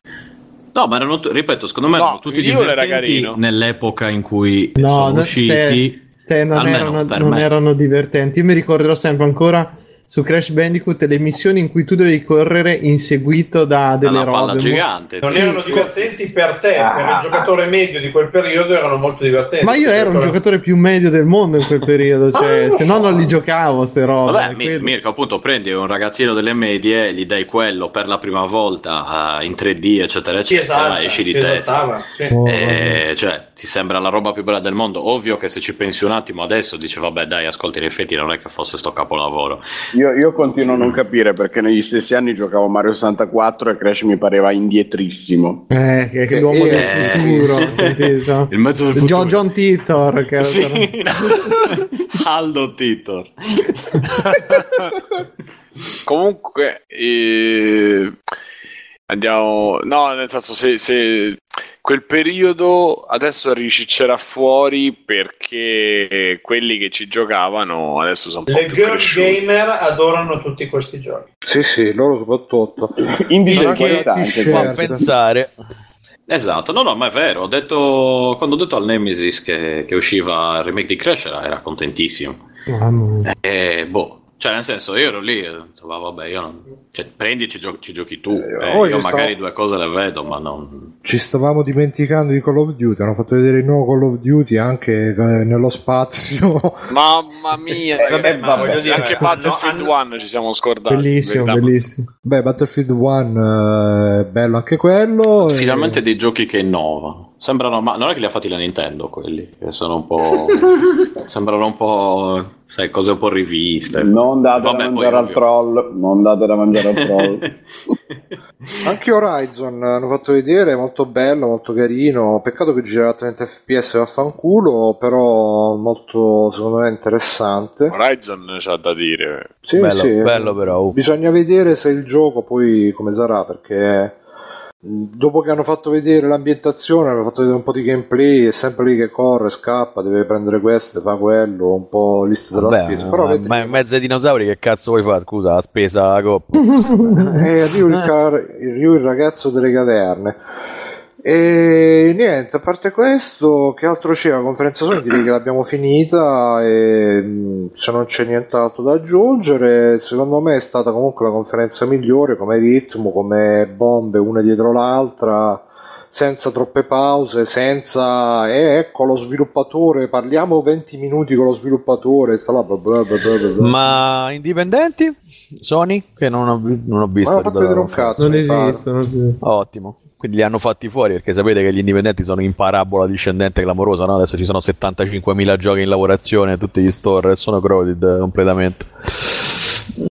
No, ma erano, ripeto, secondo me No, erano tutti divertenti nell'epoca in cui No, sono usciti. ste- ste- non, almeno erano, non erano divertenti. Io mi ricorderò sempre ancora su Crash Bandicoot le missioni in cui tu dovevi correre inseguito da delle Dalla robe. palla gigante. Non Sì, erano sì. divertenti per te, per Ah. il giocatore medio di quel periodo erano molto divertenti. Ma io ero un giocatore più medio del mondo in quel periodo, Ah, cioè, non lo se no so. non li giocavo ste robe. Vabbè, Mi- Mirko, appunto, prendi un ragazzino delle medie, gli dai quello per la prima volta eh, in 3D, eccetera, Sì, eccetera, esatto, esci di testa. sì. Oh, Eh, cioè, ti sembra la roba più bella del mondo. Ovvio che se ci pensi un attimo adesso dici, vabbè, dai, ascolti, in effetti non è che fosse sto capolavoro. Io, io continuo a non capire perché negli stessi anni giocavo Mario 64 e Crash mi pareva indietrissimo. Eh, che, che Eh, l'uomo eh, del futuro. capito? Il mezzo del futuro. John, John Titor, che era Sì. Aldo Titor. Comunque, eh, andiamo. No, nel senso, se, se quel periodo adesso riciccerà fuori perché quelli che ci giocavano adesso sono un po' Le più girl cresciuti. gamer adorano tutti questi giochi. Sì, sì, loro soprattutto. Di Anche. Fa pensare. Esatto, no, no, ma è vero. Ho detto, quando ho detto al Nemesis che, che usciva il remake di Crash era, era contentissimo. Mamma mia. E boh, cioè, nel senso, io ero lì, e detto, "Va, vabbè, io non... cioè, prendi, ci, gio- ci giochi tu. Eh, Eh, io stavo- magari due cose le vedo, ma non. Ci stavamo dimenticando di Call of Duty, hanno fatto vedere il nuovo Call of Duty anche eh, nello spazio. Mamma mia, Eh, vabbè, ma voglio dire, anche Battlefield hanno- 1 ci siamo scordati. Bellissimo, verità, bellissimo. Beh, Battlefield 1 è bello anche quello. e- Finalmente dei giochi che innovano. Sembrano, ma non è che li ha fatti la Nintendo quelli, che sono un po'. sembrano un po'. Sai, cose un po' riviste. Non date Vabbè, da mangiare al troll, non date da mangiare al troll. Anche Horizon hanno fatto vedere, molto bello, molto carino. Peccato che gira a 30 fps vaffanculo, però molto secondo me interessante. Horizon c'ha da dire. Sì, bello, sì. bello però. uh. Bisogna vedere se il gioco poi come sarà, perché dopo che hanno fatto vedere l'ambientazione, hanno fatto vedere un po' di gameplay, è sempre lì che corre, scappa, deve prendere questo, fa quello, un po' lista della Vabbè, spesa. Però ma, vedremo. ma in mezzo ai dinosauri che cazzo vuoi fare? Scusa, la spesa la coppa. Eh, Ryu il, car- il ragazzo delle caverne. E niente, a parte questo, che altro c'è? La conferenza Sony direi che l'abbiamo finita e se non c'è nient'altro da aggiungere, secondo me è stata comunque la conferenza migliore come ritmo, come bombe una dietro l'altra, senza troppe pause, senza eh, ecco lo sviluppatore, parliamo 20 minuti con lo sviluppatore, sta là, bla bla bla bla bla. Ma indipendenti? Sony? Che non ho, non ho Ma visto. hanno fatto vedere un cazzo. Non esistono. Ottimo. Quindi li hanno fatti fuori perché sapete che gli indipendenti sono in parabola discendente clamorosa, no? Adesso ci sono 75.000 giochi in lavorazione, tutti gli store sono crowded eh, completamente.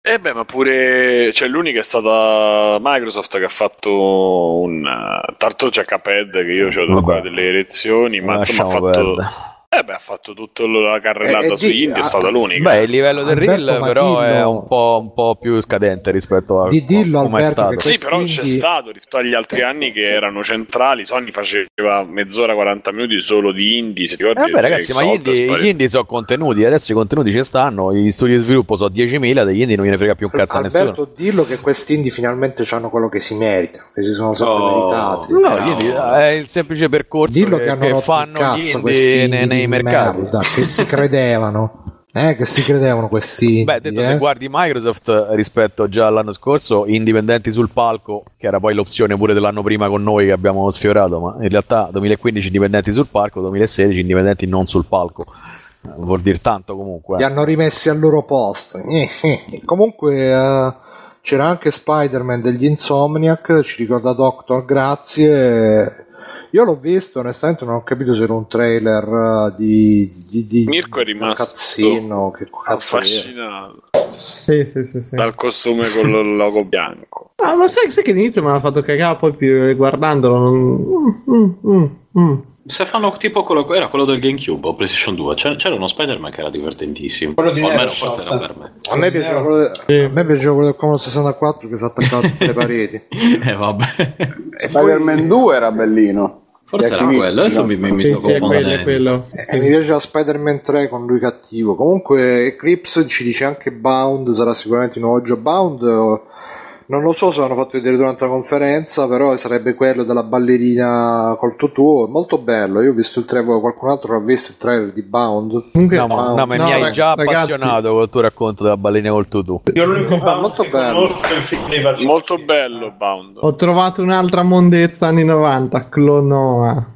Eh beh, ma pure cioè, l'unica è stata Microsoft che ha fatto un uh, tanto c'è Caped che io ho delle erezioni, ma insomma ha fatto perdere. Eh beh, ha fatto tutta la carrellata Eh, eh, sui di- indie, è ah, stata l'unica. Beh, il livello del Alberto reel però è un po', un po' più scadente rispetto a Di dillo, come è Alberto, stato. che Sì, però c'è quindi- stato rispetto agli altri anni che erano centrali. Sony faceva mezz'ora, 40 minuti solo di indie. Se ti Eh ricordi, vabbè ragazzi, ma gli indie, spari- gli indie sono contenuti, adesso i contenuti ci stanno, gli studi di sviluppo sono 10.000, degli indie non gliene frega più un cazzo a nessuno. Alberto, dillo che questi indie finalmente hanno quello che si meritano, che si sono sempre Oh. meritati. No, No. gli indie è il semplice percorso Dillo che, che che fanno gli indie indie nei mercati. merda, che si credevano, eh, che si credevano questi. Beh, detto eh. se guardi Microsoft eh, rispetto già all'anno scorso, indipendenti sul palco, che era poi l'opzione pure dell'anno prima con noi che abbiamo sfiorato, ma in realtà 2015 indipendenti sul palco, 2016 indipendenti non sul palco. Eh, Vuol dire tanto comunque. li hanno rimessi al loro posto. Eh, eh. Comunque eh, c'era anche Spider-Man degli Insomniac, ci ricorda Doctor, grazie. Io l'ho visto, onestamente non ho capito se era un trailer eh, di, di, di Mirko è un rimasto cazzino, che cazzo affascinato Sì, sì, sì. sì. dal costume con il logo bianco. Ah, ma sai, sai che all'inizio mi ha fatto cagare, poi più guardandolo. Mm, mm, mm, mm. Se fanno tipo quello, era quello del GameCube o PlayStation 2, c'era, c'era uno Spider-Man che era divertentissimo. Quello di O almeno forse era per me. A me piaceva quello, de- Sì. a me piaceva quello del Commodore 64 che si attaccava a tutte le pareti. Eh vabbè. E Spider-Man poi 2 era bellino. Forse era quello, adesso no? mi, mi, mi sto confondendo. quello. E mi piaceva Spider-Man 3 con lui cattivo. Comunque Eclipse ci dice anche Bound, sarà sicuramente un nuovo gioco. Bound eh, non lo so se l'hanno fatto vedere durante la conferenza, però sarebbe quello della ballerina col tutù, è molto bello. Io ho visto il trailer, qualcun altro ha visto il trailer di Bound. Comunque, No, ma, no, ma no, mi hai già ragazzi, appassionato col tuo racconto della balena col tutù. Io l'unico Ah, Bound molto bello. Molto bello Bound. Ho trovato un'altra mondezza anni 90, Clonoa.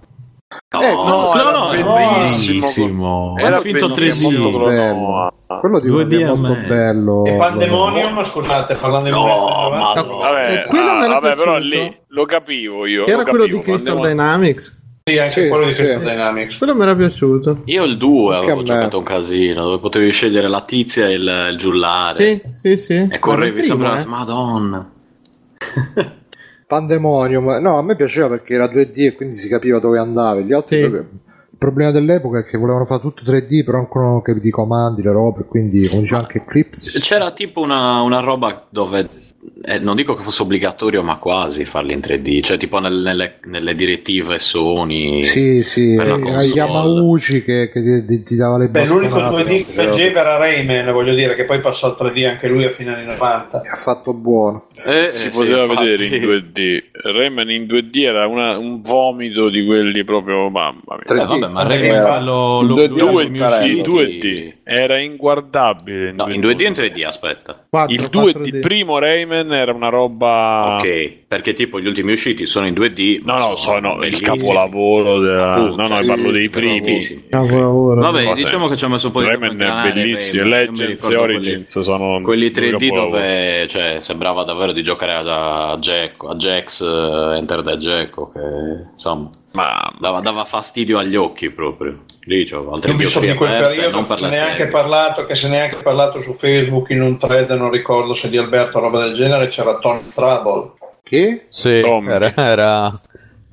No, Eh, no, no, era no, è bellissimo. Era finto bellissimo, 3D. molto bello. Quello di 2D è molto bello. E Pandemonium, scusate, parlando di No, ma- 90. Vabbè, Eh, quello ah, vabbè però piaciuto. lì lo capivo io. Era lo quello capivo, di Crystal Dynamics. Sì, anche Sì, quello di sì. Crystal Dynamics. Quello mi era piaciuto. Io il 2 Anche a avevo me. giocato un casino, dove potevi scegliere la tizia e il, il giullare. Sì, sì, sì. E correvi sempre primo, la eh. Madonna. Pandemonium, no, a me piaceva perché era 2D e quindi si capiva dove andavi. Gli altri, Sì. vabbè, il problema dell'epoca è che volevano fare tutto 3D, però ancora non capiti i comandi, le robe, quindi come diceva anche Eclipse. C'era tipo una, una roba dove eh, non dico che fosse obbligatorio, ma quasi farli in 3D, cioè tipo nel- nelle, nelle direttive Sony. Sì, sì, era console. Yamauchi che, che ti, ti- ti dava le Beh, l'unico bastonate. 2D che faceva era Rayman, voglio dire, che poi passò al 3D anche lui a fine anni 90. Ha fatto buono. Eh, si eh, poteva sì, vedere in 2D. Rayman in 2D era una- un vomito di quelli proprio mamma mia. 3D. Eh, vabbè, ma Eh, Rayman quello Il lui- 2D, lui- Due- lui- sì, lui- 2D era inguardabile. No, in 2D e in 3D, aspetta. 4, Il 2D, il primo Rayman era una roba. Ok, perché tipo gli ultimi usciti sono in 2D. No, no, sono il bellissimi. capolavoro della... Appunto, No, no, sì, parlo dei primi. bellissimi. Capolavoro. Vabbè, Vabbè. diciamo che ci ha messo un po' di tempo a Rayman è ingranare bellissimo. Rayman. Legends e ricordo quelli- Origins sono Quelli due 3D capolavori. dove cioè, sembrava davvero di giocare a, Jack, a Jax, eh, Enter the Jacko, che insomma Ma dava, dava fastidio agli occhi proprio. Lì c'ho altre Io mi sono dioptrie di quel periodo non che se ne è anche serie. parlato, che se ne è anche parlato su Facebook in un thread, non ricordo se di Alberto o roba del genere, c'era Tony Trouble. Chi? Sì, Tombi. era, era-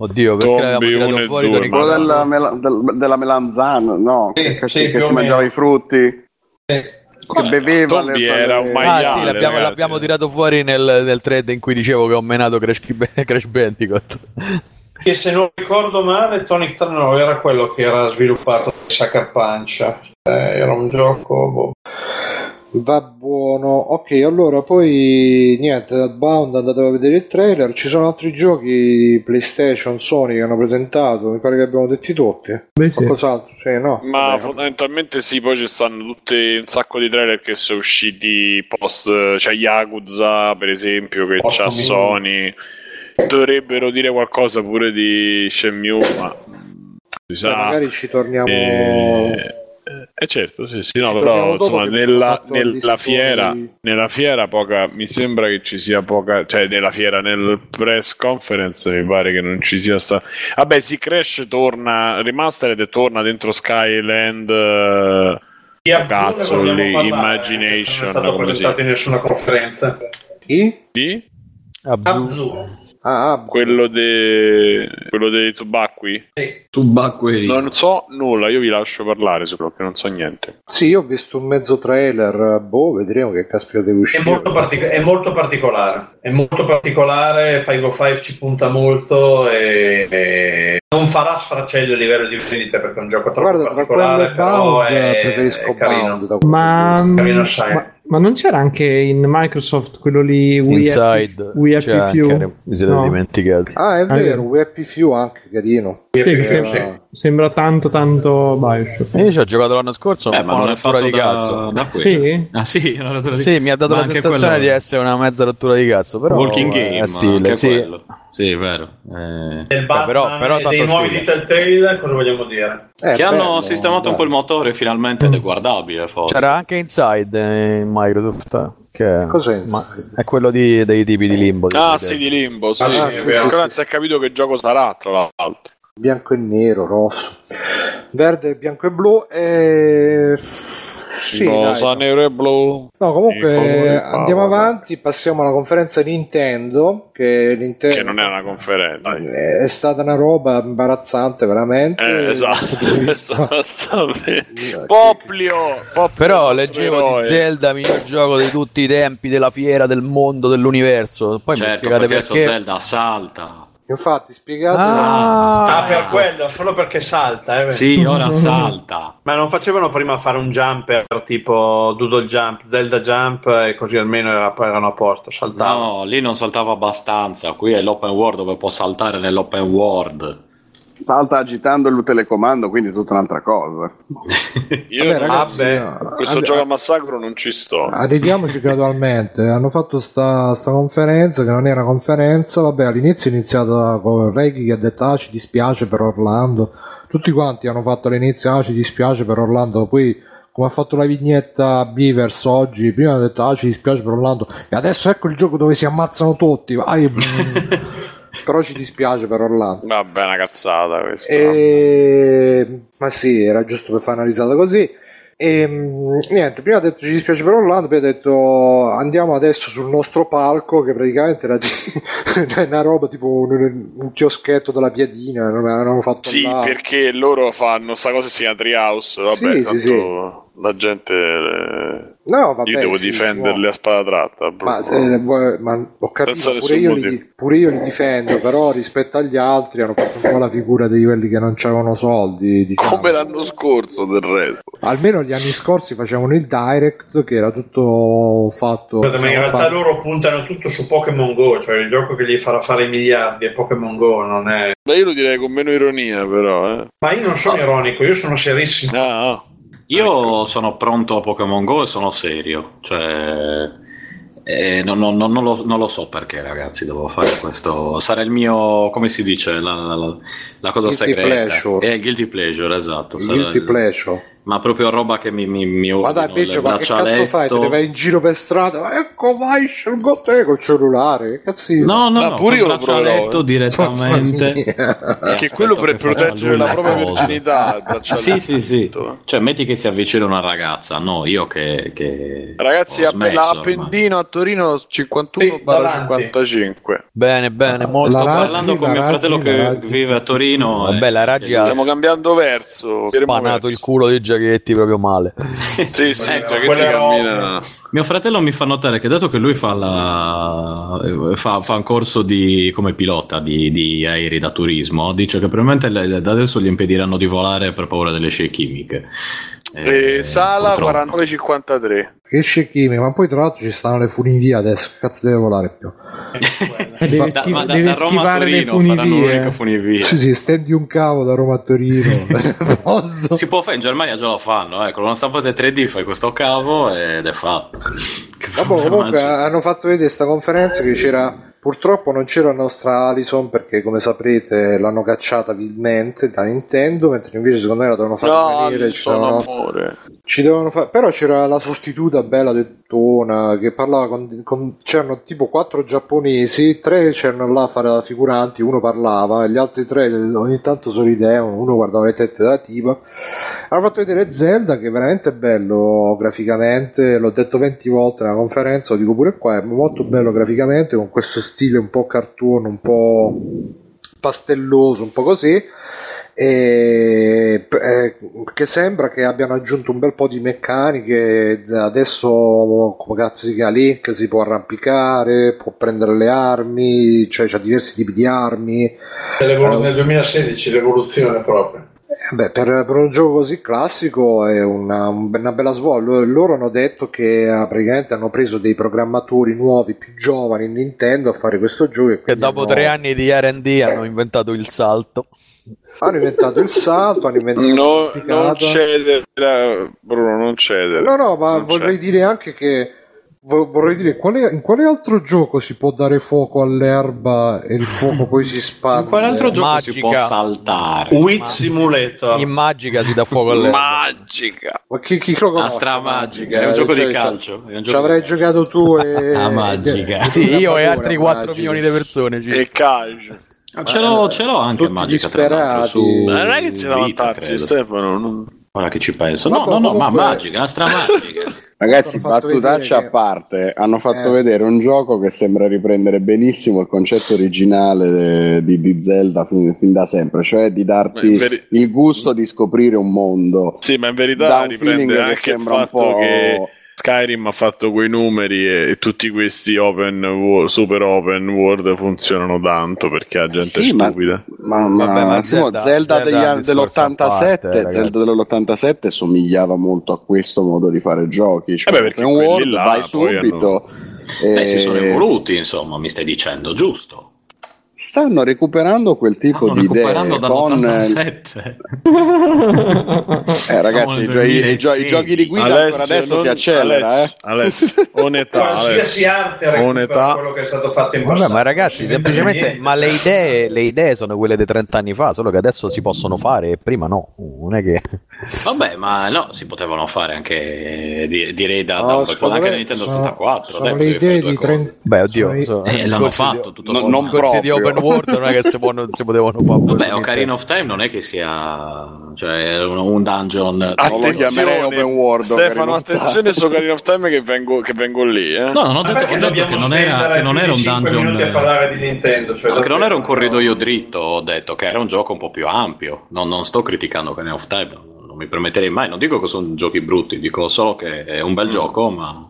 Oddio, perché Tombi l'avevamo tirato uno fuori? due, Quello della, mela- del- della melanzana, no? Sì, che sì, che si mangiava i frutti, che beveva le- era un le- maiale. Ah sì, l'abbiamo, l'abbiamo tirato fuori nel, nel thread in cui dicevo che ho menato Crash, Crash Bandicoot. Che se non ricordo male, Tonic Trano era quello che era sviluppato da Sucker Punch. Eh, era un gioco. boh. Va buono. Ok, allora poi niente, Bound andate a vedere il trailer. Ci sono altri giochi PlayStation, Sony che hanno presentato. Mi pare che abbiamo detti tutti. Beh, sì. Qualcos'altro? Sì, no. Ma Vabbè. fondamentalmente sì, poi ci stanno tutti un sacco di trailer che sono usciti post, cioè Yakuza per esempio che c'ha Sony, dovrebbero dire qualcosa pure di Shenmue, ma si Beh, sa. magari ci torniamo. Eh, eh, certo, sì, sì, no, però insomma, nella, nella fiera, stori. nella fiera poca, mi sembra che ci sia poca, cioè nella fiera, nel press conference mi pare che non ci sia sta. Vabbè, sì, Crash torna, Remastered e torna dentro Skyland. eh, Di Cazzo, lì, parlare, Imagination, Non è stato presentato si- in nessuna conferenza. Chi? Sì? Abzu. Abzu. Ah, ah, Quello de... quello dei subacquei? Sì. Subacqueri. Non so nulla, io vi lascio parlare su perché non so niente. sì, io ho visto un mezzo trailer. Boh, vedremo che caspita deve È uscire. molto, partic- è molto particolare, è molto particolare, 505 ci punta molto e, e non farà sfracello a livello di vendita perché è un gioco troppo Guarda, tra quello particolare, e però è, preferisco è carino. Bound. Che Ma. Carino ma, ma non c'era anche in Microsoft quello lì We Inside. Happy, We Happy anche, Few? mi siete No. dimenticati. Ah, è Ah, vero, We Happy Few anche carino. Sì, che Sì, sembra, sì. sembra tanto tanto Bioshock. Io ci ho giocato l'anno scorso, Eh, ma non una è rottura fatto di da, cazzo. da. Sì? Ah sì, una rottura di Sì, mi ha dato Ma la sensazione quello- di essere una mezza rottura di cazzo, però Walking è Game, stile, anche sì. quello. Sì, è vero. Eh, Del Batman però- però e dei nuovi stile. di Telltale, cosa vogliamo dire? Eh, che hanno bello, sistemato un po' il bello. motore finalmente ed è guardabile forse. C'era anche Inside in Microsoft, che Cos'è ma Inside? è quello di- dei tipi di limbo. di Ah, sì, di Limbo, sì. Ah, sì, sì, è ancora non si è capito che gioco sarà, tra l'altro. bianco e nero, rosso, verde, bianco e blu. E... Sì, Rosa, dai. nero e blu. No, comunque andiamo avanti, passiamo alla conferenza Nintendo, che, Nintendo Che non è una conferenza. dai. è stata una roba imbarazzante veramente. Eh, esatto, esattamente. Eh, Poplio, Poplio Però leggevo di Zelda, miglior gioco di tutti i tempi, della fiera, del mondo, dell'universo. Poi mi certo, spiegate perché, perché. Zelda salta. Infatti, spiegate. Ah, Ah, per quello, solo perché salta. eh. Sì, ora salta. Ma non facevano prima fare un jumper tipo Doodle Jump, Zelda Jump e così almeno era- erano a posto, saltavano. No, lì non saltava abbastanza. Qui è l'open world dove può saltare nell'open world. Salta agitando il telecomando, quindi tutta un'altra cosa. Io Vabbè, ragazzi, vabbè, no, questo arri- gioco a massacro non ci sto. Arriviamoci gradualmente. Hanno fatto sta, sta conferenza che non era conferenza. Vabbè, all'inizio è iniziata con Reggie che ha detto: Ah, ci dispiace per Orlando. Tutti quanti hanno fatto all'inizio: Ah, ci dispiace per Orlando. Poi, come ha fatto la vignetta Beavers oggi, prima ha detto: Ah, ci dispiace per Orlando. E adesso ecco il gioco dove si ammazzano tutti. Vai. Però ci dispiace per Orlando. Vabbè, una cazzata questa. E... Ma sì, era giusto per fare una risata così. E mm, niente, prima ha detto ci dispiace per Orlando, poi ha detto andiamo adesso sul nostro palco, che praticamente era di... una roba tipo un, un chioschetto della piadina. Non avevano fatto Sì, là. perché loro fanno sta cosa si chiama Treehouse. Vabbè, Sì, sì, tanto sì. La gente. eh, No, vabbè, io devo sì, difenderli a spada tratta. Ma, proprio. eh, ma ho capito, pure io, li, pure io li difendo, però rispetto agli altri hanno fatto un po' la figura di quelli che non c'avevano soldi. Diciamo. Come l'anno scorso, del resto. Almeno gli anni scorsi facevano il direct che era tutto fatto. Guarda, ma in diciamo, realtà fatto- loro puntano tutto su Pokémon Go, cioè il gioco che gli farà fare i miliardi è Pokémon Go, non è... Ma io lo direi con meno ironia, però. Eh. Ma io non sono ironico, io sono serissimo. Ah, ah. Io sono pronto a Pokémon Go e sono serio. Cioè, eh, non, non- non- lo, non lo so perché, ragazzi, devo fare questo. Sarà il mio, come si dice, la, la- la cosa Guilty segreta. pleasure. È il guilty pleasure, esatto. il sarà guilty il- pleasure. Ma proprio roba che mi, mi, mi Ma dai, ordino, Biggio, ma che cazzo fai? Te ne vai in giro per strada? Ecco, vai, scelgo te col cellulare. Che cazzino? No, no, Ma no, pure io lo braccialetto eh. direttamente. Mia. Che quello per che proteggere la propria virginità. Sì, sì, sì. Cioè, metti che si avvicina una ragazza, no, io che. che Ragazzi, smesso, Appendino a Torino 51 Sì, davanti. 55. Bene, bene, molto Sto La parlando con mio fratello Raggi, che vive a Torino. Vabbè, e- la Raggi Stiamo cambiando verso. spanato il culo dei giachetti proprio male. Sì, sì, Ecco, perché quelle ti robe. cammina. Mio fratello mi fa notare che dato che lui fa, la, eh, fa, fa un corso di, come pilota di, di aerei da turismo, dice che probabilmente le- da adesso gli impediranno di volare per paura delle scie chimiche. E Eh, Sala purtroppo. 49,53. Che scecchimi, ma poi tra l'altro ci stanno le funivie adesso. Cazzo deve volare più? Eh, deve, Da, schi- ma da, deve da Roma a Torino faranno funivie. l'unica funivia. Sì, sì, stendi un cavo da Roma a Torino. Si può fare, in Germania già lo fanno, eh, con una stampante 3D fai questo cavo ed è fatto. Problema comunque hanno fatto vedere questa conferenza che c'era. Purtroppo non c'era la nostra Alison perché, come saprete, l'hanno cacciata vilmente da Nintendo. Mentre invece, secondo me, la dovevano far No, venire. Ci dovevano, amore. ci dovevano fa- Però c'era la sostituta bella tettona che parlava con, con- C'erano tipo quattro giapponesi, tre c'erano là a fare da figuranti, uno parlava, gli altri tre ogni tanto sorridevano, uno guardava le tette della tipa. Hanno fatto vedere Zelda che è veramente bello graficamente, l'ho detto 20 volte nella conferenza, lo dico pure qua, è molto bello graficamente, con questo stile un po' cartoon, un po' pastelloso, un po' così. E, eh, che sembra che abbiano aggiunto un bel po' di meccaniche adesso come cazzo si chiama Link si può arrampicare può prendere le armi cioè c'ha diversi tipi di armi L'evolu- nel 2016 l'evoluzione proprio. Eh beh, per, per un gioco così classico è una, un- una bella svolta. Loro hanno detto che eh, praticamente hanno preso dei programmatori nuovi, più giovani in Nintendo a fare questo gioco. E Che dopo hanno- tre anni di RD hanno inventato il salto. hanno inventato il salto, hanno inventato No, non cedere, Bruno, non cedere. No, no, ma Non vorrei c'è. dire anche che. Vo- Vorrei dire, quale- in quale altro gioco si può dare fuoco all'erba e il fuoco poi si spande? In quale altro gioco si Magica. può saltare? Wit Simulator. In magica si dà fuoco alle Magica. Ma chi, chi lo? Astra Magica, è un gioco di calcio, Ci gioco avrei di giocato tu e. Ah, Magica. e- Sì, io e Magica. altri 4 milioni di persone. ci- E calcio. Ah, Ce l'ho, ce l'ho anche Magica tra l'altro su non è che c'è da vantarsi. Stefano. non- Ora che ci penso. Ma No, no, no, ma Magica, Astra Magica. Ragazzi, battutaccia a parte, hanno fatto Eh. vedere un gioco che sembra riprendere benissimo il concetto originale eh, di, di Zelda fin, fin da sempre, cioè di darti veri- il gusto di scoprire un mondo. Sì, ma in verità riprende anche il sembra un fatto po'... che Skyrim ha fatto quei numeri e, e tutti questi open wo- super open world funzionano tanto perché la gente Sì, è stupida. ma, ma, Vabbè, ma Zelda- Zelda, Zelda degli è un anni- discorso a dell'87 parte. Zelda dell'87 somigliava molto a questo modo di fare giochi. Cioè, Eh beh, perché open quelli world, là vai subito. Beh, si e- sono evoluti, insomma, mi stai dicendo, giusto? Stanno recuperando quel tipo Stanno di idee recuperando con dall'87. Eh, ragazzi, i, i i 2016. giochi di guida ancora adesso non- si accelera, Alessio, eh. Alessio, onetà, Qualsiasi Alessio. arte Onetà. quello che è stato fatto in Vabbè, passato. ma ragazzi, Non semplicemente, niente. ma le idee, le idee sono quelle di 30 anni fa, solo che adesso si possono fare e prima no. Non è che. Vabbè, ma no, si potevano fare anche, eh, di- direi, da, da No, un po', secondo anche da Nintendo sono- 64. sono dai, le idee di cose. 30 Beh, oddio, sono so- Eh, l'hanno fatto tutto non di proprio. Open world non è che si, può- non si potevano fare. Vabbè, Ocarina of Time non è che sia cioè, un, un dungeon. Chiamerei Attenzione, open world, Stefano, attenzione su Ocarina of Time che vengo, che vengo lì. Eh. No, non ho detto, perché ho detto che non era, che non più era un dungeon. minuti a parlare di Nintendo, cioè No, che non era un corridoio dritto, ho detto che era un gioco un po' più ampio. Non, non sto criticando Ocarina of Time, non, non mi permetterei mai. Non dico che sono giochi brutti, dico solo che è un bel Mm. gioco, ma.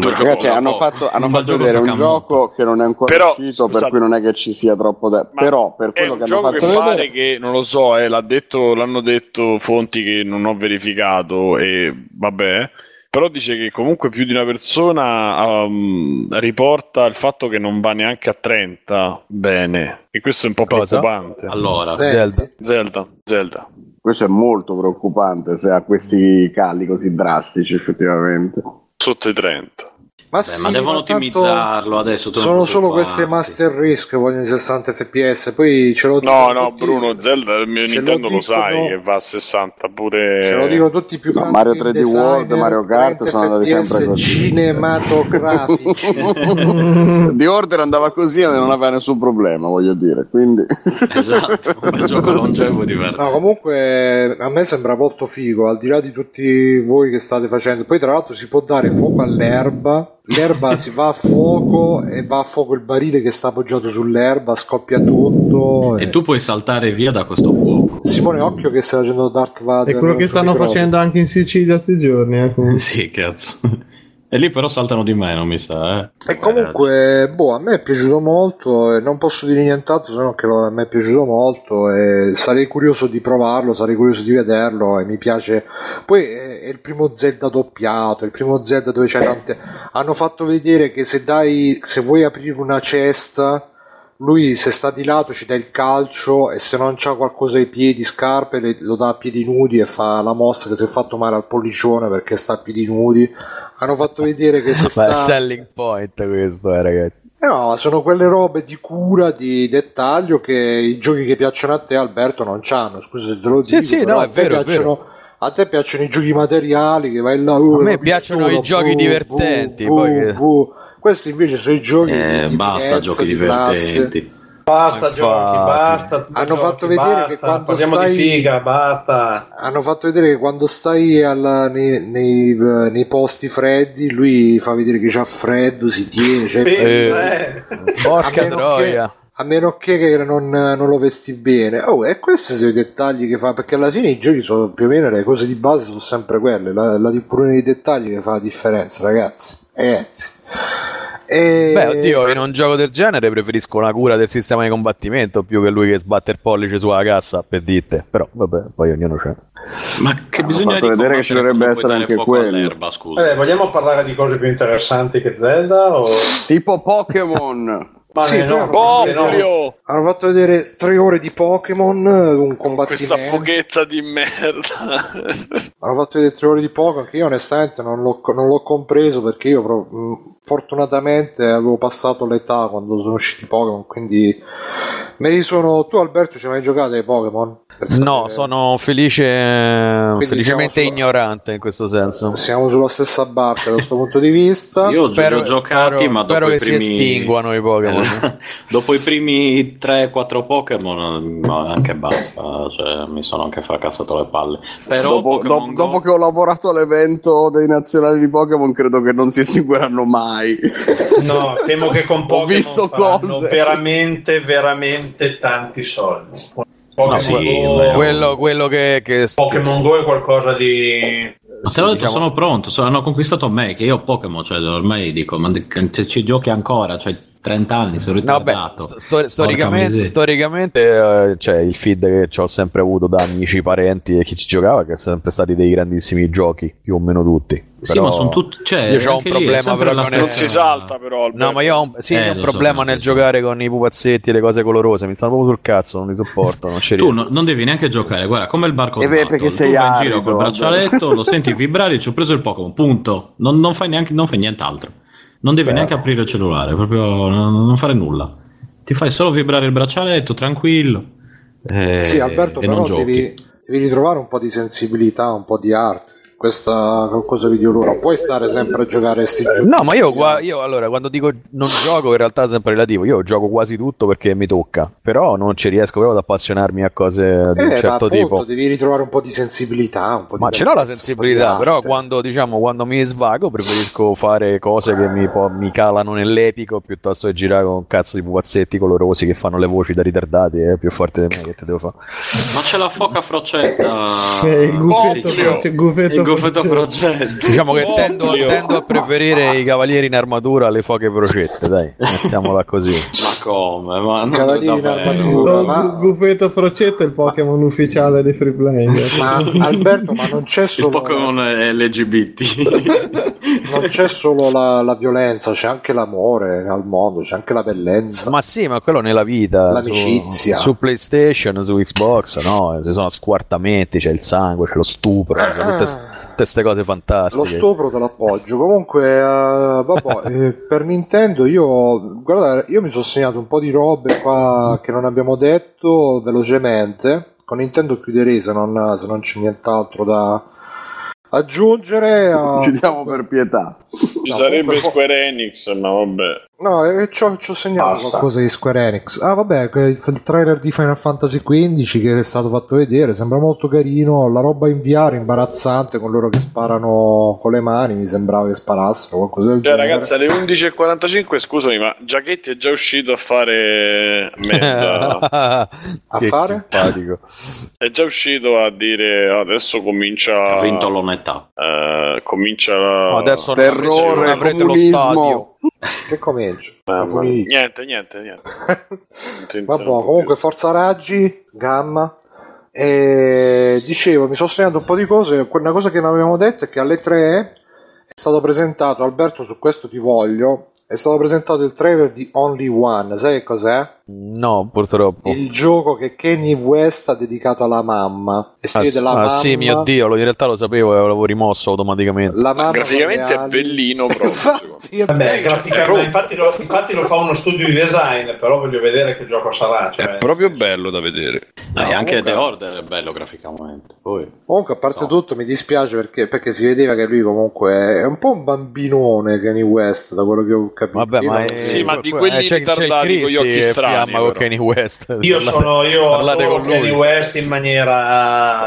Ragazzi, gioco hanno fatto, hanno fatto vedere un gioco che non è ancora Però, uscito, per cui non è che ci sia troppo da... Però, per è quello un che hanno gioco fatto che vedere... pare che non lo so, eh, l'ha detto, l'hanno detto fonti che non ho verificato e vabbè. Però dice che comunque più di una persona um, riporta il fatto che non va neanche a 30 bene. E questo è un po' Cosa? preoccupante. Allora, Zelda. Zelda, Zelda. Questo è molto preoccupante se ha questi cali così drastici, effettivamente. Sotto i 30. Ma, Beh, sì, ma devono tanto ottimizzarlo adesso. Sono solo queste Master Race che vogliono i 60 fps. Poi ce lo No, dicono no, tutti- Bruno, Zelda il mio ce lo Nintendo lo, dicono- sai che va a 60 pure. Ce lo dicono tutti più No, Mario game 3D World, designer, Mario Kart 30 sono andati sempre così. cinematografici. The Order andava così e non aveva nessun problema, voglio dire. Quindi Esatto, un bel gioco longevo e divertente. No, comunque a me sembra molto figo, al di là di tutti voi che state facendo. Poi tra l'altro si può dare fuoco all'erba, l'erba si va a fuoco e va a fuoco il barile che sta appoggiato sull'erba, scoppia tutto. E tu puoi saltare via da questo fuoco. Simone Occhio che stai facendo Darth Vader. È quello che stanno facendo anche in Sicilia questi giorni. eh, comunque. Sì, cazzo. E lì però saltano di meno, mi sa. Eh. E comunque, boh, a me è piaciuto molto non posso dire nient'altro se non che a me è piaciuto molto e sarei curioso di provarlo, sarei curioso di vederlo e mi piace. Poi è, il primo Zelda doppiato, il primo Zelda dove c'è tante... Hanno fatto vedere che se dai, se vuoi aprire una cesta, lui se sta di lato ci dà il calcio e se non c'ha qualcosa ai piedi, scarpe, le- lo dà a piedi nudi e fa la mossa che si è fatto male al pollicione perché sta a piedi nudi. Hanno fatto vedere che se Ma sta... è selling point questo, eh, ragazzi. Eh no, sono quelle robe di cura, di dettaglio che i giochi che piacciono a te, Alberto, non c'hanno. Scusa se te lo Sì, dico. sì, però no, a è vero, è piacciono- A te piacciono i giochi materiali che vai là. uh, A me piacciono pistola, i giochi bu, divertenti, bu, poi che-. Questi invece sono i giochi Eh, di, di basta giochi di classe. divertenti. Basta Infatti. giochi, basta. Hanno giochi, fatto vedere basta, che quando Parliamo stai- di figa, basta. Hanno fatto vedere che quando stai alla- nei, nei- nei posti freddi, lui fa vedere che c'ha freddo, si tiene. C'è eh. Porca a meno troia. Che, a meno che, che non, non lo vesti bene. Oh, e questi sono i dettagli che fa, perché alla fine i giochi sono più o meno le cose di base sono sempre quelle, la, la pure nei dettagli che fa la differenza, ragazzi. Ragazzi. E... Beh, oddio, in un gioco del genere preferisco una cura del sistema di combattimento più che lui che sbatte il pollice sulla cassa per dite. Però, vabbè, poi ognuno c'è. Ma che Hanno bisogna vedere che ci dovrebbe essere anche quello. Eh, vogliamo parlare di cose più interessanti che Zelda? O... tipo Pokémon. Ma Sì, no, no. Boblio! Hanno fatto vedere tre ore di Pokémon, un combattimento. Questa foghetta di merda. Hanno fatto vedere tre ore di Pokémon che io onestamente non l'ho, non l'ho compreso perché io pro- mh, fortunatamente avevo passato l'età quando sono usciti i Pokémon, quindi me li sono... Tu Alberto ci hai mai giocato ai Pokémon? No, sono felice, felicemente sulla- ignorante in questo senso. Siamo sulla stessa barca da questo punto di vista. Io Spero, ho giocati, spero- ma spero dopo che i primi... si estinguano i Pokémon. dopo i primi 3-4 Pokémon, anche basta. Cioè, mi sono anche fracassato le palle. Però dopo, dopo- Go- dopo che ho lavorato all'evento dei nazionali di Pokémon, credo che non si estingueranno mai. No, temo che con Ho Pokémon visto faranno cose. veramente, veramente tanti soldi. No, Pokémon, sì, Go, quello, quello che, che Pokémon Go è qualcosa di... Ma te l'ho detto, diciamo- sono pronto. so- hanno conquistato me, che io ho Pokémon, cioè ormai dico, ma se ci giochi ancora, cioè 30 anni, sono No, beh, ritardato. sto- storicamente, storicamente eh, cioè, il feed che ho sempre avuto da amici, parenti e chi ci giocava, che sono sempre stati dei grandissimi giochi, più o meno tutti. Sì, ma sono tutti. Cioè, io ho un lì problema sempre però Non stessa- si salta però. Alberto. No, ma io ho un, sì, Eh, ho un so, problema non nel giocare con i pupazzetti e le cose colorose. Mi stanno proprio sul cazzo, non li sopporto. Non Tu no- non devi neanche giocare, guarda, come il barco Eh beh, perché sei tu vai in giro col braccialetto, lo senti vibrare, ci ho preso il Pokémon, punto. Non, non fai neanche non fai nient'altro. Non devi neanche aprire il cellulare, proprio non, non fare nulla. Ti fai solo vibrare il braccialetto, tranquillo. eh, Sì, Alberto, e però devi, devi ritrovare un po' di sensibilità, un po' di arte. Questa cosa videoludica. Non puoi stare sempre a giocare sti giochi. No, ma io, qua- io allora quando dico non gioco, in realtà è sempre relativo. Io gioco quasi tutto perché mi tocca, però non ci riesco proprio ad appassionarmi a cose di Eh, un ma certo appunto, tipo. devi ritrovare un po' di sensibilità. Un po' di Ma ce l'ho la un di sensibilità, però quando, diciamo, quando mi svago preferisco fare cose che mi, po- mi calano nell'epico piuttosto che girare con un cazzo di pupazzetti colorosi che fanno le voci da ritardati. È più forte di me che te devo fare. Ma c'è la foca frocetta. Eh, il gufetto, froce- gufetto il gufetto frocetta. frocetta. Diciamo che tendo, tendo a preferire i cavalieri in armatura alle foche crocette, dai, mettiamola così. Ma come? Ma non Cavalieri in armatura. Ma- Gu- Gufetto Frocetta è il Pokémon ufficiale dei free playing. Ma Alberto, ma non c'è Il solo, Pokémon LGBT. non c'è solo la, la violenza, c'è anche l'amore al mondo, c'è anche la bellezza. Ma sì, ma quello nella vita. L'amicizia. Su, su PlayStation, su Xbox, no? Ci sono squartamenti, c'è il sangue, c'è lo stupro, tutte, tutte queste cose Lo fantastiche. stupro te l'appoggio. Comunque, eh, vabbè, eh, per Nintendo io, guarda, io mi sono segnato un po' di robe qua che non abbiamo detto velocemente. Con Nintendo chiuderei se non, se non c'è nient'altro da aggiungere. eh, Ci diamo per pietà. Ci No, sarebbe comunque- Square Enix, ma vabbè. No, eh, ci ho, segnato Basta. qualcosa di Square Enix. Ah, vabbè, que- il, il trailer di Final Fantasy XV che è stato fatto vedere sembra molto carino. La roba in VR imbarazzante con loro che sparano con le mani. Mi sembrava che sparassero qualcosa del Cioè, genere. ragazzi, alle 11.45, scusami, ma Giachetti è già uscito a fare merda. A Che fare? simpatico. è già uscito a dire adesso comincia. Ha vinto l'onetà. eh, comincia la. Adesso non Terrore, avrete- lo stadio. Che comincio? Funivia. niente, niente, niente. Vabbè, comunque. Forza Raggi, Gamma. E dicevo, mi sono segnato un po' di cose. Una cosa che non avevamo detto è che alle 3 è stato presentato, Alberto, su questo ti voglio. È stato presentato il trailer di Only One. Sai che cos'è? No, purtroppo. Il gioco che Kanye West ha dedicato alla mamma. E si Ah, vede sì- la ah, mamma. sì, mio dio, lo- in realtà lo sapevo e l'avevo rimosso automaticamente. La mamma Graficamente è bellino proprio. Infatti, è Vabbè, graficamente, infatti, lo, infatti lo fa uno studio di design, però voglio vedere che gioco sarà. Cioè, È proprio bello da vedere. Dai, No, anche comunque- The Order è bello graficamente. Poi. Comunque, a parte No. tutto, mi dispiace perché, perché si vedeva che lui comunque è un po' un bambinone Kanye West, da quello che ho capito. Vabbè, ma è... Sì, ma di que- quelli eh, c'è- c'è ritardati con gli occhi strani, fiamma con però. Kanye West. Io Parlate- sono io parlate con lui. Kanye West in maniera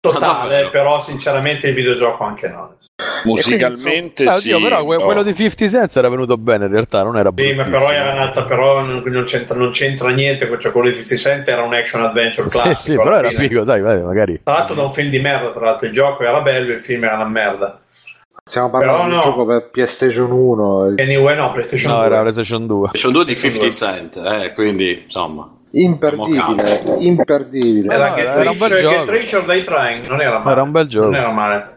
totale, davvero? però sinceramente il videogioco anche no. Musicalmente Eh, sì. oddio, però que- no. quello di 50 Cent era venuto bene in realtà, non era Sì, però era nata, però non, non c'entra, non c'entra niente, cioè quello di 50 Cent era un action adventure Sì, classico. sì, però alla era fine. figo, dai, vai, magari. Tra l'altro da un film di merda, tra l'altro il gioco era bello, il film era una merda. Stiamo parlando Però di un gioco per PlayStation 1. Anyway, no, PlayStation No, 2. era PlayStation 2. Ci sono due di 50 Cent, eh, quindi insomma. Imperdibile, imperdibile. Era, no, Get, era un bel Rich, gioco. Die Trying, non era male. Era un bel gioco. Non era male.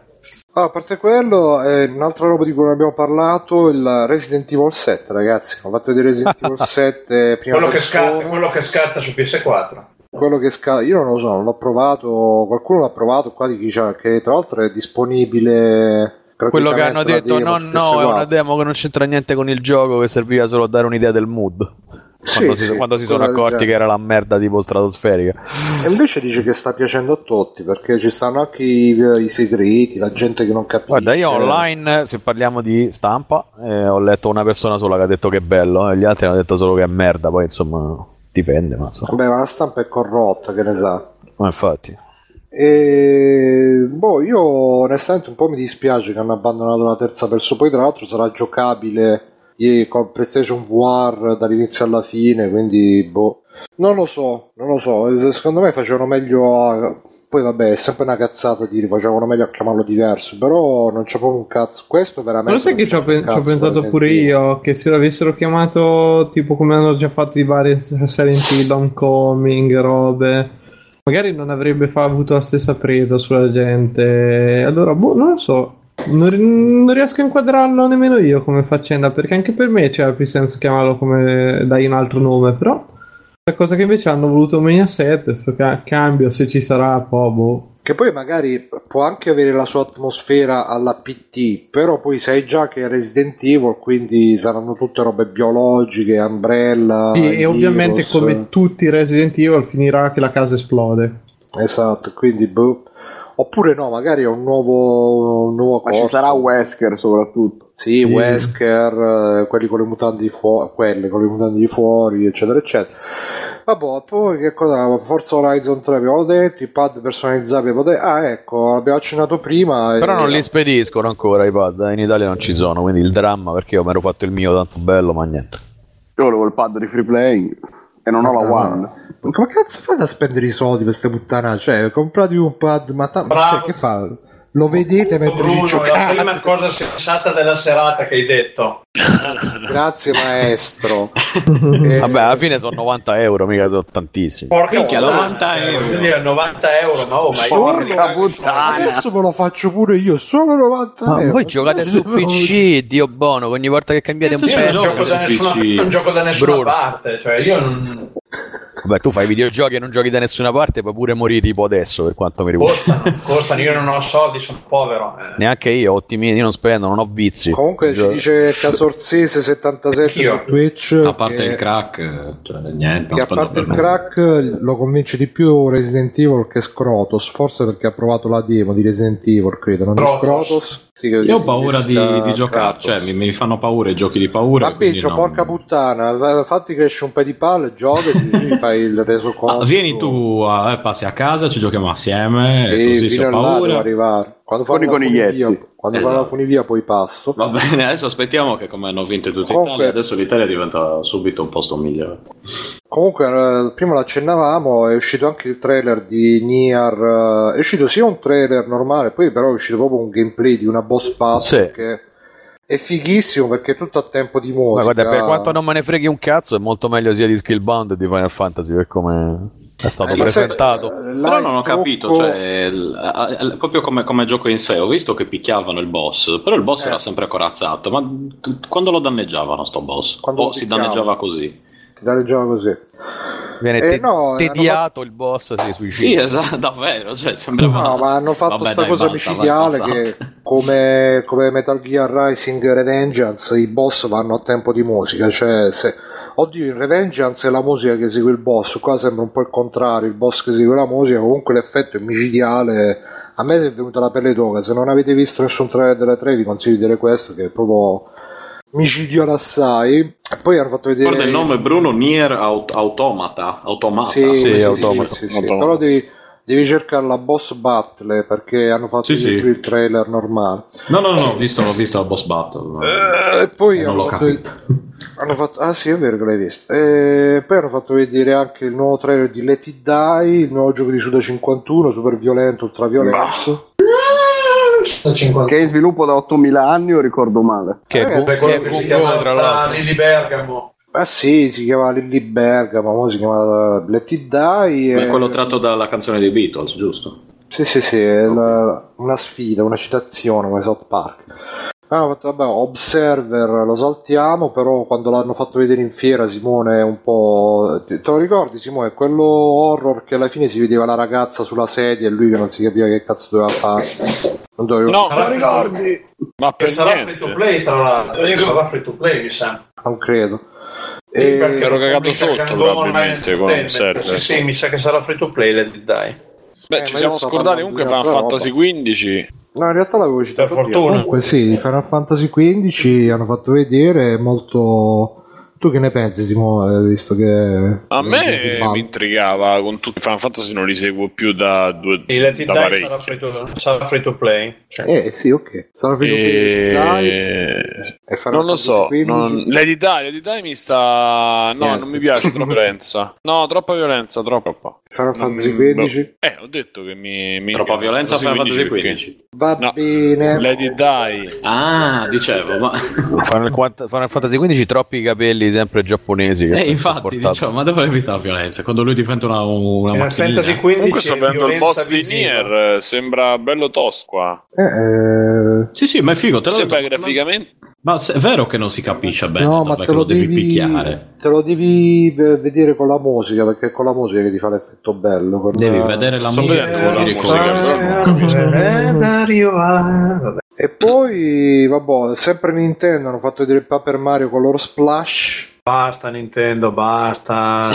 Allora, a parte quello, eh, un'altra roba di cui non abbiamo parlato, il Resident Evil 7, ragazzi. Ho fatto vedere Resident Evil 7 prima Quello che, scatta, quello che scatta su PS4. quello che sca- io non lo so, non l'ho provato, qualcuno l'ha provato qua di chi c'ha, che tra l'altro è disponibile Quello che hanno detto, no, demo su no, è una PS4. demo che non c'entra niente con il gioco, che serviva solo a dare un'idea del mood. Quando, Sì, si, sì, quando si sono accorti che era la merda tipo stratosferica. E invece dice che sta piacendo a tutti perché ci stanno anche i, i segreti, la gente che non capisce. Guarda, io online, se parliamo di stampa, eh, ho letto una persona sola che ha detto che è bello, e gli altri hanno detto solo che è merda, poi insomma dipende, ma insomma, Vabbè, ma la stampa è corrotta, che ne sa. ma infatti. E boh, io onestamente un po' mi dispiace che hanno abbandonato la terza persona. Poi, tra l'altro, sarà giocabile eh, con PlayStation VR dall'inizio alla fine. Quindi, boh, non lo so, non lo so. Secondo me facevano meglio a. Poi, vabbè, è sempre una cazzata dire facevano meglio a chiamarlo diverso. Però non c'è proprio un cazzo. Questo veramente. Lo sai che ci ho, pe- pensato pure io che se l'avessero chiamato tipo come hanno già fatto i vari Silent Hill, Homecoming, robe, magari non avrebbe avuto la stessa presa sulla gente. Allora, boh, non lo so. Non, non riesco a inquadrarlo nemmeno io come faccenda, perché anche per me c'era più senso chiamarlo come dai un altro nome, però la cosa che invece hanno voluto Mania 7, sto ca- cambio, se ci sarà, poi boh. Che poi magari può anche avere la sua atmosfera alla PT, però poi sai già che è Resident Evil, quindi saranno tutte robe biologiche, Umbrella. Sì, e virus. ovviamente come tutti i Resident Evil finirà che la casa esplode. Esatto, quindi boh. Oppure no, magari è un nuovo, un nuovo Ma ci sarà Wesker soprattutto. Sì, Wesker, eh, quelli con le mutanti di fuori, quelle con le mutanti di fuori, eccetera, eccetera. Vabbè, poi che cosa? Forza Horizon 3 abbiamo detto, i pad personalizzati abbiamo detto. Ah, ecco, abbiamo accennato prima. Però e- non li spediscono ancora i pad, eh, in Italia non ci sono, quindi il dramma perché io mi ero fatto il mio tanto bello, ma niente. Io volevo il pad di free playing e non ho la One. Come cazzo fate a spendere i soldi per queste puttane? Cioè, comprate un pad, ma ta- cioè, che fa? Lo vedete mentre Bruno, la giocate? prima cosa sensata della serata che hai detto. Grazie maestro. Eh, Vabbè, alla fine sono 90 euro, mica sono tantissimi. Porca Minchia, puttana, 90 eh, euro. dire, 90 euro, ma oh, ma io puttana. Adesso me lo faccio pure io, solo 90 Ma euro. voi giocate su PC, Dio buono, ogni volta che cambiate un non pezzo... gioco, da su nessuna, PC. non gioco da nessuna Bruno. parte, cioè io non... Vabbè, tu fai videogiochi e non giochi da nessuna parte, puoi pure morire tipo adesso, per quanto mi riguarda. Costano, costano, io non ho soldi, sono povero. eh. Neanche io, ottimi, io non spendo, non ho vizi. Comunque ci dice Casorzese77 Anch'io. su Twitch A parte che, il crack, cioè niente. che a parte il crack lo convince di più Resident Evil che Scrotos, forse perché ha provato la demo di Resident Evil, credo, non di Crotos. Scrotos. Sì, Io ho paura di, di giocare, cioè mi, mi fanno paura i giochi di paura. Ma biggio, non- porca puttana, fatti crescere un po' di palle, gioca e fai il reso conto. Ah, vieni tu, eh, passi a casa, ci giochiamo assieme, Sì, così fino ho paura. arrivare. Quando Con fanno i la funivia, coniglietti. quando fanno la Esatto. funivia poi passo. Va bene, adesso aspettiamo che come hanno vinto tutti Comunque- Italia, adesso l'Italia diventa subito un posto migliore. Comunque, eh, prima l'accennavamo, è uscito anche il trailer di Nier. eh, è uscito sia un trailer normale, poi però è uscito proprio un gameplay di una boss battle Sì. che è fighissimo perché è tutto a tempo di Ma musica. guarda, per quanto non me ne freghi un cazzo, è molto meglio sia di Skillbound che di Final Fantasy per come è stato Sì, ma se- presentato. eh, Però non ho capito, trucco- cioè, proprio come, come gioco in sé, ho visto che picchiavano il boss, però il boss Eh. era sempre corazzato, ma t- quando lo danneggiavano sto boss? Quando o si danneggiava così? Ti danneggiava così. Viene Eh, te- no, tediato il boss, si Sì, suicida. esatto, davvero, cioè sembrava... No, ma hanno fatto Vabbè, sta dai, cosa basta, micidiale che come, come Metal Gear Rising Revengeance i boss vanno a tempo di musica, cioè se Oddio, in Revengeance è la musica che segue il boss, qua sembra un po' il contrario, il boss che segue la musica, comunque l'effetto è micidiale. A me è venuta la pelle d'oca, se non avete visto nessun trailer delle 3 vi consiglio di vedere questo che è proprio micidiale assai. E Poi hanno fatto vedere... Guarda il nome Bruno Nier Aut- Automata, Automata. Sì, Sì, sì, sì, Automata. sì, sì. Automata. però devi, devi cercare la boss battle perché hanno fatto Sì, vedere sì. il trailer normale. No, no, no, ho visto, ho visto la boss battle. Eh, e poi non hanno l'ho fatto, capito. hanno fatto- ah sì è vero che l'hai visto e poi hanno fatto vedere anche il nuovo trailer di Let It Die il nuovo gioco di Suda 51 super violento ultra violento Che è in sviluppo da 8000 anni, o ricordo male. Che Eh, è bu- per che quello è che si chiama tra l'altro. Lily Bergamo. Ah sì si chiama Lilly Bergamo mo si chiama Let It Die Ma e- è quello tratto dalla canzone dei Beatles, giusto? Sì, sì, sì, è la- una sfida, una citazione come South Park. Ah, vabbè, Observer lo saltiamo, però quando l'hanno fatto vedere in fiera Simone è un po'... Te te lo ricordi Simone? Quello horror che alla fine si vedeva la ragazza sulla sedia e lui che non si capiva che cazzo doveva fare. Non dovevo... No, Sarà free- ma Che per sarà free to niente. play, tra l'altro. Sarà free to play, mi sa. Non credo. E- perché ero cagato sotto, probabilmente, con server. Sì, sì, mi sa che sarà free to play, Let It Die. Beh, Eh, ci siamo scordati comunque Final Fantasy. XV. No, in realtà l'avevo citato Per fortuna. Comunque sì, Final Fantasy XV hanno fatto vedere è molto... Tu che ne pensi Simone, visto che... A me mi intrigava con tutti i Final Fantasy non li seguo più da due It da Die parecchio. sarà free, to, sarà free to play. Cioè, Eh sì, ok. Sarà finito Let It Die E... e Non lo so, non... Lady Di, Lady Di mi sta... No, Niente. non mi piace, troppa violenza. No, troppa violenza, troppa. Final Fantasy Mm, XV. Eh, ho detto che mi... mi Troppa violenza Final Fantasy perché- XV. Va No. bene. Lady Di. Ah, dicevo, ma... Final, Final Fantasy XV troppi capelli sempre giapponesi. Che Eh, infatti, dicevo, ma dove l'hai vista la violenza? Quando lui diventa una, una Final? Fantasy XV Comunque sto vedendo il boss di visiva. Nier, eh, sembra bello tosco qua. Eh, eh, Sì, sì, ma è figo, te lo Sembra graficamente... Ma se- è vero che non si capisce bene no, ma te che lo, lo devi, devi, picchiare. te lo devi vedere con la musica perché è con la musica che ti fa l'effetto bello. con- Devi vedere la musica vedendo che la ti musica. E poi, vabbè, sempre Nintendo hanno fatto vedere Paper Mario Color Splash. Basta Nintendo, basta.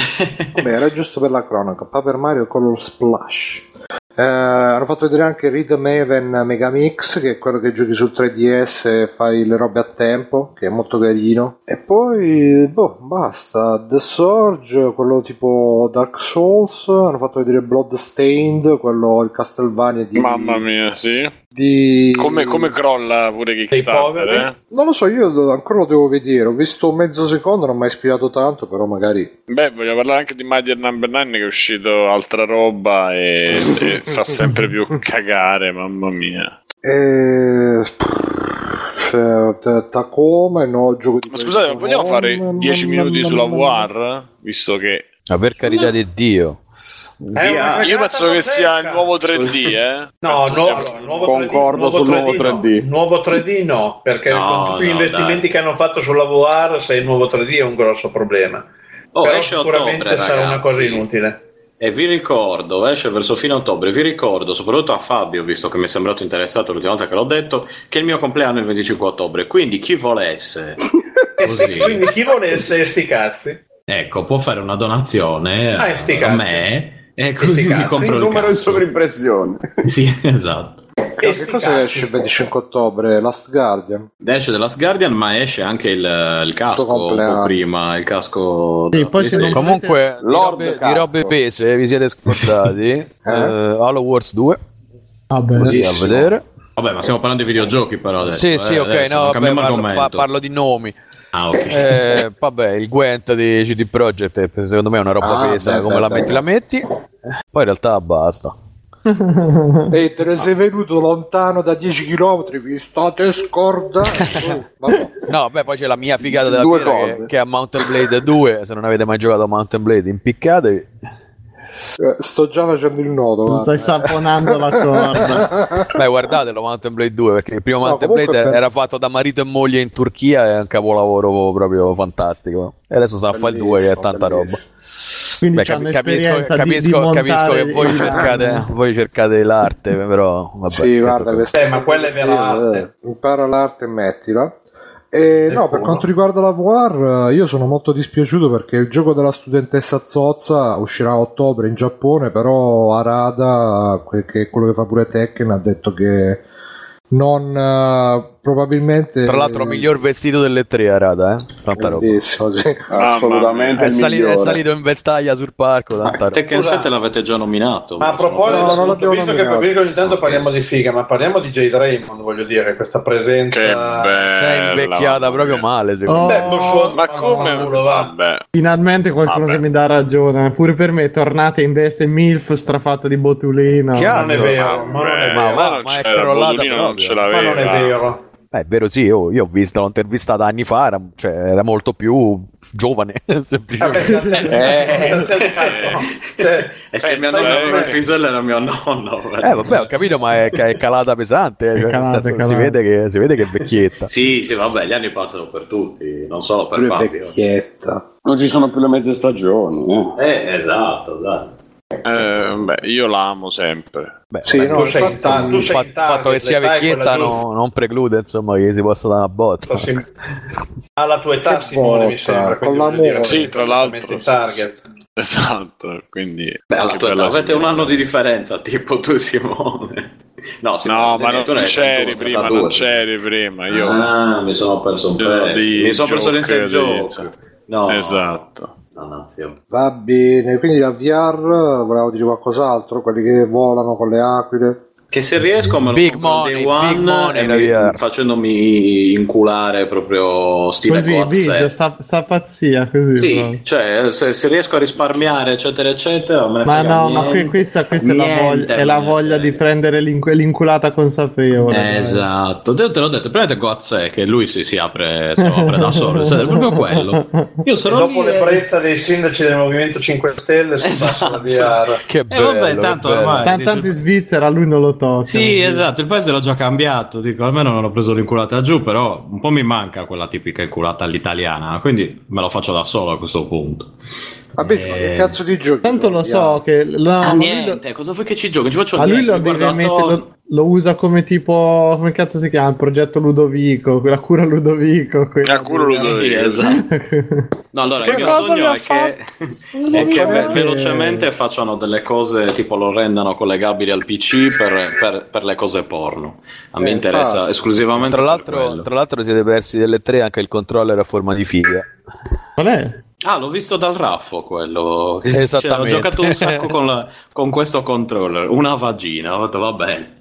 Vabbè, era giusto per la cronaca. Paper Mario Color Splash. Eh, hanno fatto vedere anche Rhythm Haven Megamix, che è quello che giochi sul 3DS e fai le robe a tempo, che è molto carino. E poi, boh, basta. The Surge, quello tipo Dark Souls. Hanno fatto vedere Bloodstained, quello il Castlevania di. Mamma mia, sì. Di... Come, come crolla pure Kickstarter, eh? Non lo so, io ancora lo devo vedere. Ho visto mezzo secondo, non mi ha ispirato tanto, però magari. Beh, voglio parlare anche di Mighty Number 9 che è uscito altra roba e, e fa sempre più cagare, mamma mia. Eh, eh, Ta- Tacoma, il nuovo gioco di Ma scusate, ma vogliamo fare Pokémon, 10 mamma minuti sulla. VR? Visto che Ma per carità di Dio. È una io penso che sia il nuovo 3D, eh? No, Penso no, sia- allora, nuovo Concordo 3D, sul nuovo no. 3D. Nuovo 3D no, perché No, con tutti gli no, investimenti dai. che hanno fatto sulla VR, se il nuovo 3D è un grosso problema. Oh, Però sicuramente ottobre, sarà una cosa ragazzi. inutile. E vi ricordo, esce verso fine ottobre, vi ricordo, soprattutto a Fabio, visto che mi è sembrato interessato l'ultima volta che l'ho detto, che il mio compleanno è il 25 ottobre, quindi chi volesse, così, Quindi chi volesse sti cazzi? ecco, può fare una donazione Ah, a me e così mi cazzi, compro il il numero in sovrimpressione. Sì, esatto. E che cosa esce il 25 ottobre? Last Guardian. Esce The Last Guardian, ma esce anche il, il casco prima, il casco Sì, poi se. Comunque, di Lord robe, di robe pese vi siete scordati. eh, Halo Wars 2, Vabbè. così a vedere. Vabbè, ma stiamo parlando di videogiochi però adesso. Sì, eh, sì, ok, adesso, no, vabbè, cambiamo parlo, parlo di nomi. Ah, ok. Eh, vabbè, il Gwent di CD Projekt eh, secondo me è una roba Ah, pesa, beh, come beh, la beh. metti la metti. Poi in realtà basta. E te ne sei venuto lontano da 10 km, vi state scordando. Oh, vabbè. No, beh, poi c'è la mia figata della Due fiera che, che è a Mountain Blade 2, se non avete mai giocato a Mountain Blade, impiccatevi. Eh, Sto già facendo il nodo. Stai guarda. saponando la corda. Beh, guardatelo Mountain Blade 2 perché il primo No, Mountain Blade per- era fatto da marito e moglie in Turchia e è un capolavoro proprio fantastico. E adesso sta a fare il 2 che è tanta roba. Quindi Beh, capi- capisco, di- capisco, di capisco che voi cercate, voi cercate l'arte, però vabbè. Sì, guarda, questa Eh, ma quella è vera sì, arte. eh, impara l'arte e mettila. E no, per quanto riguarda la VR, eh, io sono molto dispiaciuto perché il gioco della studentessa Zozza uscirà a ottobre in Giappone, però Arada, che è quello che fa pure Tekken, ha detto che non eh, probabilmente Tra l'altro, miglior vestito delle tre Arada, eh? Tanta roba. Sì. Assolutamente È il salito, è salito in vestaglia sul parco. Tanta roba. Tekken 7 l'avete già nominato. Ma a proposito, No, non visto che nominato. per ogni tanto parliamo di figa, ma parliamo di Jade Raymond, voglio dire, questa presenza. Che. Sei invecchiata proprio male, secondo Oh, me. Beh, Buffon- Ma come? no, culo, va. Vabbè. Finalmente qualcuno Vabbè. che mi dà ragione. Pure per me, tornate in veste MILF strafatta di botulino. Cazzo, Non è vero, ma non è vero. Ma è crollata non è vero. Eh, è vero, sì, io, io ho visto, l'ho intervistata anni fa, era, cioè, era molto più giovane, semplicemente. grazie, Eh. cazzo. Cioè, se eh. come pisella era mio nonno. Eh, vabbè, ho capito, ma è, è calata pesante. È cioè, nel calata, senso, è si, calata. vede che, si vede che è vecchietta. Sì, sì, vabbè, gli anni passano per tutti, non solo per Pure Fabio. vecchietta. Non ci sono più le mezze stagioni. eh. Eh, esatto, dai. Eh, beh, io l'amo sempre. Beh, Sì, vabbè, no, tu sei ta- tu il sei fa- in fatto che target, sia vecchietta no- non preclude insomma che si possa dare una botta. Alla tua età, Che Simone, mi botta, sembra. con l'amore. dire, Sì, tra l'altro, target. Esatto, quindi... Beh, quella avete un anno di differenza, tipo tu Simone. No, Simone, No, ma tu non hai c'eri 31, prima, 32. non c'eri prima. Io... Ah, mi sono perso un pezzo. di Mi sono perso joke. No, Esatto. Dannazione. Va bene, quindi la VR, volevo dire qualcos'altro, quelli che volano con le aquile. Che se riesco me lo Big money, day one big money e facendomi inculare proprio stile Così, set. sta, sta pazzia così. Sì, cioè se, se riesco a risparmiare eccetera eccetera Ma no, ma niente. que- questa, questa è la Niente voglia, è la voglia di prendere l'incu- l'inculata consapevole. Esatto, te, te l'ho detto, prendete Goazze che lui si, si apre, apre da solo, cioè, è proprio quello. Io E sono dopo lì e- l'ebbrezza dei sindaci del Movimento 5 Stelle si passa la Esatto. VR. Che Eh, bello, vabbè, che tanto bello. ormai- Tan- Tanto in Svizzera lui non lo tocca. Sì, esatto, il paese l'ho già cambiato, dico, almeno non ho preso l'inculata giù, però un po' mi manca quella tipica inculata all'italiana, quindi me lo faccio da solo a questo punto. Vabbè, Eh, ma che cazzo di giochi? Tanto lo so che lo- ah, niente, cosa vuoi che ci giochi? Ci faccio lo, a lui lo, mettere- attorno. lo- lo usa come tipo come cazzo si chiama il progetto Ludovico quella cura Ludovico quella La cura Ludovico. Sì, esatto. No, allora il Che mio cosa sogno è che, è che ve- velocemente facciano delle cose tipo lo rendano collegabili al PC per, per- per le cose porno. A me Eh, interessa infatti. esclusivamente Tra l'altro, tra l'altro siete persi delle tre anche il controller a forma di figa. qual è? Ah, l'ho visto dal raffo quello. Cioè, Esattamente. ho giocato un sacco con, la- con questo controller. Una vagina, ho detto va bene.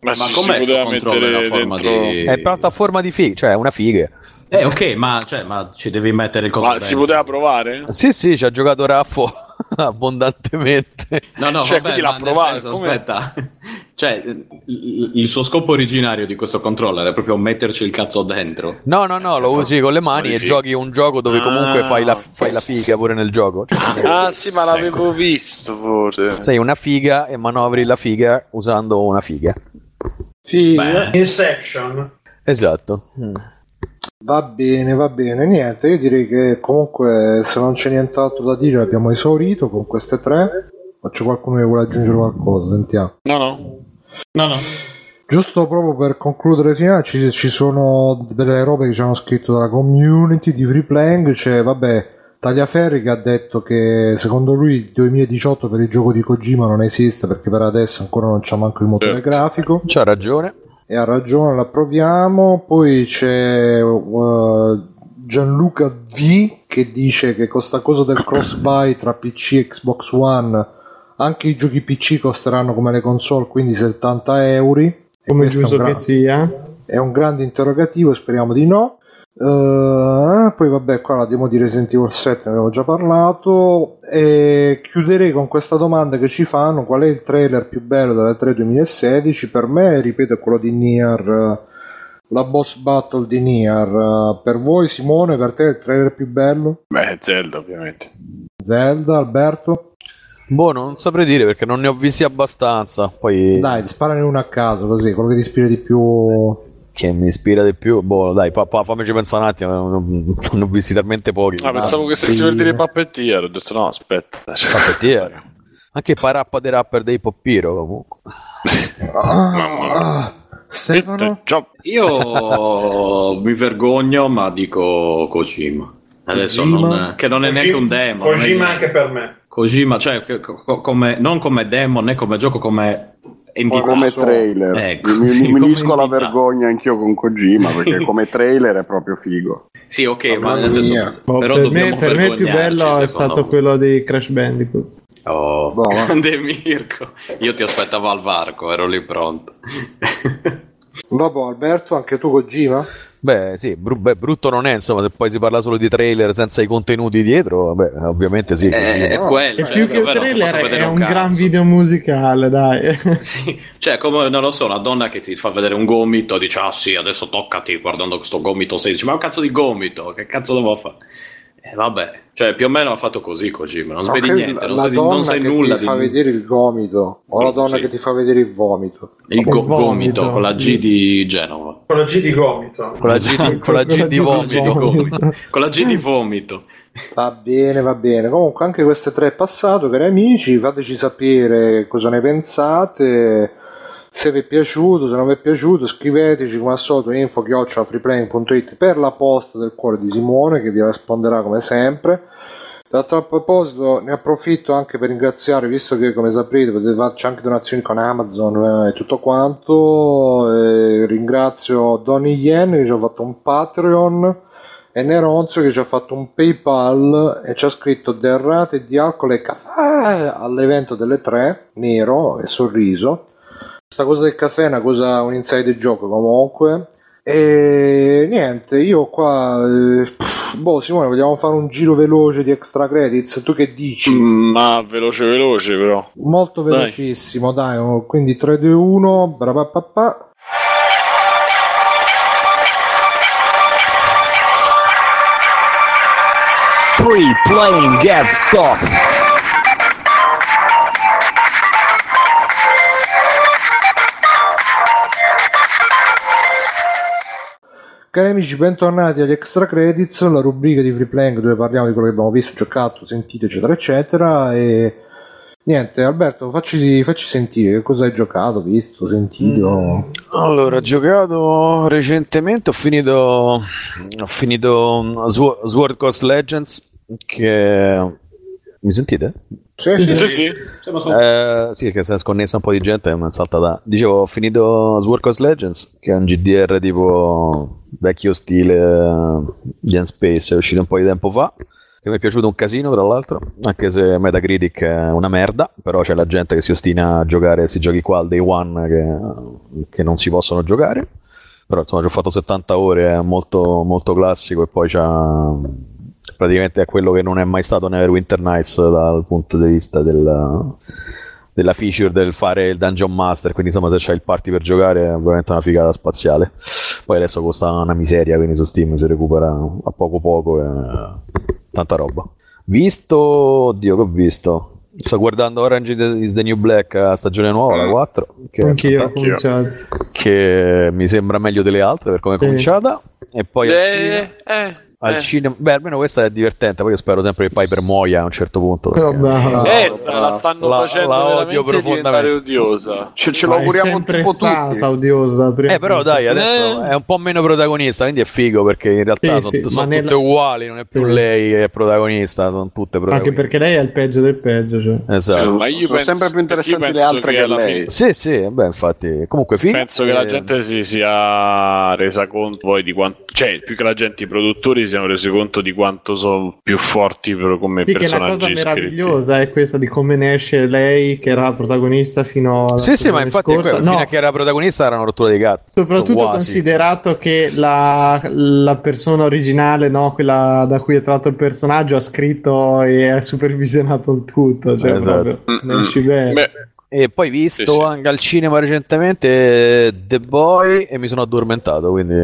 Ma, Ma si, com'è si sto poteva controller a forma dentro... di- È proprio a forma di figa, cioè una figa. Eh, ok, ma, cioè, ma ci devi mettere il coso Ma si poteva provare? Sì, sì, ci ha giocato Raffo abbondantemente. No, no, Cioè, vabbè, l'ha provato, senso, come- aspetta. cioè, il, il suo scopo originario di questo controller è proprio metterci il cazzo dentro. No, no, no, lo usi con le mani e giochi un gioco dove comunque Ah. fai la, fai la figa pure nel gioco. Cioè, Ah sì, ma l'avevo Ecco. visto forse. sei una figa e manovri la figa usando una figa. Sì, Beh. eh. Inception. Esatto. Mm. Va bene, va bene, niente, io direi che comunque se non c'è nient'altro da dire abbiamo esaurito con queste tre. Ma c'è qualcuno che vuole aggiungere qualcosa? Sentiamo. No, no. No, no. Giusto proprio per concludere finale, ci, ci sono delle robe che ci hanno scritto dalla community di Free Playing, c'è vabbè Tagliaferri che ha detto che secondo lui il 2018 per il gioco di Kojima non esiste perché per adesso ancora non c'è manco il motore Certo. grafico C'ha ragione. E ha ragione, l'approviamo. Poi c'è uh, Gianluca V che dice che con sta cosa del cross buy tra PC e Xbox One anche i giochi PC costeranno come le console, quindi 70 euro. Come giusto gran- che sia. è un grande interrogativo, speriamo di no. Eh, poi vabbè, qua la demo di Resident Evil 7 ne avevo già parlato e chiuderei con questa domanda che ci fanno, qual è il trailer più bello della 3 2016? Per me, ripeto, è quello di Nier, la boss battle di Nier. Per voi Simone, per te è il trailer più bello? Beh, Zelda, ovviamente. Zelda, Alberto? Boh, non saprei dire perché non ne ho visti abbastanza. Poi Dai, sparane uno a caso, così, quello che ti ispira di più... che mi ispira di più. Boh, dai, pa- pa- fammici pensare un attimo. Non, non ne ho visti talmente pochi. Ah, pensavo che stessi per dire Puppeteer. Ho detto no, aspetta. Puppeteer. Anche Parappa dei rapper dei Poppiro comunque. Ah, Stefano? Ciao. Io mi vergogno, ma dico Kojima. Adesso Kojima? non, che non è neanche un demo. non è Kojima anche per me. Kojima, cioè che- co- come, non come demo né come gioco, come entità. come trailer. Ecco, mi, sì, mi come unisco alla vergogna anch'io con Kojima perché come trailer è proprio figo. Sì, ok, Mamma ma nel senso. Boh, però per, me, per me il più bello è secondo stato me. quello di Crash Bandicoot. Oh, Boh, grande Mirko. Io ti aspettavo al varco, ero lì pronto. Vabbè, Alberto, anche tu Kojima? Beh, sì, bru- beh, brutto non è, insomma, se poi si parla solo di trailer senza i contenuti dietro, beh, ovviamente sì. Eh, è no, quello. E cioè, più che fatto trailer è un gran cazzo. video musicale, dai. Sì, cioè, come non lo so, una donna che ti fa vedere un gomito dice: Ah, sì, adesso toccati guardando questo gomito 16. Ma è un cazzo di gomito, che cazzo devo fare? E vabbè, cioè, più o meno ha fatto così Kojima. Non No, svedi che niente, non la sai, donna non sai che nulla ti di fa vedere il gomito o la donna Sì. che ti fa vedere il vomito. il go- Il vomito. gomito con la G di Genova. Con la G di gomito. Con la G di, con la G di Con la G di vomito. gomito. Con la G di vomito. Va bene, va bene. Comunque anche queste tre è passato, cari amici, fateci sapere cosa ne pensate. Se vi è piaciuto, se non vi è piaciuto, scriveteci come al solito info freeplaying.it per la posta del cuore di Simone che vi risponderà come sempre. D'altro proposito, ne approfitto anche per ringraziare, visto che come saprete potete farci anche donazioni con Amazon eh, e tutto quanto. eh, ringrazio Donny Yen che ci ha fatto un Patreon e Neronzio che ci ha fatto un PayPal e ci ha scritto derrate di alcol e caffè all'evento delle tre, nero e sorriso. Questa cosa del caffè è una cosa, un inside gioco comunque. E niente, io qua. eh, pff, boh, Simone, vogliamo fare un giro veloce di extra credits? Tu che dici? Mm, Ma veloce, veloce, però. Molto Dai. velocissimo, dai. oh, quindi 3, 2, 1. Brapapapà. Free playing get stop. Cari amici, bentornati agli Extra Credits, la rubrica di Free Playing dove parliamo di quello che abbiamo visto, giocato, sentito, eccetera, eccetera. E niente, Alberto, facci, facci sentire che cosa hai giocato, visto, sentito. Allora, ho giocato recentemente, ho finito, ho finito Sw- Sword Coast Legends, che... Mi sentite? Sì, sì, Sì, sì. Eh, sì, che si è sconnessa un po' di gente e mi è saltata. Dicevo, ho finito Sword Coast Legends, che è un GDR tipo vecchio stile eh, di Space, è uscito un po' di tempo fa. Che mi è piaciuto un casino, tra l'altro, anche se Metacritic è una merda, però c'è la gente che si ostina a giocare questi giochi qua al day one che, che non si possono giocare. Però insomma ci ho fatto 70 ore, è molto, molto classico e poi c'ha praticamente è quello che non è mai stato Neverwinter Nights dal punto di vista del, della feature del fare il Dungeon Master, quindi insomma se c'hai il party per giocare è veramente una figata spaziale. Poi adesso costa una miseria, quindi su Steam si recupera a poco poco e tanta roba. Visto, oddio che ho visto. Sto guardando Orange is the New Black a stagione nuova, la 4, che, Anch'io ho Anch'io. cominciato. che mi sembra meglio delle altre per come è Sì. cominciata. e poi. Eh, eh, Al eh. cinema, beh, almeno questa è divertente. Poi io spero sempre che Piper muoia a un certo punto. perché- Vabbè, Eh, sta- la stanno La- facendo la odio profondamente. odiosa. Ce, ce lo auguriamo tipo stata tutti. odiosa. prima. Eh, però dai, adesso Eh. è un po' meno protagonista, quindi è figo perché in realtà Sì, sono, sì, sono tutte nella- uguali, non è più Sì. lei che è protagonista, sono tutte Anche protagoniste. perché lei è il peggio del peggio. Cioè. Esatto. Ma io Sono penso- sempre più interessanti le altre che che alla lei. fine- Sì, sì, beh, infatti, comunque figo. Penso che la Eh, gente si sia resa conto poi di quanto, cioè più che la gente, i produttori si siano resi conto di quanto sono più forti per- come Sì, che la personaggi cosa scritti. meravigliosa è questa di come ne esce lei, che era protagonista fino alla Sì, sì, ma infatti scorsa. que- No, fino a che era protagonista era una rottura di cazzo. Soprattutto considerato che la, la persona originale, no, quella da cui è tratto il personaggio, ha scritto e ha supervisionato il tutto. Cioè, Esatto. proprio, ne Mm-mm. esci bene. Beh, E poi visto Sì, sì. anche al cinema recentemente The Boy e mi sono addormentato, quindi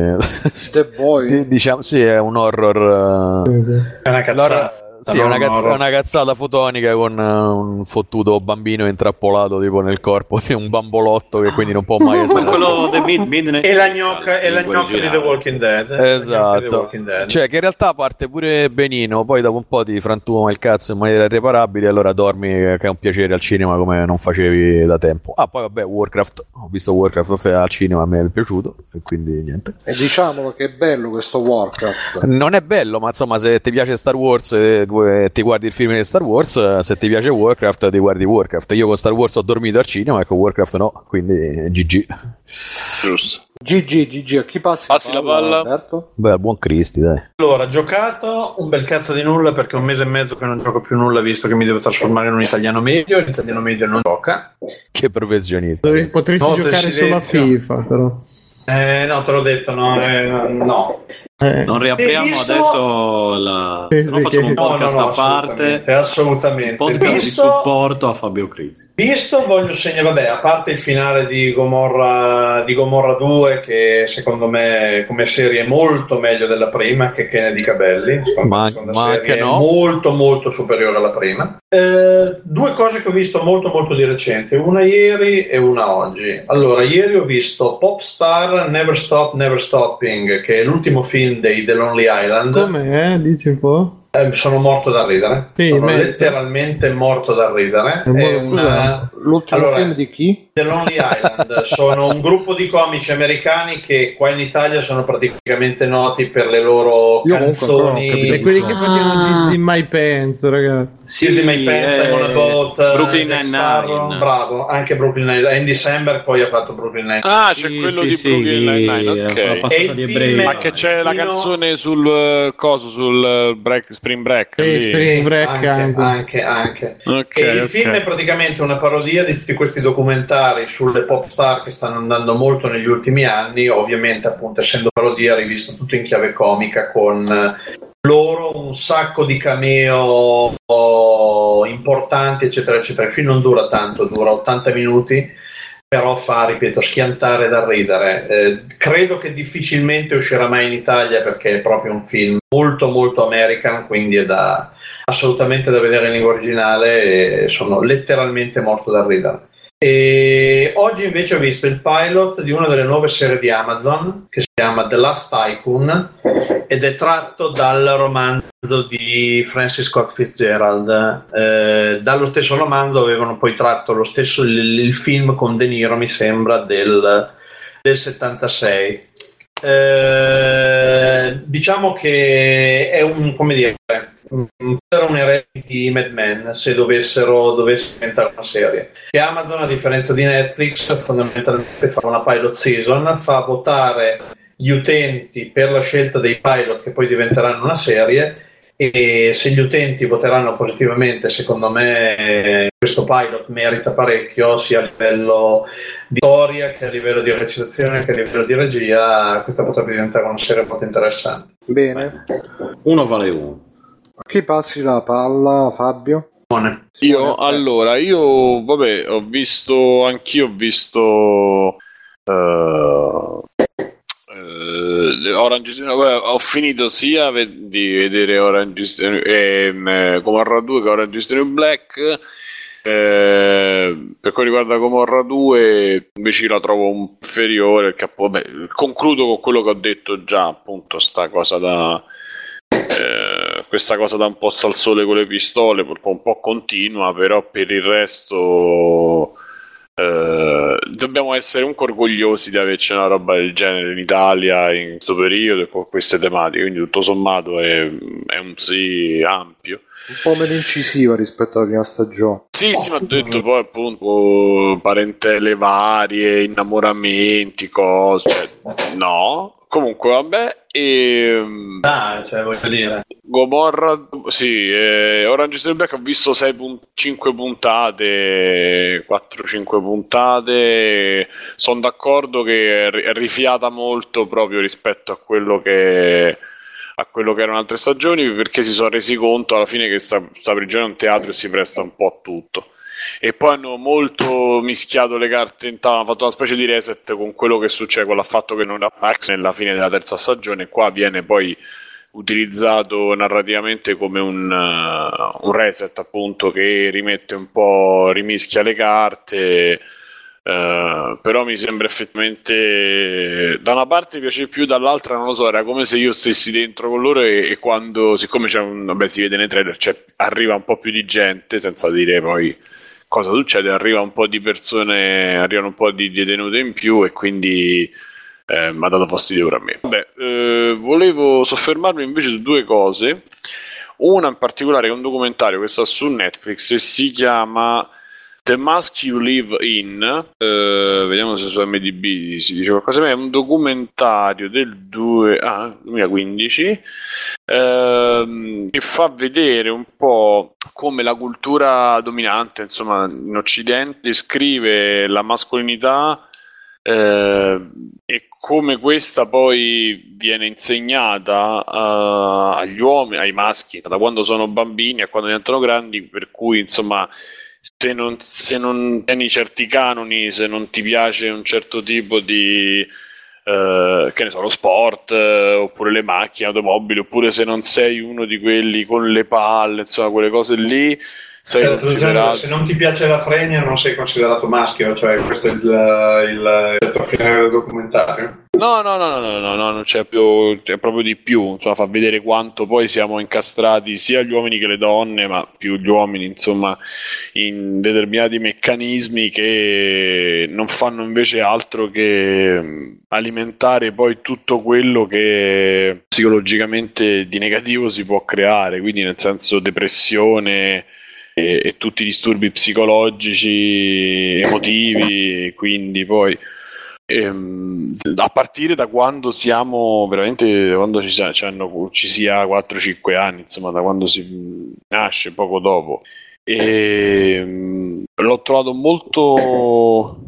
The Boy. di- diciamo sì, è un horror eh, Sì, sì. È una cazzata. Sì, è una, cazz- una cazzata fotonica con eh, un fottuto bambino intrappolato tipo nel corpo di un bambolotto che quindi non può mai essere quello The Mid- Midnight E la gnocca, e la gnocca di The. Walking Dead. Esatto, Walking Dead. cioè che in realtà parte pure benino, poi dopo un po' ti frantuma il cazzo in maniera irreparabile, allora dormi che è un piacere al cinema come non facevi da tempo. Ah, poi vabbè, Warcraft, ho visto Warcraft al cinema, mi è piaciuto, e quindi niente. E diciamolo che è bello questo Warcraft. Non è bello, ma insomma, se ti piace Star Wars e ti guardi il film di Star Wars, eh, se ti piace Warcraft ti guardi Warcraft. Io con Star Wars ho dormito al cinema e con Warcraft no, quindi eh, GG. giusto. GG, GG, a chi passi, Passi la palla? Alberto? Beh, buon Cristi, dai. Allora, giocato un bel cazzo di nulla perché un mese e mezzo che non gioco più nulla visto che mi devo trasformare in un italiano medio. L'italiano medio non gioca. Che professionista. Potresti No, giocare solo a. FIFA, però. Eh, no, te l'ho detto, no. eh, no. Eh, Non riapriamo visto- adesso la... Sì, sì, facciamo un che- No, podcast no, no, a parte. assolutamente, assolutamente. Un podcast di Visto- supporto a Fabio Crisi. Visto, voglio segnare, vabbè, a parte il finale di Gomorra, di Gomorra 2, che secondo me come serie è molto meglio della prima, che, che ne dica Belli. Secondo me Ma- la seconda ma serie anche è no. molto, molto superiore alla prima. Eh, due cose che ho visto molto, molto di recente, una ieri e una oggi. Allora, ieri ho visto Popstar Never Stop, Never Stopping, che è l'ultimo film dei The Lonely Island. Come, eh? Dici un po'? Eh, sono morto da ridere. Sì, sono merita. letteralmente morto da ridere. È una... L'ultimo Allora, film di chi? The Lonely Island sono un gruppo di comici americani che qua in Italia sono praticamente noti per le loro Io ho capito. canzoni. E quelli che facevano Ah. My Pants, ragazzi. Sì, My Pants, eh, I'm on a Boat, Brooklyn Nine-Nine. Sparrow, bravo, anche Brooklyn Nine-Nine. In December poi ha fatto Brooklyn Nine-Nine. Ah, c'è Sì, quello sì, di sì, Brooklyn Nine-Nine, ok. E il film Ma che c'è la canzone sul eh, coso, sul eh, break, Spring Break. Sì, lì? Spring Break anche, anche. anche, anche. Ok, e il film è praticamente una parodia di tutti questi documentari sulle pop star che stanno andando molto negli ultimi anni, ovviamente appunto essendo parodia rivisto tutto in chiave comica con eh, loro un sacco di cameo oh, importanti eccetera eccetera. Il film non dura tanto, dura 80 minuti però fa, ripeto, schiantare da ridere. Eh, credo che difficilmente uscirà mai in Italia perché è proprio un film molto molto American, quindi è da, assolutamente da vedere in lingua originale e sono letteralmente morto da ridere. E oggi invece ho visto il pilot di una delle nuove serie di Amazon che si chiama The Last Tycoon ed è tratto dal romanzo di Francis Scott Fitzgerald. Eh, dallo stesso romanzo avevano poi tratto lo stesso il, il film con De Niro, mi sembra, del, del 76. Eh, diciamo che è un come dire era un erede di Mad Men se dovessero, dovesse diventare una serie che Amazon a differenza di Netflix fondamentalmente fa una pilot season fa votare gli utenti per la scelta dei pilot che poi diventeranno una serie e se gli utenti voteranno positivamente secondo me questo pilot merita parecchio sia a livello di storia che a livello di recitazione che a livello di regia questa potrebbe diventare una serie molto interessante Bene. Uno vale uno. A chi passi la palla, Fabio? Buone. Io, allora, io, vabbè, ho visto, anch'io ho visto eh, Orange vabbè, ho finito sia di vedere Orange is- ehm, eh, Gomorra 2 che Orange is the New Black Eh, per quanto riguarda Gomorra 2, invece la trovo un inferiore. Perché, vabbè, concludo con quello che ho detto già, appunto, sta cosa da. eh, questa cosa da un po' al sole con le pistole, un po', un po' continua, però per il resto eh, dobbiamo essere comunque orgogliosi di averci una roba del genere in Italia in questo periodo e con queste tematiche, quindi tutto sommato è, è un sì ampio. Un po' meno incisiva rispetto alla prima stagione. Sì, sì, ma ho detto poi appunto parentele varie, innamoramenti, cose. cioè, no. Comunque, vabbè. E, Ah, cioè, voglio dire. Gomorra, sì, eh, Orange is the New Black ho visto 6 pun- 5 puntate, 4-5 puntate, sono d'accordo che è rifiata molto proprio rispetto a quello che a quello che erano altre stagioni perché si sono resi conto alla fine che sta, sta prigione è un teatro e si presta un po' a tutto e poi hanno molto mischiato le carte in tavola, hanno fatto una specie di reset con quello che succede con l'affatto che non ha Max nella fine della terza stagione. Qua viene poi utilizzato narrativamente come un, uh, un reset appunto che rimette un po' rimischia le carte Uh, però mi sembra effettivamente da una parte piace più dall'altra non lo so era come se io stessi dentro con loro e, e quando siccome c'è un vabbè si vede nei trailer arriva un po' più di gente senza dire poi cosa succede? Arriva un po' di persone arrivano un po' di detenute in più e quindi eh, mi ha dato fastidio pure a me. Vabbè eh, volevo soffermarmi invece su due cose. Una in particolare è un documentario che sta su Netflix e si chiama The Mask You Live In, eh, vediamo se su MDB si dice qualcosa, è un documentario del 2, ah, 2015 ehm, che fa vedere un po' come la cultura dominante insomma, in Occidente descrive la mascolinità eh, e come questa poi viene insegnata uh, agli uomini, ai maschi, da quando sono bambini a quando diventano grandi, per cui insomma se non, se non tieni certi canoni, se non ti piace un certo tipo di, eh, che ne so, lo sport, eh, oppure le macchine, automobili, oppure se non sei uno di quelli con le palle, insomma, quelle cose lì, sei Eh, considerato... Se non ti piace la fregna non sei considerato maschio, cioè questo è il, il, il finale del documentario. No, no, no, no, no, no, no, non c'è più, c'è proprio di più, insomma, fa vedere quanto poi siamo incastrati sia gli uomini che le donne, ma più gli uomini, insomma, in determinati meccanismi che non fanno invece altro che mh, alimentare poi tutto quello che psicologicamente di negativo si può creare, quindi nel senso depressione e, e tutti i disturbi psicologici, emotivi, quindi poi ehm, a partire da quando siamo veramente quando ci, sa- ci sia 4-5 anni, insomma, da quando si nasce, poco dopo. E mm, l'ho trovato molto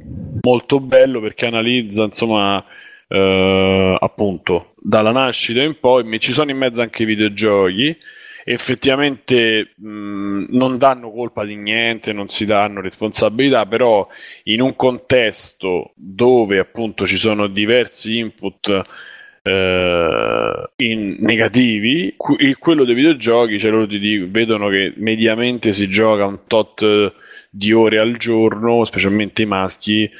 molto bello perché analizza, insomma, eh, appunto, dalla nascita in poi, ci sono in mezzo anche i videogiochi effettivamente mh, non danno colpa di niente, non si danno responsabilità, però in un contesto dove appunto ci sono diversi input eh, in negativi, cu- quello dei videogiochi, cioè loro ti dic- vedono che mediamente si gioca un tot di ore al giorno, specialmente i maschi,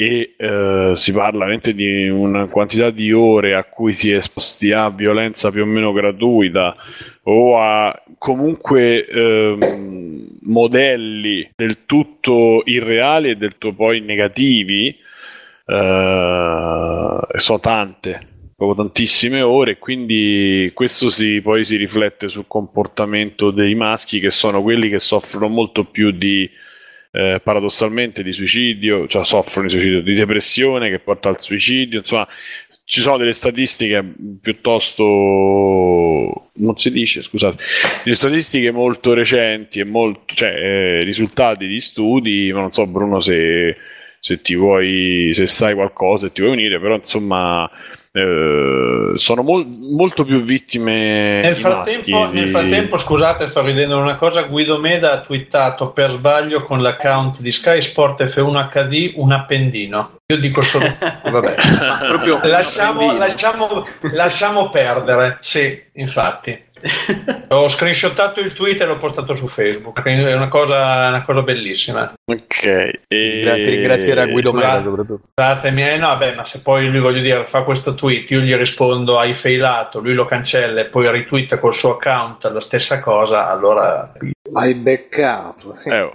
e eh, si parla veramente di una quantità di ore a cui si è esposti a violenza più o meno gratuita o a comunque ehm, modelli del tutto irreali e del tutto poi negativi eh, sono tante proprio tantissime ore quindi questo si, poi si riflette sul comportamento dei maschi che sono quelli che soffrono molto più di eh, paradossalmente di suicidio, cioè soffrono di suicidio, di depressione che porta al suicidio, insomma ci sono delle statistiche piuttosto non si dice scusate delle statistiche molto recenti e molto cioè eh, risultati di studi ma non so Bruno se, se ti vuoi se sai qualcosa e ti vuoi unire però insomma eh, sono mol- molto più vittime Nel frattempo, maschi nel di- frattempo, scusate, sto ridendo una cosa. Guido Meda ha twittato per sbaglio con l'account di Sky Sport F1 HD un appendino. Io dico solo. Vabbè. Proprio lasciamo, lasciamo, lasciamo perdere. Sì, infatti. Ho screenshottato il tweet e l'ho postato su Facebook. È una cosa, una cosa bellissima. Ok. E... Gra- ti ringrazierà Guido. Mera soprattutto. Scusatemi, eh, no, beh, ma se poi lui voglio dire fa questo tweet, io gli rispondo hai failato, lui lo cancella e poi retweeta col suo account la stessa cosa, allora Hai beccato. Eh, oh.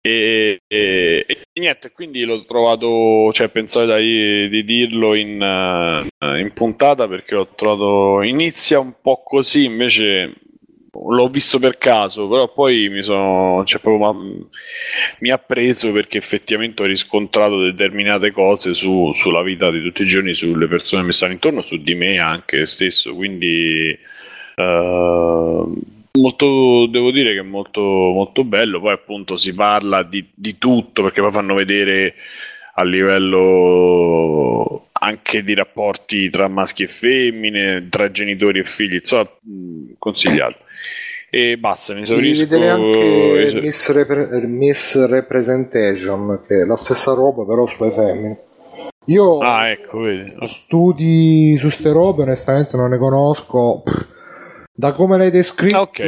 E, e- e niente, quindi l'ho trovato, cioè pensavo di, di dirlo in, eh, in puntata perché l'ho trovato, inizia un po' così, invece l'ho visto per caso, però poi mi sono, cioè proprio ma- mi ha preso perché effettivamente ho riscontrato determinate cose su- sulla vita di tutti i giorni, sulle persone che mi stanno intorno, su di me anche stesso, quindi eh, molto, devo dire che è molto, molto bello. Poi, appunto, si parla di, di tutto perché poi fanno vedere a livello anche di rapporti tra maschi e femmine, tra genitori e figli, insomma, consigliato. E basta, mi Devi esaurisco. vedere anche es- misrepre- misrepresentation, che è la stessa roba però sulle femmine. Io Ah, ecco, studi su ste robe onestamente non ne conosco. Da come l'hai descritto, Ah, ok.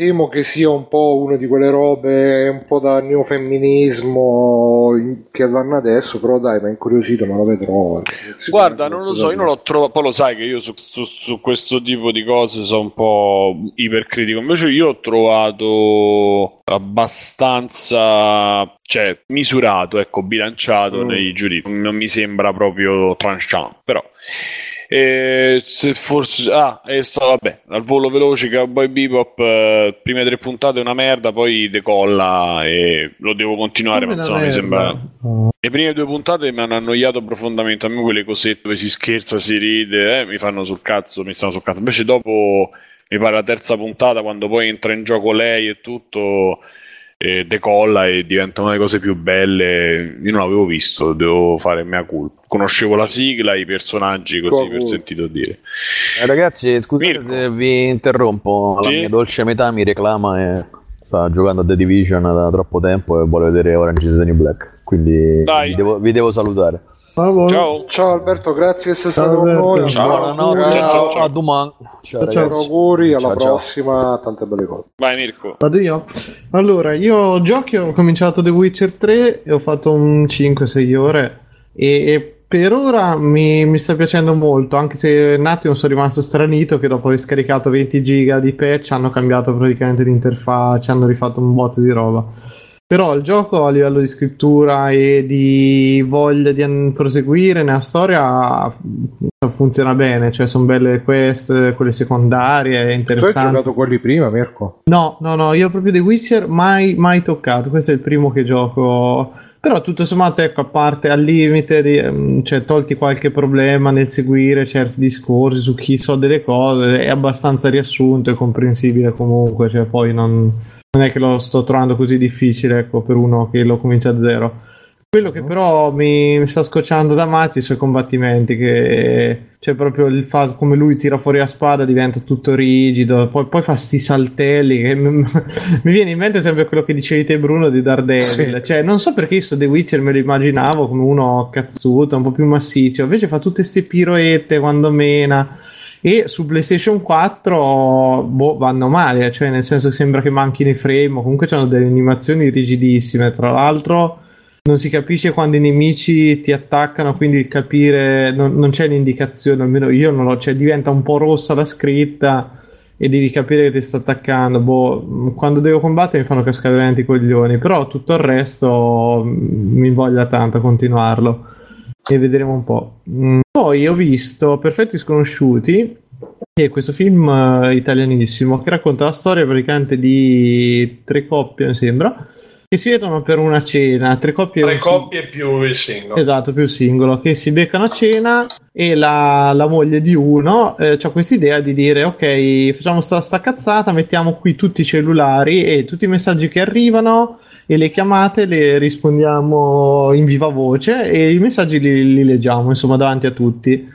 Temo che sia un po' una di quelle robe un po' da neofemminismo in- che vanno adesso, però dai, mi ha incuriosito, me lo vedrò. Guarda, non lo so, io non l'ho trovato. Poi lo sai che io su, su- su questo tipo di cose sono un po' ipercritico. Invece, io ho trovato abbastanza, cioè, misurato, ecco, bilanciato Mm. nei giudizi. Non mi sembra proprio tranchant, però. E se forse ah, sto vabbè al volo veloce Cowboy Bebop eh, prime tre puntate è una merda poi decolla e lo devo continuare ma insomma mi sembra le prime due puntate mi hanno annoiato profondamente. A me quelle cosette dove si scherza, si ride, eh, mi fanno sul cazzo, mi stanno sul cazzo. Invece dopo, mi pare la terza puntata, quando poi entra in gioco lei e tutto, eh, decolla e diventa una delle cose più belle. Io non l'avevo visto, devo fare mea culpa. Conoscevo la sigla, i personaggi, così per sentito dire. Eh, ragazzi, scusate Mirko. se vi interrompo. La Sì? mia dolce metà mi reclama e sta giocando a The Division da troppo tempo e vuole vedere Orange is the New Black. Quindi vi devo, vi devo salutare. Ciao. Ciao Alberto, grazie di essere stato con noi. Ciao. Buonanotte, Ciao. Ciao, ciao. a domani. Ciao, Ciao, ragazzi. Auguri, alla prossima, tante belle cose. Vai Mirko. Vado io? Allora, io giochi, ho cominciato The Witcher 3 e ho fatto un 5-6 ore e, e per ora mi, mi sta piacendo molto, anche se un attimo sono rimasto stranito che dopo aver scaricato 20 giga di patch hanno cambiato praticamente l'interfaccia, hanno rifatto un botto di roba. Però il gioco a livello di scrittura e di voglia di proseguire nella storia f- funziona bene, cioè sono belle le quest, quelle secondarie, Tu hai giocato quelli prima, Mirko? No, no, no, io proprio The Witcher mai, mai toccato. Questo è il primo che gioco. Però tutto sommato, ecco, a parte al limite, di, ehm, cioè tolti qualche problema nel seguire certi discorsi su chi so delle cose, è abbastanza riassunto e comprensibile comunque, cioè poi non, non è che lo sto trovando così difficile, ecco, per uno che lo comincia a zero. Quello che però mi, mi sta scocciando da matti i suoi combattimenti, che cioè proprio il fa- come lui tira fuori la spada diventa tutto rigido, poi, poi fa sti saltelli che mi, mi viene in mente sempre quello che dicevi te Bruno di Daredevil, Sì. cioè non so perché io sto The Witcher me lo immaginavo come uno cazzuto, un po' più massiccio, invece fa tutte ste piroette quando mena. E su PlayStation 4 boh, vanno male, cioè nel senso sembra che manchino i frame, o comunque hanno delle animazioni rigidissime. Tra l'altro, non si capisce quando i nemici ti attaccano, quindi capire non, non c'è l'indicazione, almeno io non l'ho, cioè diventa un po' rossa la scritta e devi capire che ti sta attaccando. Boh, quando devo combattere mi fanno cascare veramente i coglioni, però tutto il resto mm, mi voglia tanto continuarlo e vedremo un po'. Mm, Poi ho visto Perfetti Sconosciuti, che è questo film eh, italianissimo che racconta la storia praticamente di tre coppie, mi sembra, che si vedono per una cena, tre coppie Tre coppie più il singolo. Esatto, più singolo, che si beccano a cena e la, la moglie di uno ha questa idea di dire ok, facciamo sta, sta cazzata, mettiamo qui tutti i cellulari e tutti i messaggi che arrivano e le chiamate le rispondiamo in viva voce e i messaggi li, li leggiamo insomma davanti a tutti.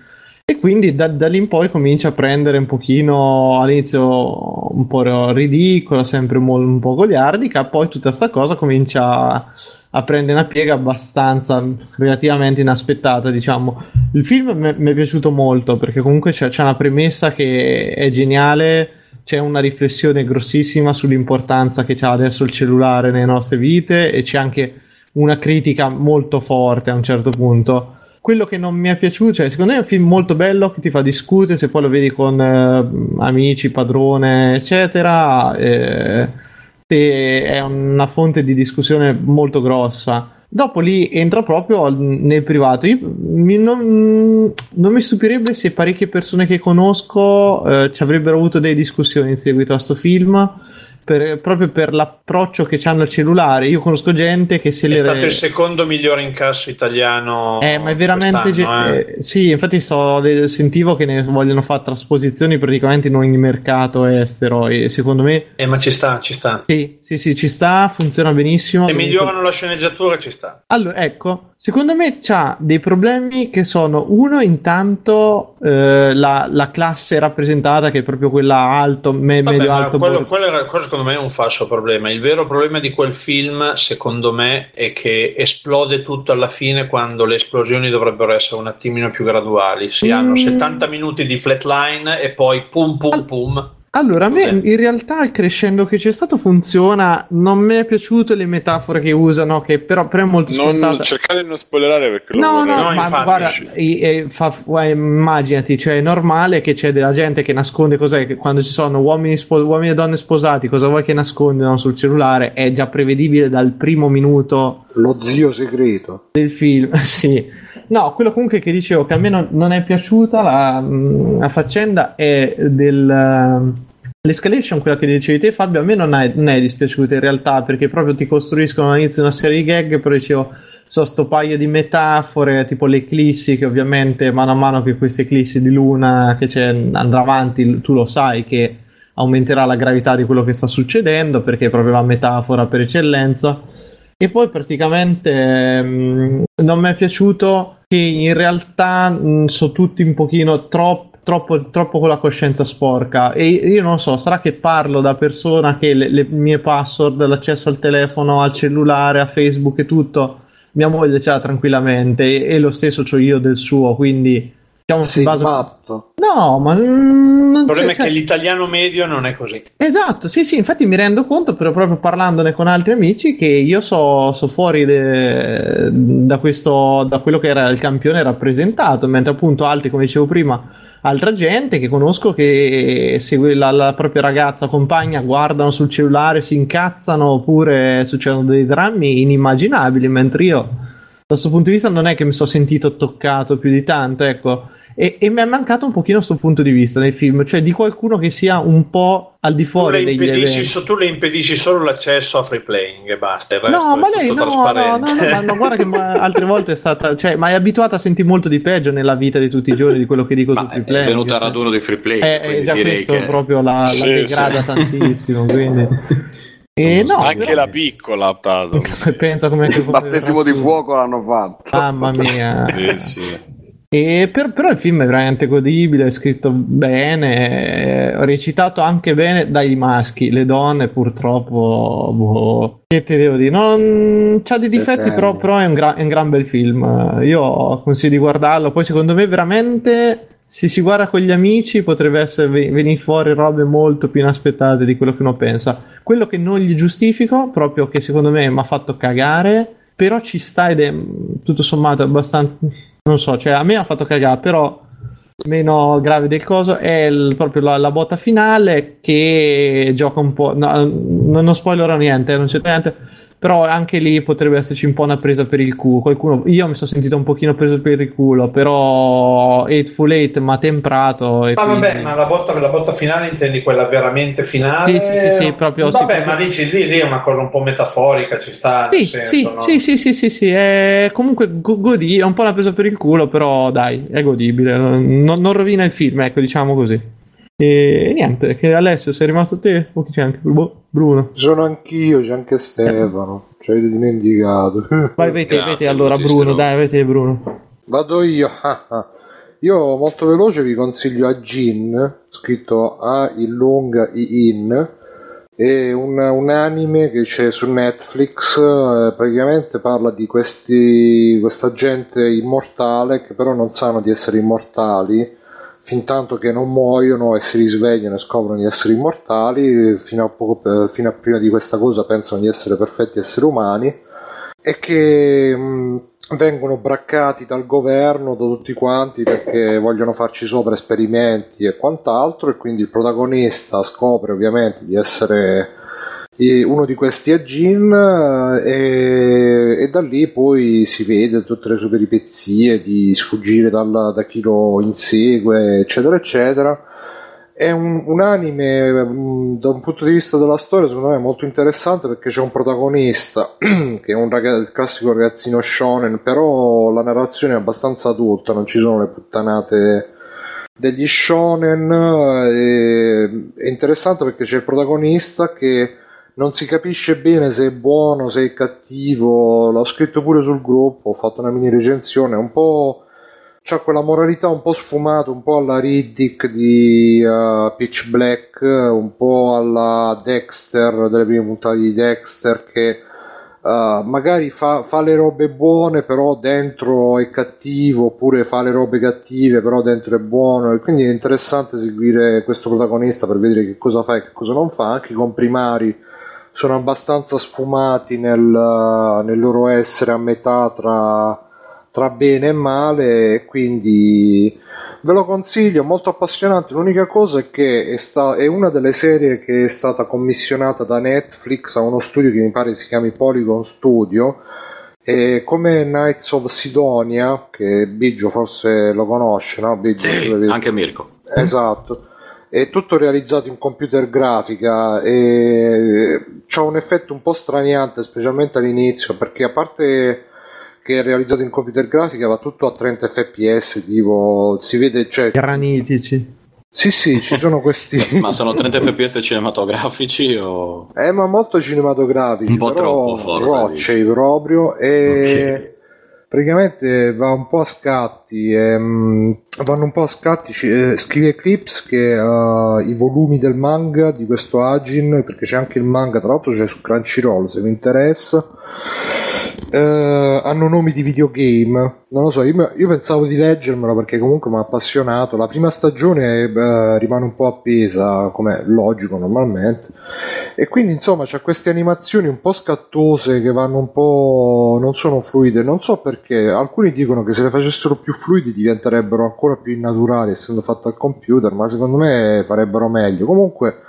E quindi da, da lì in poi comincia a prendere un pochino all'inizio un po' ridicola, sempre mo- un po' goliardica, poi tutta sta cosa comincia a prendere una piega abbastanza relativamente inaspettata, diciamo. Il film mi è piaciuto molto perché comunque c'è, c'è una premessa che è geniale, c'è una riflessione grossissima sull'importanza che ha adesso il cellulare nelle nostre vite e c'è anche una critica molto forte a un certo punto. Quello che non mi è piaciuto, cioè, secondo me è un film molto bello che ti fa discutere, se poi lo vedi con eh, amici, padrone, eccetera, eh, è una fonte di discussione molto grossa. Dopo lì entra proprio nel privato. Io, mi- non, non mi stupirebbe se parecchie persone che conosco eh, ci avrebbero avuto delle discussioni in seguito a questo film. Per- proprio per l'approccio che hanno al cellulare. Io conosco gente che se È le stato il secondo migliore incasso italiano. eh, ma è veramente. ge- eh. eh, sì, infatti so- sentivo che ne vogliono fare trasposizioni praticamente in ogni mercato estero. E secondo me, Eh, ma ci sta, ci sta. sì, sì, sì, ci sta, funziona benissimo. Se migliorano la sceneggiatura, ci sta. Allora, ecco, secondo me c'ha dei problemi che sono uno, intanto eh, la, la classe rappresentata, che è proprio quella alto, me- Vabbè, medio alto. quello, bor- quello era- quello secondo me è un falso problema. Il vero problema di quel film, secondo me, è che esplode tutto alla fine quando le esplosioni dovrebbero essere un attimino più graduali. Si hanno Mm. 70 minuti di flatline e poi pum pum pum. Allora, a me in realtà il crescendo che c'è stato funziona. Non mi è piaciuto le metafore che usano, che però, però è molto Non, scontata. cercate di non spoilerare perché lo No, vorrei. no, No, ma infatti. guarda, i- e fa- guarda, immaginati, cioè è normale che c'è della gente che nasconde cos'è, che quando ci sono uomini, spo- uomini e donne sposati, cosa vuoi che nascondono sul cellulare? È già prevedibile dal primo minuto Lo zio segreto. del film, sì. No, quello comunque che dicevo che a me non, non è piaciuta la, mh, la faccenda è del... ehm, quella che dicevi te Fabio, a me non è, non è dispiaciuta in realtà perché proprio ti costruiscono all'inizio una serie di gag, però dicevo, so sto paio di metafore, tipo le eclissi che ovviamente mano a mano che queste eclissi di luna che c'è, andrà avanti, tu lo sai che aumenterà la gravità di quello che sta succedendo perché è proprio la metafora per eccellenza. E poi praticamente mm, non mi è piaciuto che in realtà mm, sono tutti un pochino troppo, troppo, troppo con la coscienza sporca. E io non so, sarà che parlo da persona che le, le mie password, l'accesso al telefono, al cellulare, a Facebook e tutto, mia moglie ce l'ha tranquillamente e, e lo stesso c'ho io del suo, quindi diciamo si basa... matto. No, ma... Il problema cioè- è che l'italiano medio non è così. Esatto, sì, sì, infatti mi rendo conto, però proprio parlandone con altri amici, che io so, so fuori de- da, questo, da quello che era il campione rappresentato, mentre appunto altri, come dicevo prima, altra gente che conosco che segue la, la propria ragazza, compagna, guardano sul cellulare, si incazzano oppure succedono dei drammi inimmaginabili, mentre io da questo punto di vista non è che mi sono sentito toccato più di tanto, ecco. E, e mi è mancato un pochino questo punto di vista nel film, cioè di qualcuno che sia un po' al di Tu fuori le, degli eventi. so- tu le impedisci solo l'accesso a free playing e basta. Il resto No, ma è lei no, no, no, no, ma, ma guarda che ma- altre volte è stata, cioè, ma è abituata a sentire molto di peggio nella vita di tutti i giorni di quello che dico Ma è free playing. venuta al cioè. raduno di free play. Eh, quindi eh, già direi questo che... proprio la, la Sì, degrada sì. tantissimo, quindi... E no, Anche però- la piccola ha dato. pensa come Battesimo di fuoco l'hanno fatto. Mamma mia. Sì, sì. Per- però il film è veramente godibile, è scritto bene, è recitato anche bene dai maschi, le donne purtroppo, boh, che ti devo dire, non c'ha dei difetti, però, però è, un gra- è un gran bel film. Io consiglio di guardarlo, poi secondo me veramente se si guarda con gli amici potrebbe essere ve- venire fuori robe molto più inaspettate di quello che uno pensa. Quello che non gli giustifico, proprio che secondo me mi ha fatto cagare, però ci sta ed è tutto sommato abbastanza non so, cioè a me ha fatto cagare, però meno grave del coso è il- proprio la, la botta finale che gioca un po'. no, non, non spoilerò niente, non c'è niente. Però anche lì potrebbe esserci un po' una presa per il culo. Qualcuno, io mi sono sentito un pochino preso per il culo, però Hateful Eight mi ha temprato. Ma quindi- vabbè, ma la botta, la botta finale intendi quella veramente finale? Sì, sì, sì, sì, proprio- sì, Vabbè, proprio- ma dici lì, lì è una cosa un po' metaforica, ci sta. Sì, senso, sì, no? sì, sì, sì, sì, sì, è comunque go- godi, è un po' una presa per il culo, però dai, è godibile, non, non rovina il film, ecco, diciamo così. E niente, che Alessio sei rimasto te o chi c'è anche Bruno? Ci sono anch'io, c'è anche Stefano. Ci avete dimenticato. Vai, te Grazie, allora Bruno, dai, te Bruno. Vado io. Io molto veloce vi consiglio a Jin, scritto A il lunga I in. È un, un anime che c'è su Netflix, eh, praticamente parla di questi, questa gente immortale che però non sanno di essere immortali, fin tanto che non muoiono e si risvegliano e scoprono di essere immortali, fino a, poco, fino a prima di questa cosa pensano di essere perfetti esseri umani e che mh, vengono braccati dal governo, da tutti quanti perché vogliono farci sopra esperimenti e quant'altro e quindi il protagonista scopre ovviamente di essere uno di questi è Jin e, e, da lì poi si vede tutte le sue peripezie di sfuggire dal, da chi lo insegue eccetera eccetera. È un, un anime mh, da un punto di vista della storia secondo me molto interessante perché c'è un protagonista che è un ragazzo, classico ragazzino shonen però la narrazione è abbastanza adulta non ci sono le puttanate degli shonen è interessante perché c'è il protagonista che non si capisce bene se è buono, se è cattivo. L'ho scritto pure sul gruppo, ho fatto una mini recensione, un po'. C'ha quella moralità un po' sfumata, un po' alla Riddick di uh, Pitch Black, un po' alla Dexter, delle prime puntate di Dexter, che uh, magari fa, fa, le robe buone, però dentro è cattivo, oppure fa le robe cattive, però dentro è buono. E quindi è interessante seguire questo protagonista per vedere che cosa fa e che cosa non fa, anche con primari sono abbastanza sfumati nel, nel loro essere a metà tra, tra bene e male quindi ve lo consiglio, molto appassionante. L'unica cosa è che è, sta- è, una delle serie che è stata commissionata da Netflix a uno studio che mi pare si chiami Polygon Studio. E come Knights of Sidonia, che Biggio forse lo conosce, no? Biggio, sì, anche Mirko. Esatto è tutto realizzato in computer grafica e c'ha un effetto un po' straniante, specialmente all'inizio, perché a parte che è realizzato in computer grafica va tutto a 30 fps, tipo si vede cioè granitici. Sì, sì, ci sono questi. ma sono 30 fps cinematografici o. Eh, ma molto cinematografici. Un po' troppo, forse. Roccei proprio. E. Okay praticamente va un po' a scatti, ehm, vanno un po' a scatti, eh, scrive Eclipse che uh, i volumi del manga di questo Agin, perché c'è anche il manga, tra l'altro c'è su Crunchyroll se vi interessa, eh, hanno nomi di videogame. Non lo so, io, io, pensavo di leggermelo perché comunque mi ha appassionato. La prima stagione eh, rimane un po' appesa, come logico normalmente. E quindi insomma c'è queste animazioni un po' scattose che vanno un po'. non sono fluide. Non so perché. Alcuni dicono che se le facessero più fluidi diventerebbero ancora più innaturali essendo fatte al computer, ma secondo me farebbero meglio. Comunque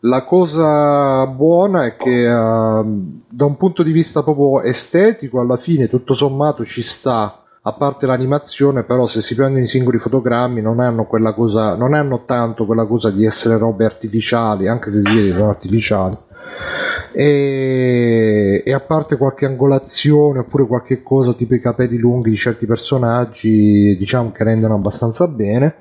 la cosa buona è che uh, da un punto di vista proprio estetico, alla fine tutto sommato ci sta, a parte l'animazione, però se si prendono i singoli fotogrammi non hanno quella cosa, non hanno tanto quella cosa di essere robe artificiali, anche se si vede sono artificiali. E, e, a parte qualche angolazione oppure qualche cosa tipo i capelli lunghi di certi personaggi, diciamo che rendono abbastanza bene.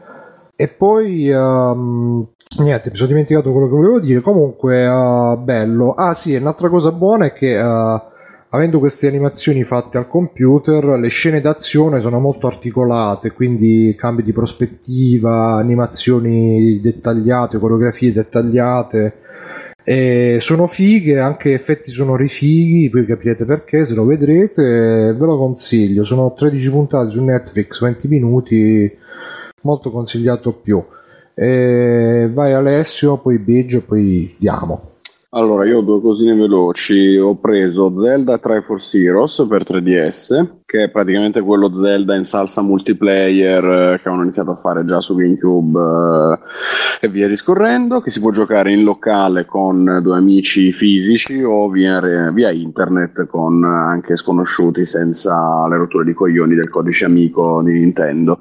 E poi um, Niente, mi sono dimenticato quello che volevo dire. Comunque, uh, bello. Ah, sì, un'altra cosa buona è che uh, avendo queste animazioni fatte al computer, le scene d'azione sono molto articolate, quindi cambi di prospettiva, animazioni dettagliate, coreografie dettagliate. E sono fighe, anche effetti sonori fighi, poi capirete perché se lo vedrete, ve lo consiglio. Sono 13 puntate su Netflix, 20 minuti, molto consigliato più. E vai Alessio, poi Biggio, poi diamo. Allora, io ho due cosine veloci. Ho preso Zelda Triforce Heroes per 3DS, che è praticamente quello Zelda in salsa multiplayer eh, che hanno iniziato a fare già su GameCube eh, e via discorrendo, che si può giocare in locale con due amici fisici o via, via internet con anche sconosciuti senza le rotture di coglioni del codice amico di Nintendo.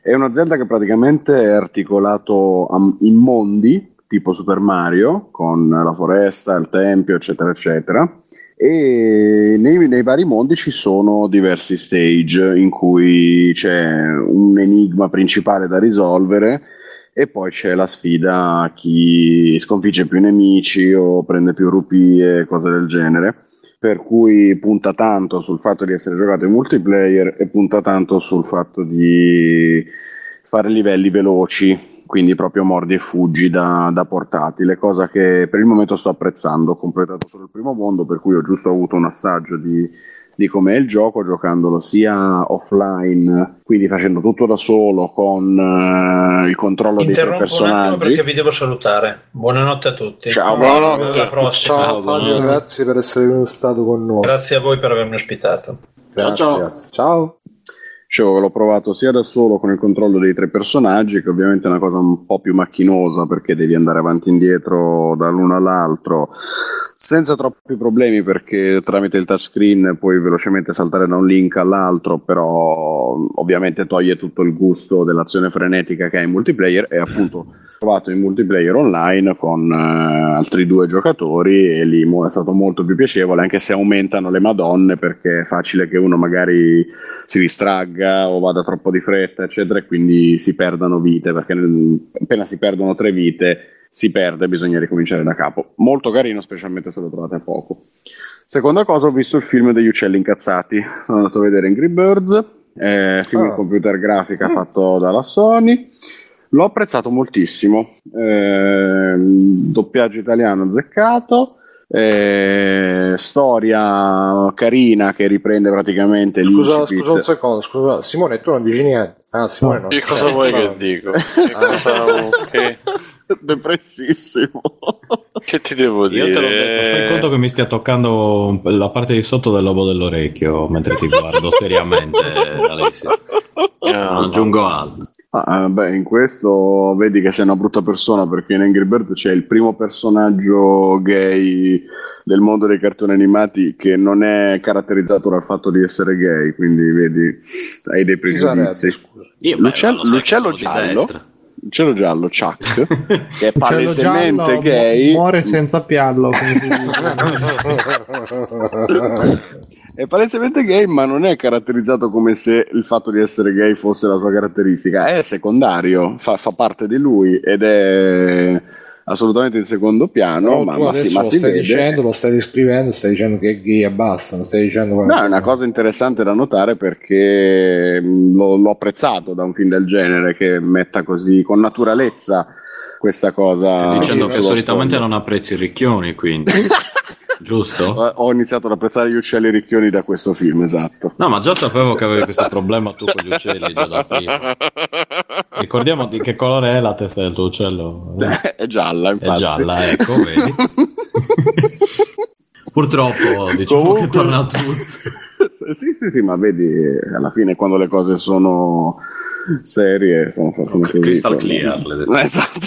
È un'azienda che praticamente è articolato in mondi, tipo Super Mario, con la foresta, il tempio, eccetera, eccetera. E nei, nei, vari mondi ci sono diversi stage in cui c'è un enigma principale da risolvere e poi c'è la sfida a chi sconfigge più nemici o prende più rupie, cose del genere per cui punta tanto sul fatto di essere giocato in multiplayer e punta tanto sul fatto di fare livelli veloci, quindi proprio mordi e fuggi da, da portatile, cosa che per il momento sto apprezzando. Ho completato solo il primo mondo, per cui ho giusto avuto un assaggio di di com'è il gioco giocandolo sia offline, quindi facendo tutto da solo con eh, il controllo dei tre Interrompo un attimo personaggi. perché vi devo salutare. Buonanotte a tutti. Ciao, buonanotte. Alla prossima. Ciao Fabio, grazie per essere stato con noi. Grazie a voi per avermi ospitato. Grazie, ciao. grazie. Ciao. Che l'ho provato sia da solo con il controllo dei tre personaggi, che ovviamente è una cosa un po' più macchinosa perché devi andare avanti e indietro dall'uno all'altro, senza troppi problemi perché tramite il touchscreen puoi velocemente saltare da un link all'altro, però ovviamente toglie tutto il gusto dell'azione frenetica che ha in multiplayer e appunto provato in multiplayer online con eh, altri due giocatori e lì è stato molto più piacevole anche se aumentano le madonne perché è facile che uno magari si distragga o vada troppo di fretta eccetera e quindi si perdano vite perché appena si perdono tre vite si perde bisogna ricominciare da capo. Molto carino specialmente se lo trovate a poco. Seconda cosa ho visto il film degli uccelli incazzati. Sono andato a vedere Angry Birds eh, film in Ah. computer grafica fatto dalla Sony L'ho apprezzato moltissimo, Ehm, doppiaggio italiano azzeccato, eh, storia carina che riprende praticamente Scusa, l'incipit. scusa un secondo, scusa. Simone, tu non dici niente. Ah, Simone no. Che cosa vuoi che dico? Che, cosa- che- Depressissimo. che ti devo dire? Io te l'ho detto, fai conto che mi stia toccando la parte di sotto del lobo dell'orecchio mentre ti guardo seriamente, Alessia. Ah, Non aggiungo altro. Ah, beh, in questo vedi che sei una brutta persona perché in Angry Birds c'è il primo personaggio gay del mondo dei cartoni animati che non è caratterizzato dal fatto di essere gay, quindi vedi, hai dei pregiudizi. scusa? Io, L'uccello, beh, l'uccello giallo, l'uccello giallo Chuck, che è palesemente giallo gay, mu- muore senza piallo. è palesemente gay, ma non è caratterizzato come se il fatto di essere gay fosse la sua caratteristica, è secondario, fa, fa parte di lui ed è assolutamente in secondo piano, ma, ma si, ma lo si stai vede. dicendo, lo stai descrivendo, stai dicendo che è gay e basta, non stai dicendo No, è una cosa interessante da notare perché l'ho, l'ho apprezzato da un film del genere che metta così con naturalezza questa cosa. Stai dicendo che solitamente non apprezzi i ricchioni, quindi. Giusto? Ho iniziato ad apprezzare gli uccelli ricchioni da questo film, esatto. No, ma già sapevo che avevi questo problema tu con gli uccelli già da prima. Ricordiamo di che colore è la testa del tuo uccello. è gialla, È infatti. gialla, ecco, vedi. Purtroppo diciamo Comunque- che torna tutto. Sì, sì, sì, ma vedi, alla fine quando le cose sono serie sono, sono così, Crystal insomma. clear, le detto. Esatto.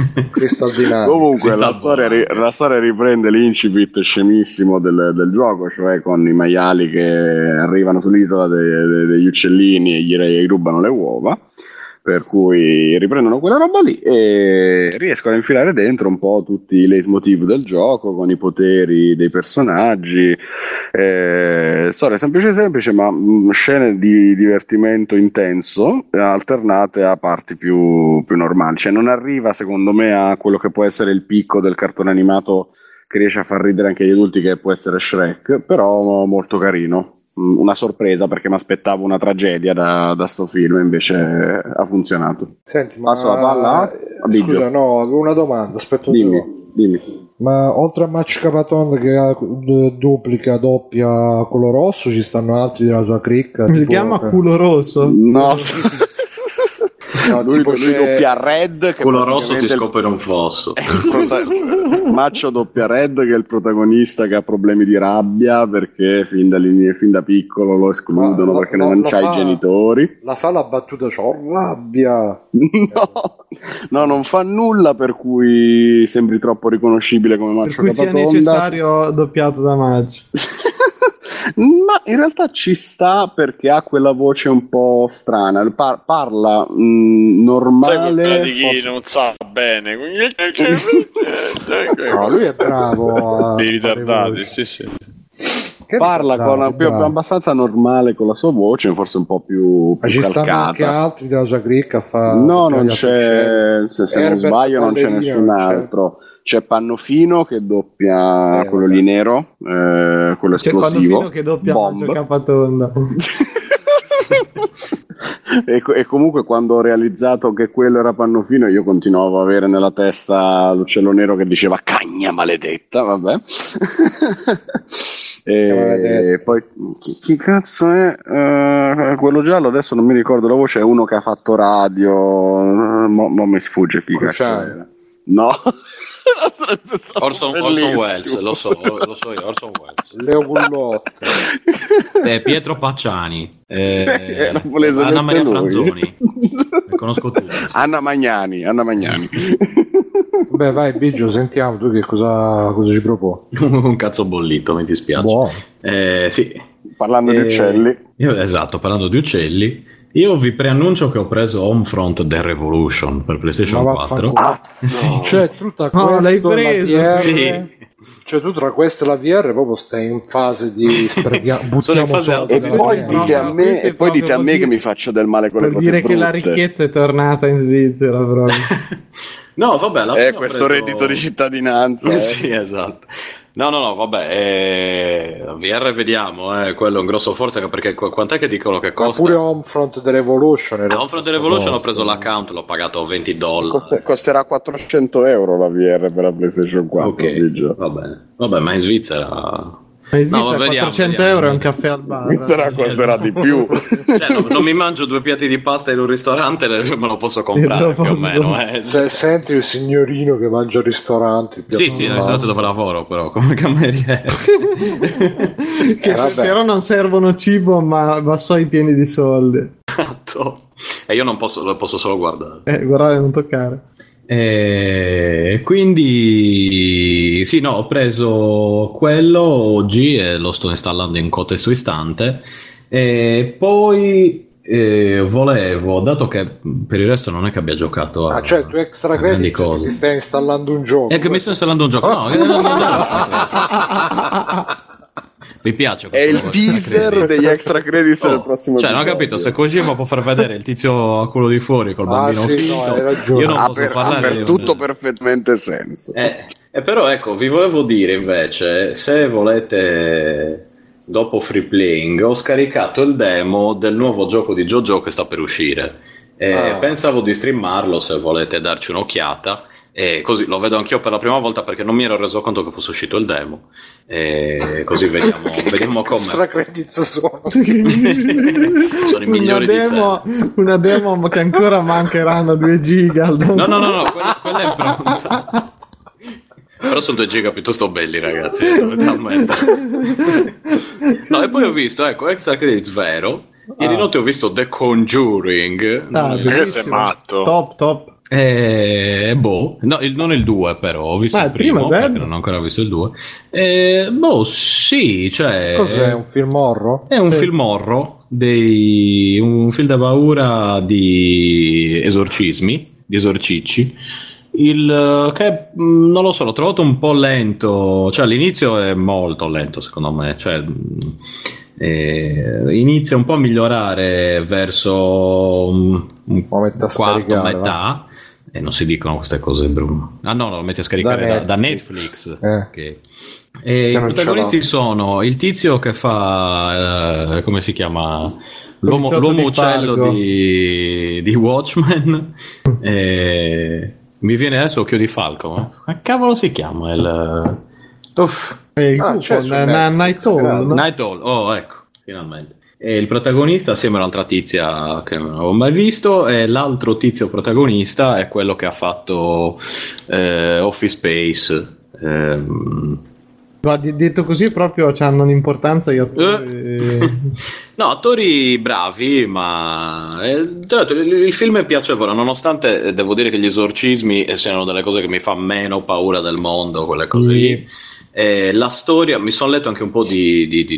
Comunque la storia, la storia riprende l'incipit scemissimo del, del gioco, cioè con i maiali che arrivano sull'isola de- de- degli uccellini e gli, gli rubano le uova. Per cui riprendono quella roba lì e riescono a infilare dentro un po' tutti i leitmotiv del gioco con i poteri dei personaggi. Eh, storia semplice semplice, ma mh, scene di divertimento intenso eh, alternate a parti più, più normali. Cioè, non arriva, secondo me, a quello che può essere il picco del cartone animato che riesce a far ridere anche gli adulti, che può essere Shrek, però molto carino. Mm, Una sorpresa perché mi aspettavo una tragedia da, da sto film, invece ha funzionato. Senti, ma Passo la palla a Biggio. scusa, no, avevo una domanda, aspetta un. Dimmi, dimmi. Ma oltre a Match Capaton che ha duplica, doppia quello rosso, ci stanno altri della sua cricca? Si tipo- chiama culo rosso. No, No, lui, tipo lui doppia red. Che Quello rosso ti scopre un fosso. prota- Maccio doppia red che è il protagonista che ha problemi di rabbia perché fin da, lì- fin da piccolo lo escludono Ma- perché ma- non c'ha fa- i genitori. La fa la battuta, c'ho rabbia. No, no, non fa nulla per cui sembri troppo riconoscibile come Per Maccio cui sia necessario doppiato da match. Ma in realtà ci sta perché ha quella voce un po' strana. Par- parla mh, quella normale. di chi forse- non sa bene. No, lui è bravo. Dei ritardati, sì, sì. Che Parla ritardati, con più, bravo. abbastanza normale con la sua voce, forse un po' più, Ma più ci stanno anche calcata. altri della sua cricca fa- No, non c'è, se, se non sbaglio, non c'è nessun non c'è. C'è Pannofino che doppia Eh, quello vabbè. lì nero, eh, quello C'è esplosivo. Pandolfino che doppia Bomb. Capatonda. e, e comunque quando ho realizzato che quello era Pannofino io continuavo a avere nella testa l'uccello nero che diceva cagna maledetta, vabbè. E poi chi, chi cazzo è Eh, quello giallo? Adesso non mi ricordo la voce. È uno che ha fatto radio. Mo, mo mi sfugge chi cazzo era. No, Orson, Orson. Welles, lo so, lo so io, Orson Welles. Leo Gullotti. Eh, Pietro Pacciani, eh, Anna Maria lui. Franzoni, li conosco tutti. Anna Magnani. Anna Magnani. Beh, vai, Biggio, sentiamo tu che cosa, cosa ci proponi. Un cazzo bollito, mi dispiace. Buono. Eh, sì. Parlando di Eh, uccelli. io- esatto, parlando di uccelli, io vi preannuncio che ho preso Homefront The Revolution per PlayStation Ma 4. vaffanculo. Sì. Cioè, tu tra No, l'hai e la preso. VR, Sì. Cioè, tu tra questo e la VR proprio stai in fase di sprechiamo, Sono buttiamo in fase soldi E poi no, dite a no, me, e poi dite a me che mi faccio del male con le Per cose dire che la brutte. ricchezza è tornata in Svizzera proprio. No, vabbè, alla fine Eh, questo preso- reddito di cittadinanza. eh. sì, esatto. No, no, no, vabbè, eh, VR vediamo, eh, quello è un grosso forza, perché qu- quant'è che dicono che Ma costa? pure Homefront The Revolution A Homefront Revolution ho preso l'account, l'ho pagato 20 dollari. Coste- costerà 400 euro la VR per la PlayStation 4. Ok, va bene. Vabbè, ma in Svizzera... Ma in Svizzera No, vediamo, 400 vediamo. euro è un caffè al bar. Svizzera costerà di più. Cioè, no- non mi mangio due piatti di pasta in un ristorante, me lo posso comprare lo più o posso meno. Eh. Se senti il signorino che mangia al ristorante, Sì, sì, nel ristorante dove lavoro, però, come cameriere. che Eh, però non servono cibo ma vassoi pieni di soldi. Esatto. E io non posso, lo posso solo guardare. Eh, guardare non toccare. E quindi sì, no, ho preso quello oggi e lo sto installando in contesto istante. E poi eh, volevo, dato che per il resto non è che abbia giocato a, Ah, cioè, tu extra credits ti stai installando un gioco. È che mi sto installando un gioco. No, Ah, eh, no, no, no, no. Mi piace È il teaser degli extra credits Oh, del prossimo Cioè, non ho capito, se Kojima può far vedere il tizio a quello di fuori col Ah, bambino sì, finto, no, hai ragione. io non ha posso per, ha parlare per di- tutto perfettamente senso. Eh, eh, però ecco, vi volevo dire invece, se volete dopo free playing, ho scaricato il demo del nuovo gioco di JoJo che sta per uscire. E Ah. Pensavo di streamarlo se volete darci un'occhiata. E così lo vedo anch'io per la prima volta perché non mi ero reso conto che fosse uscito il demo. E così vediamo, vediamo extra com'è. credits sono. Sono i migliori una di demo, una demo che ancora mancheranno 2 giga. No, no, no, no, quella, quella è pronta. Però sono due giga piuttosto belli, ragazzi. eh. No, e poi ho visto, ecco, extra credits vero. Ieri Ah. notte ho visto The Conjuring. Ah, Non il- Perché sei matto? Top, top. Eh, boh, no, il- non il 2 però, ho visto Ma il primo primo perché non ho ancora visto il 2. Eh, boh, sì, cioè... Cos'è? Un film horror? È un Sì. film horror, dei, un film da paura di esorcismi, di esorcicci. Il eh, che mh, non lo so, l'ho trovato un po' lento. Cioè, all'inizio è molto lento, secondo me. Cioè, mh, eh, inizia un po' a migliorare verso un, un quarto, metà. E non si dicono queste cose, Bruno. Ah, no, no, lo metti a scaricare da, da Netflix. Netflix. Eh. Ok. E Che I protagonisti sono il tizio che fa, eh, come si chiama? L'uomo, l'uomo di uccello di, di Watchmen. E mi viene adesso Occhio di Falco. Ma ma cavolo si chiama? Il, Uff, E il Ah, c'è Night Owl? Night Owl. Oh, ecco, finalmente. E il protagonista, assieme all'altra tizia che non avevo mai visto, e l'altro tizio protagonista è quello che ha fatto eh, Office Space. Ehm, Ma detto così proprio hanno un'importanza gli attori. Eh. No, attori bravi, ma eh, l'altro, il, il film è piacevole, nonostante eh, devo dire che gli esorcismi eh, siano delle cose che mi fa meno paura del mondo, quelle cose Sì. lì. Eh, la storia, mi sono letto anche un po' di, di, di,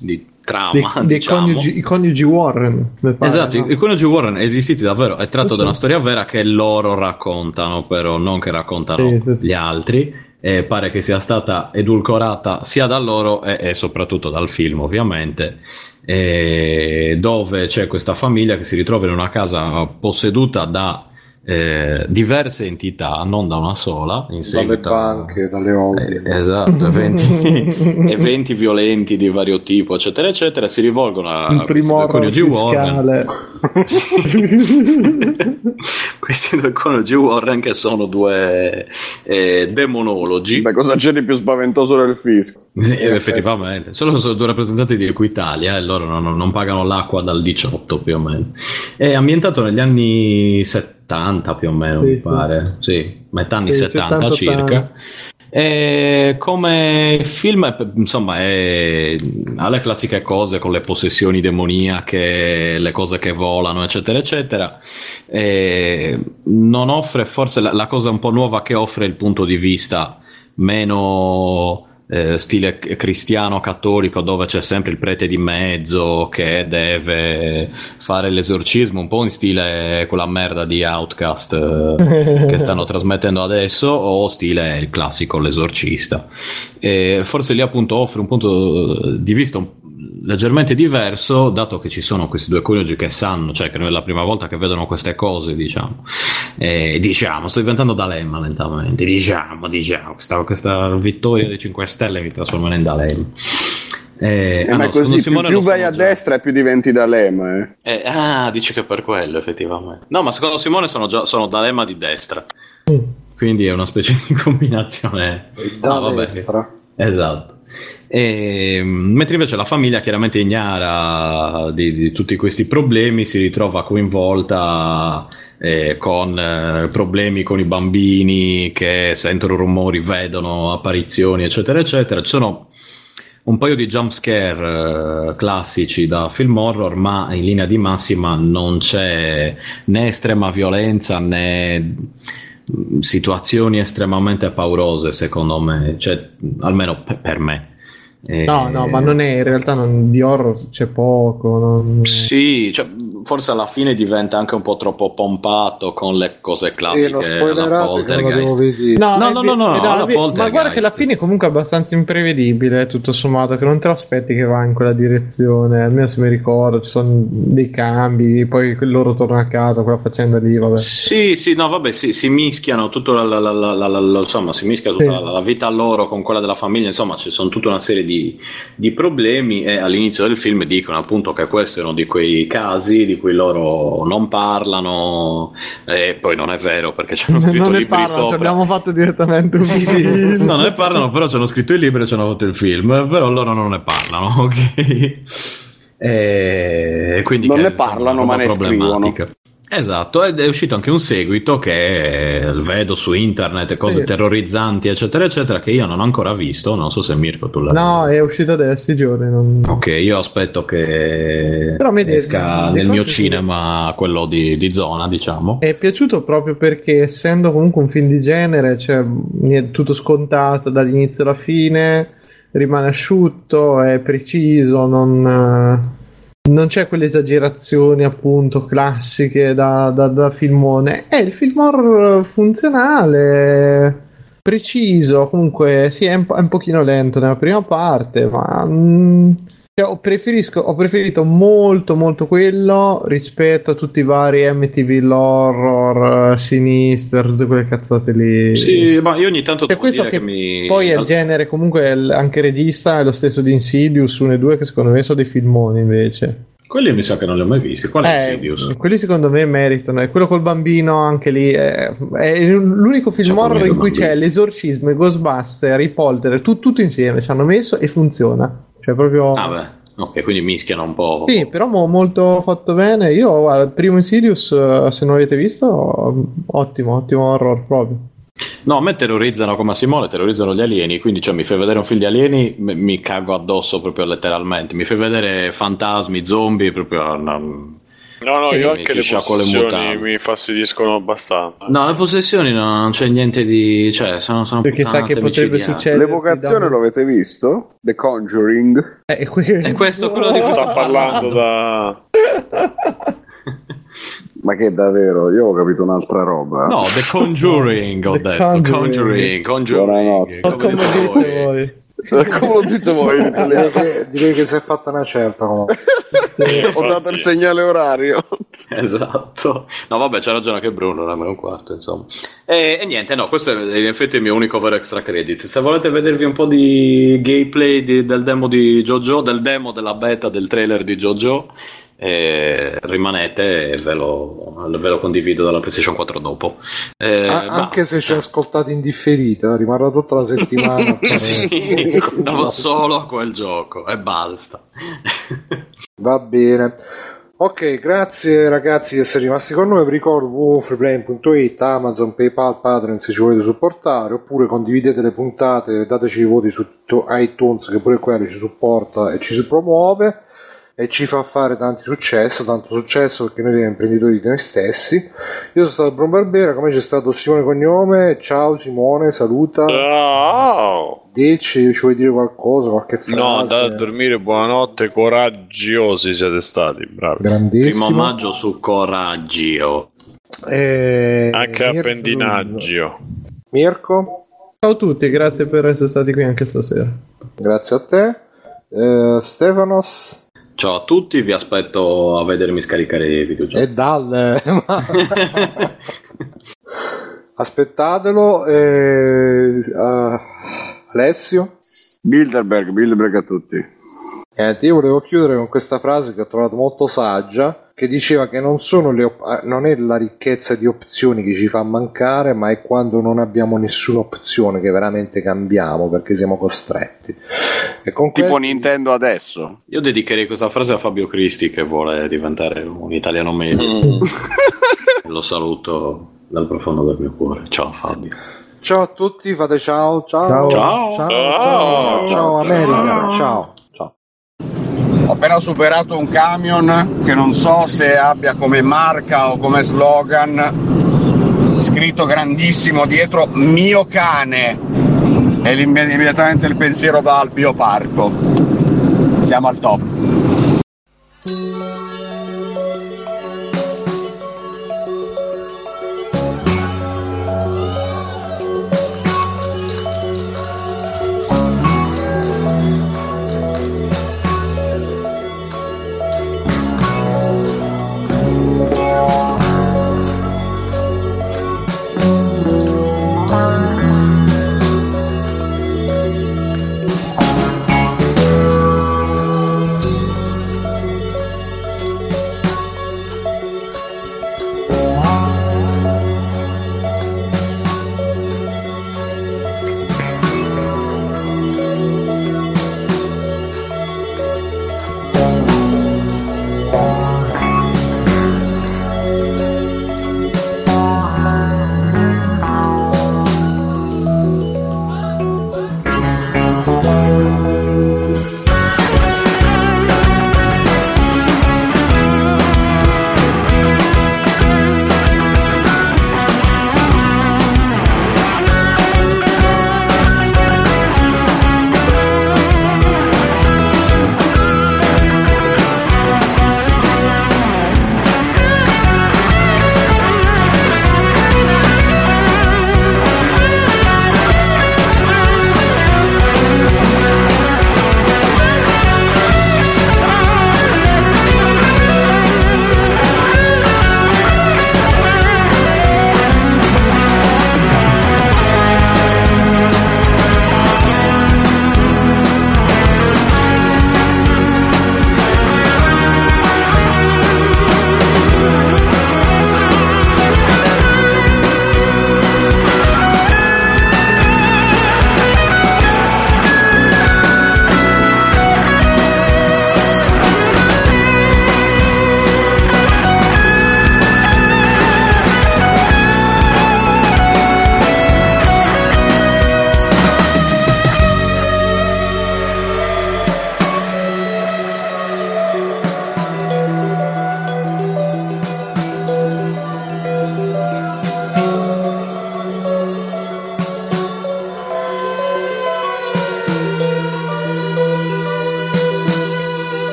di, dei, trama, dei diciamo. coniugi, i coniugi Warren, pare, Esatto, no? i, i coniugi Warren esistiti davvero, è tratto Sì, da una sì. storia vera che loro raccontano, però non che raccontano Sì, sì, gli altri. E pare che sia stata edulcorata sia da loro e, e soprattutto dal film, ovviamente. Dove c'è questa famiglia che si ritrova in una casa posseduta da eh, diverse entità, non da una sola. In Dalle seguito a- banche, dalle holding. eh, esatto, eventi, eventi violenti di vario tipo, eccetera, eccetera, si rivolgono a il primo coniugi Warren. questi due coniugi Warren che sono due eh, demonologi. Beh, cosa c'è di più spaventoso del fisco? Sì, effettivamente, solo sono due rappresentanti di Equitalia e loro non, non pagano l'acqua dal 18 più o meno. È ambientato negli anni 70 più o meno, Sì, mi pare, sì, metà anni Sì, 70 70, circa. E come film, insomma, è- ha le classiche cose con le possessioni demoniache, le cose che volano, eccetera, eccetera. E non offre, forse la, la cosa un po' nuova che offre il punto di vista meno eh, stile cristiano cattolico dove c'è sempre il prete di mezzo che deve fare l'esorcismo un po' in stile quella merda di Outcast eh, che stanno trasmettendo adesso o stile il classico l'esorcista. E forse lì appunto offre un punto di vista un- leggermente diverso dato che ci sono questi due coniugi che sanno cioè che non è la prima volta che vedono queste cose diciamo e diciamo sto diventando D'Alemma lentamente diciamo diciamo questa, questa vittoria dei 5 Stelle mi trasformerà in D'Alemma eh, Eh, ah, ma no, così secondo più, Simone più vai a già. destra e più diventi da lema. Eh. Eh, ah, dici che per quello, effettivamente. No, ma secondo Simone sono, già, sono D'Alema di destra. quindi è una specie di combinazione Da Ah, vabbè. destra. Esatto. E, mentre invece la famiglia chiaramente ignara di, di tutti questi problemi, si ritrova coinvolta eh, con eh, problemi con i bambini che sentono rumori, vedono apparizioni, eccetera, eccetera. Ci sono un paio di jump scare eh, classici da film horror, ma in linea di massima non c'è né estrema violenza né situazioni estremamente paurose, secondo me, cioè, almeno pe- per me. Eh, No, no, ma non è in realtà non- di horror c'è poco. non- Sì, cioè, forse alla fine diventa anche un po' troppo pompato con le cose E classiche alla poltergeist. No, No, no, no, no, eh, no, alla vi- ma Poltergeist. guarda che la fine comunque è abbastanza imprevedibile, tutto sommato, che non te lo aspetti che va in quella direzione, almeno se mi ricordo, ci sono dei cambi, poi loro tornano a casa, quella faccenda lì, vabbè. Sì, sì, no, vabbè, sì, si mischiano tutto la, la- la- la- la- la- insomma, si mischia tutta Sì. la, la vita loro con quella della famiglia, insomma, ci sono tutta una serie di, di problemi e all'inizio del film dicono appunto che questo è uno di quei casi di cui loro non parlano e poi non è vero perché ci hanno scritto non libri parlano, ci sopra. abbiamo fatto direttamente un Sì, sì, film. no, non ne parlano, però ci hanno scritto il libro e ci hanno fatto il film, però loro non ne parlano, ok? E quindi Non che, ne insomma, parlano, una ma ne problematica. Esatto, ed è uscito anche un seguito che vedo su internet, cose Sì. terrorizzanti, eccetera, eccetera, che io non ho ancora visto. Non so se Mirko tu l'hai No, è uscito adesso i giorni. non- Ok, io aspetto che Però mi esca nel mio cose sì. cinema, quello di, di zona, diciamo. È piaciuto proprio perché essendo comunque un film di genere, cioè mi è tutto scontato dall'inizio alla fine, rimane asciutto, è preciso, non, non c'è quelle esagerazioni appunto classiche da, da, da filmone. È il film horror funzionale, preciso, comunque sì, è un, po', è un pochino lento nella prima parte, ma... mm, cioè, ho, preferisco- ho preferito molto molto quello rispetto a tutti i vari MTV l'horror, eh, Sinister, tutte quelle cazzate lì. Sì, ma io ogni tanto Cioè, devo questo che che mi... Poi è il genere, comunque è anche regista è lo stesso di Insidious 1 e 2 che secondo me sono dei filmoni invece. Quelli mi sa che non li ho mai visti. Qual è Eh, Insidious? quelli secondo me meritano. E quello col bambino anche lì è, è l'unico film C'è horror in cui il c'è bambino. l'esorcismo, i Ghostbuster, i Polter, tu- tutto insieme ci hanno messo e funziona. Cioè proprio... Ah, beh, ok, quindi mischiano un po'. Sì, però mo- molto fatto bene. Io, guarda, il primo Insidious, eh, se non l'avete visto, ottimo, ottimo horror proprio. No, a me terrorizzano come a Simone, terrorizzano gli alieni, quindi cioè, mi fai vedere un film di alieni, mi cago addosso proprio letteralmente, mi fai vedere fantasmi, zombie, proprio... no. No, no, io anche le possessioni mi fastidiscono abbastanza. No, le possessioni no, non c'è niente di... cioè, sono, sono Perché sai che potrebbe succedere. L'evocazione lo avete visto? The Conjuring? Eh, que- E questo è quello di cui Sta parlando da... Ma che davvero? Io ho capito un'altra roba. No, The Conjuring, ho The detto, Conjuring. Conjuring, Conjuring. Buonanotte. Come dite dite voi. Come lo dite voi? in italiano? direi, che, direi che si è fatta una certa comunque. ho dato il segnale orario. Esatto. No, vabbè, c'ha ragione anche Bruno, non è un quarto, insomma. E, e niente, no, questo è in effetti il mio unico vero extra credits. Se volete vedervi un po' di gameplay di- del demo di JoJo, del demo della beta del trailer di JoJo, E rimanete e ve lo, ve lo condivido dalla PlayStation 4 dopo. Eh, A- ma- anche se ci ascoltate in differita, rimarrà tutta la settimana. sì, andavo solo a quel gioco e basta. Va bene. Ok, grazie ragazzi di essere rimasti con noi. Vi ricordo www.freeplane.it, Amazon, PayPal, Patreon se ci volete supportare, oppure condividete le puntate, dateci i voti su iTunes che pure quello ci supporta e ci si promuove e ci fa fare tanti successo, tanto successo perché noi siamo imprenditori di noi stessi. Io sono stato Bruno Barbera, come c'è stato Simone Cognome. Ciao Simone, saluta. Ciao! Dici, ci vuoi dire qualcosa, qualche frase? No, andate a dormire, buonanotte, coraggiosi siete stati, bravi. Primo Grandissimo. maggio su Coraggio. Eh, Anche Mirko- appendinaggio. Mirko, Ciao a tutti, grazie per essere stati qui anche stasera. grazie a te. Eh, Stefanos Ciao a tutti, vi aspetto a vedermi scaricare i videogiochi. e Dalle. Aspettatelo. eh, eh, Alessio. Bilderberg, Bilderberg a tutti. Niente, io volevo chiudere con questa frase che ho trovato molto saggia, che diceva che non, sono le op- eh, non è la ricchezza di opzioni che ci fa mancare, ma è quando non abbiamo nessuna opzione che veramente cambiamo perché siamo costretti. E con Tipo questo- Nintendo adesso. Io dedicherei questa frase a Fabio Cristi che vuole diventare un italiano medio. Lo saluto dal profondo del mio cuore. Ciao Fabio. Ciao a tutti, fate ciao, ciao, Ciao. ciao, ciao, ciao, ciao, America, ciao, ciao. Ho appena superato un camion che non so se abbia come marca o come slogan scritto grandissimo dietro mio cane e immediatamente il pensiero va al bioparco. Siamo al top.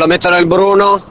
Lo metto nel Bruno?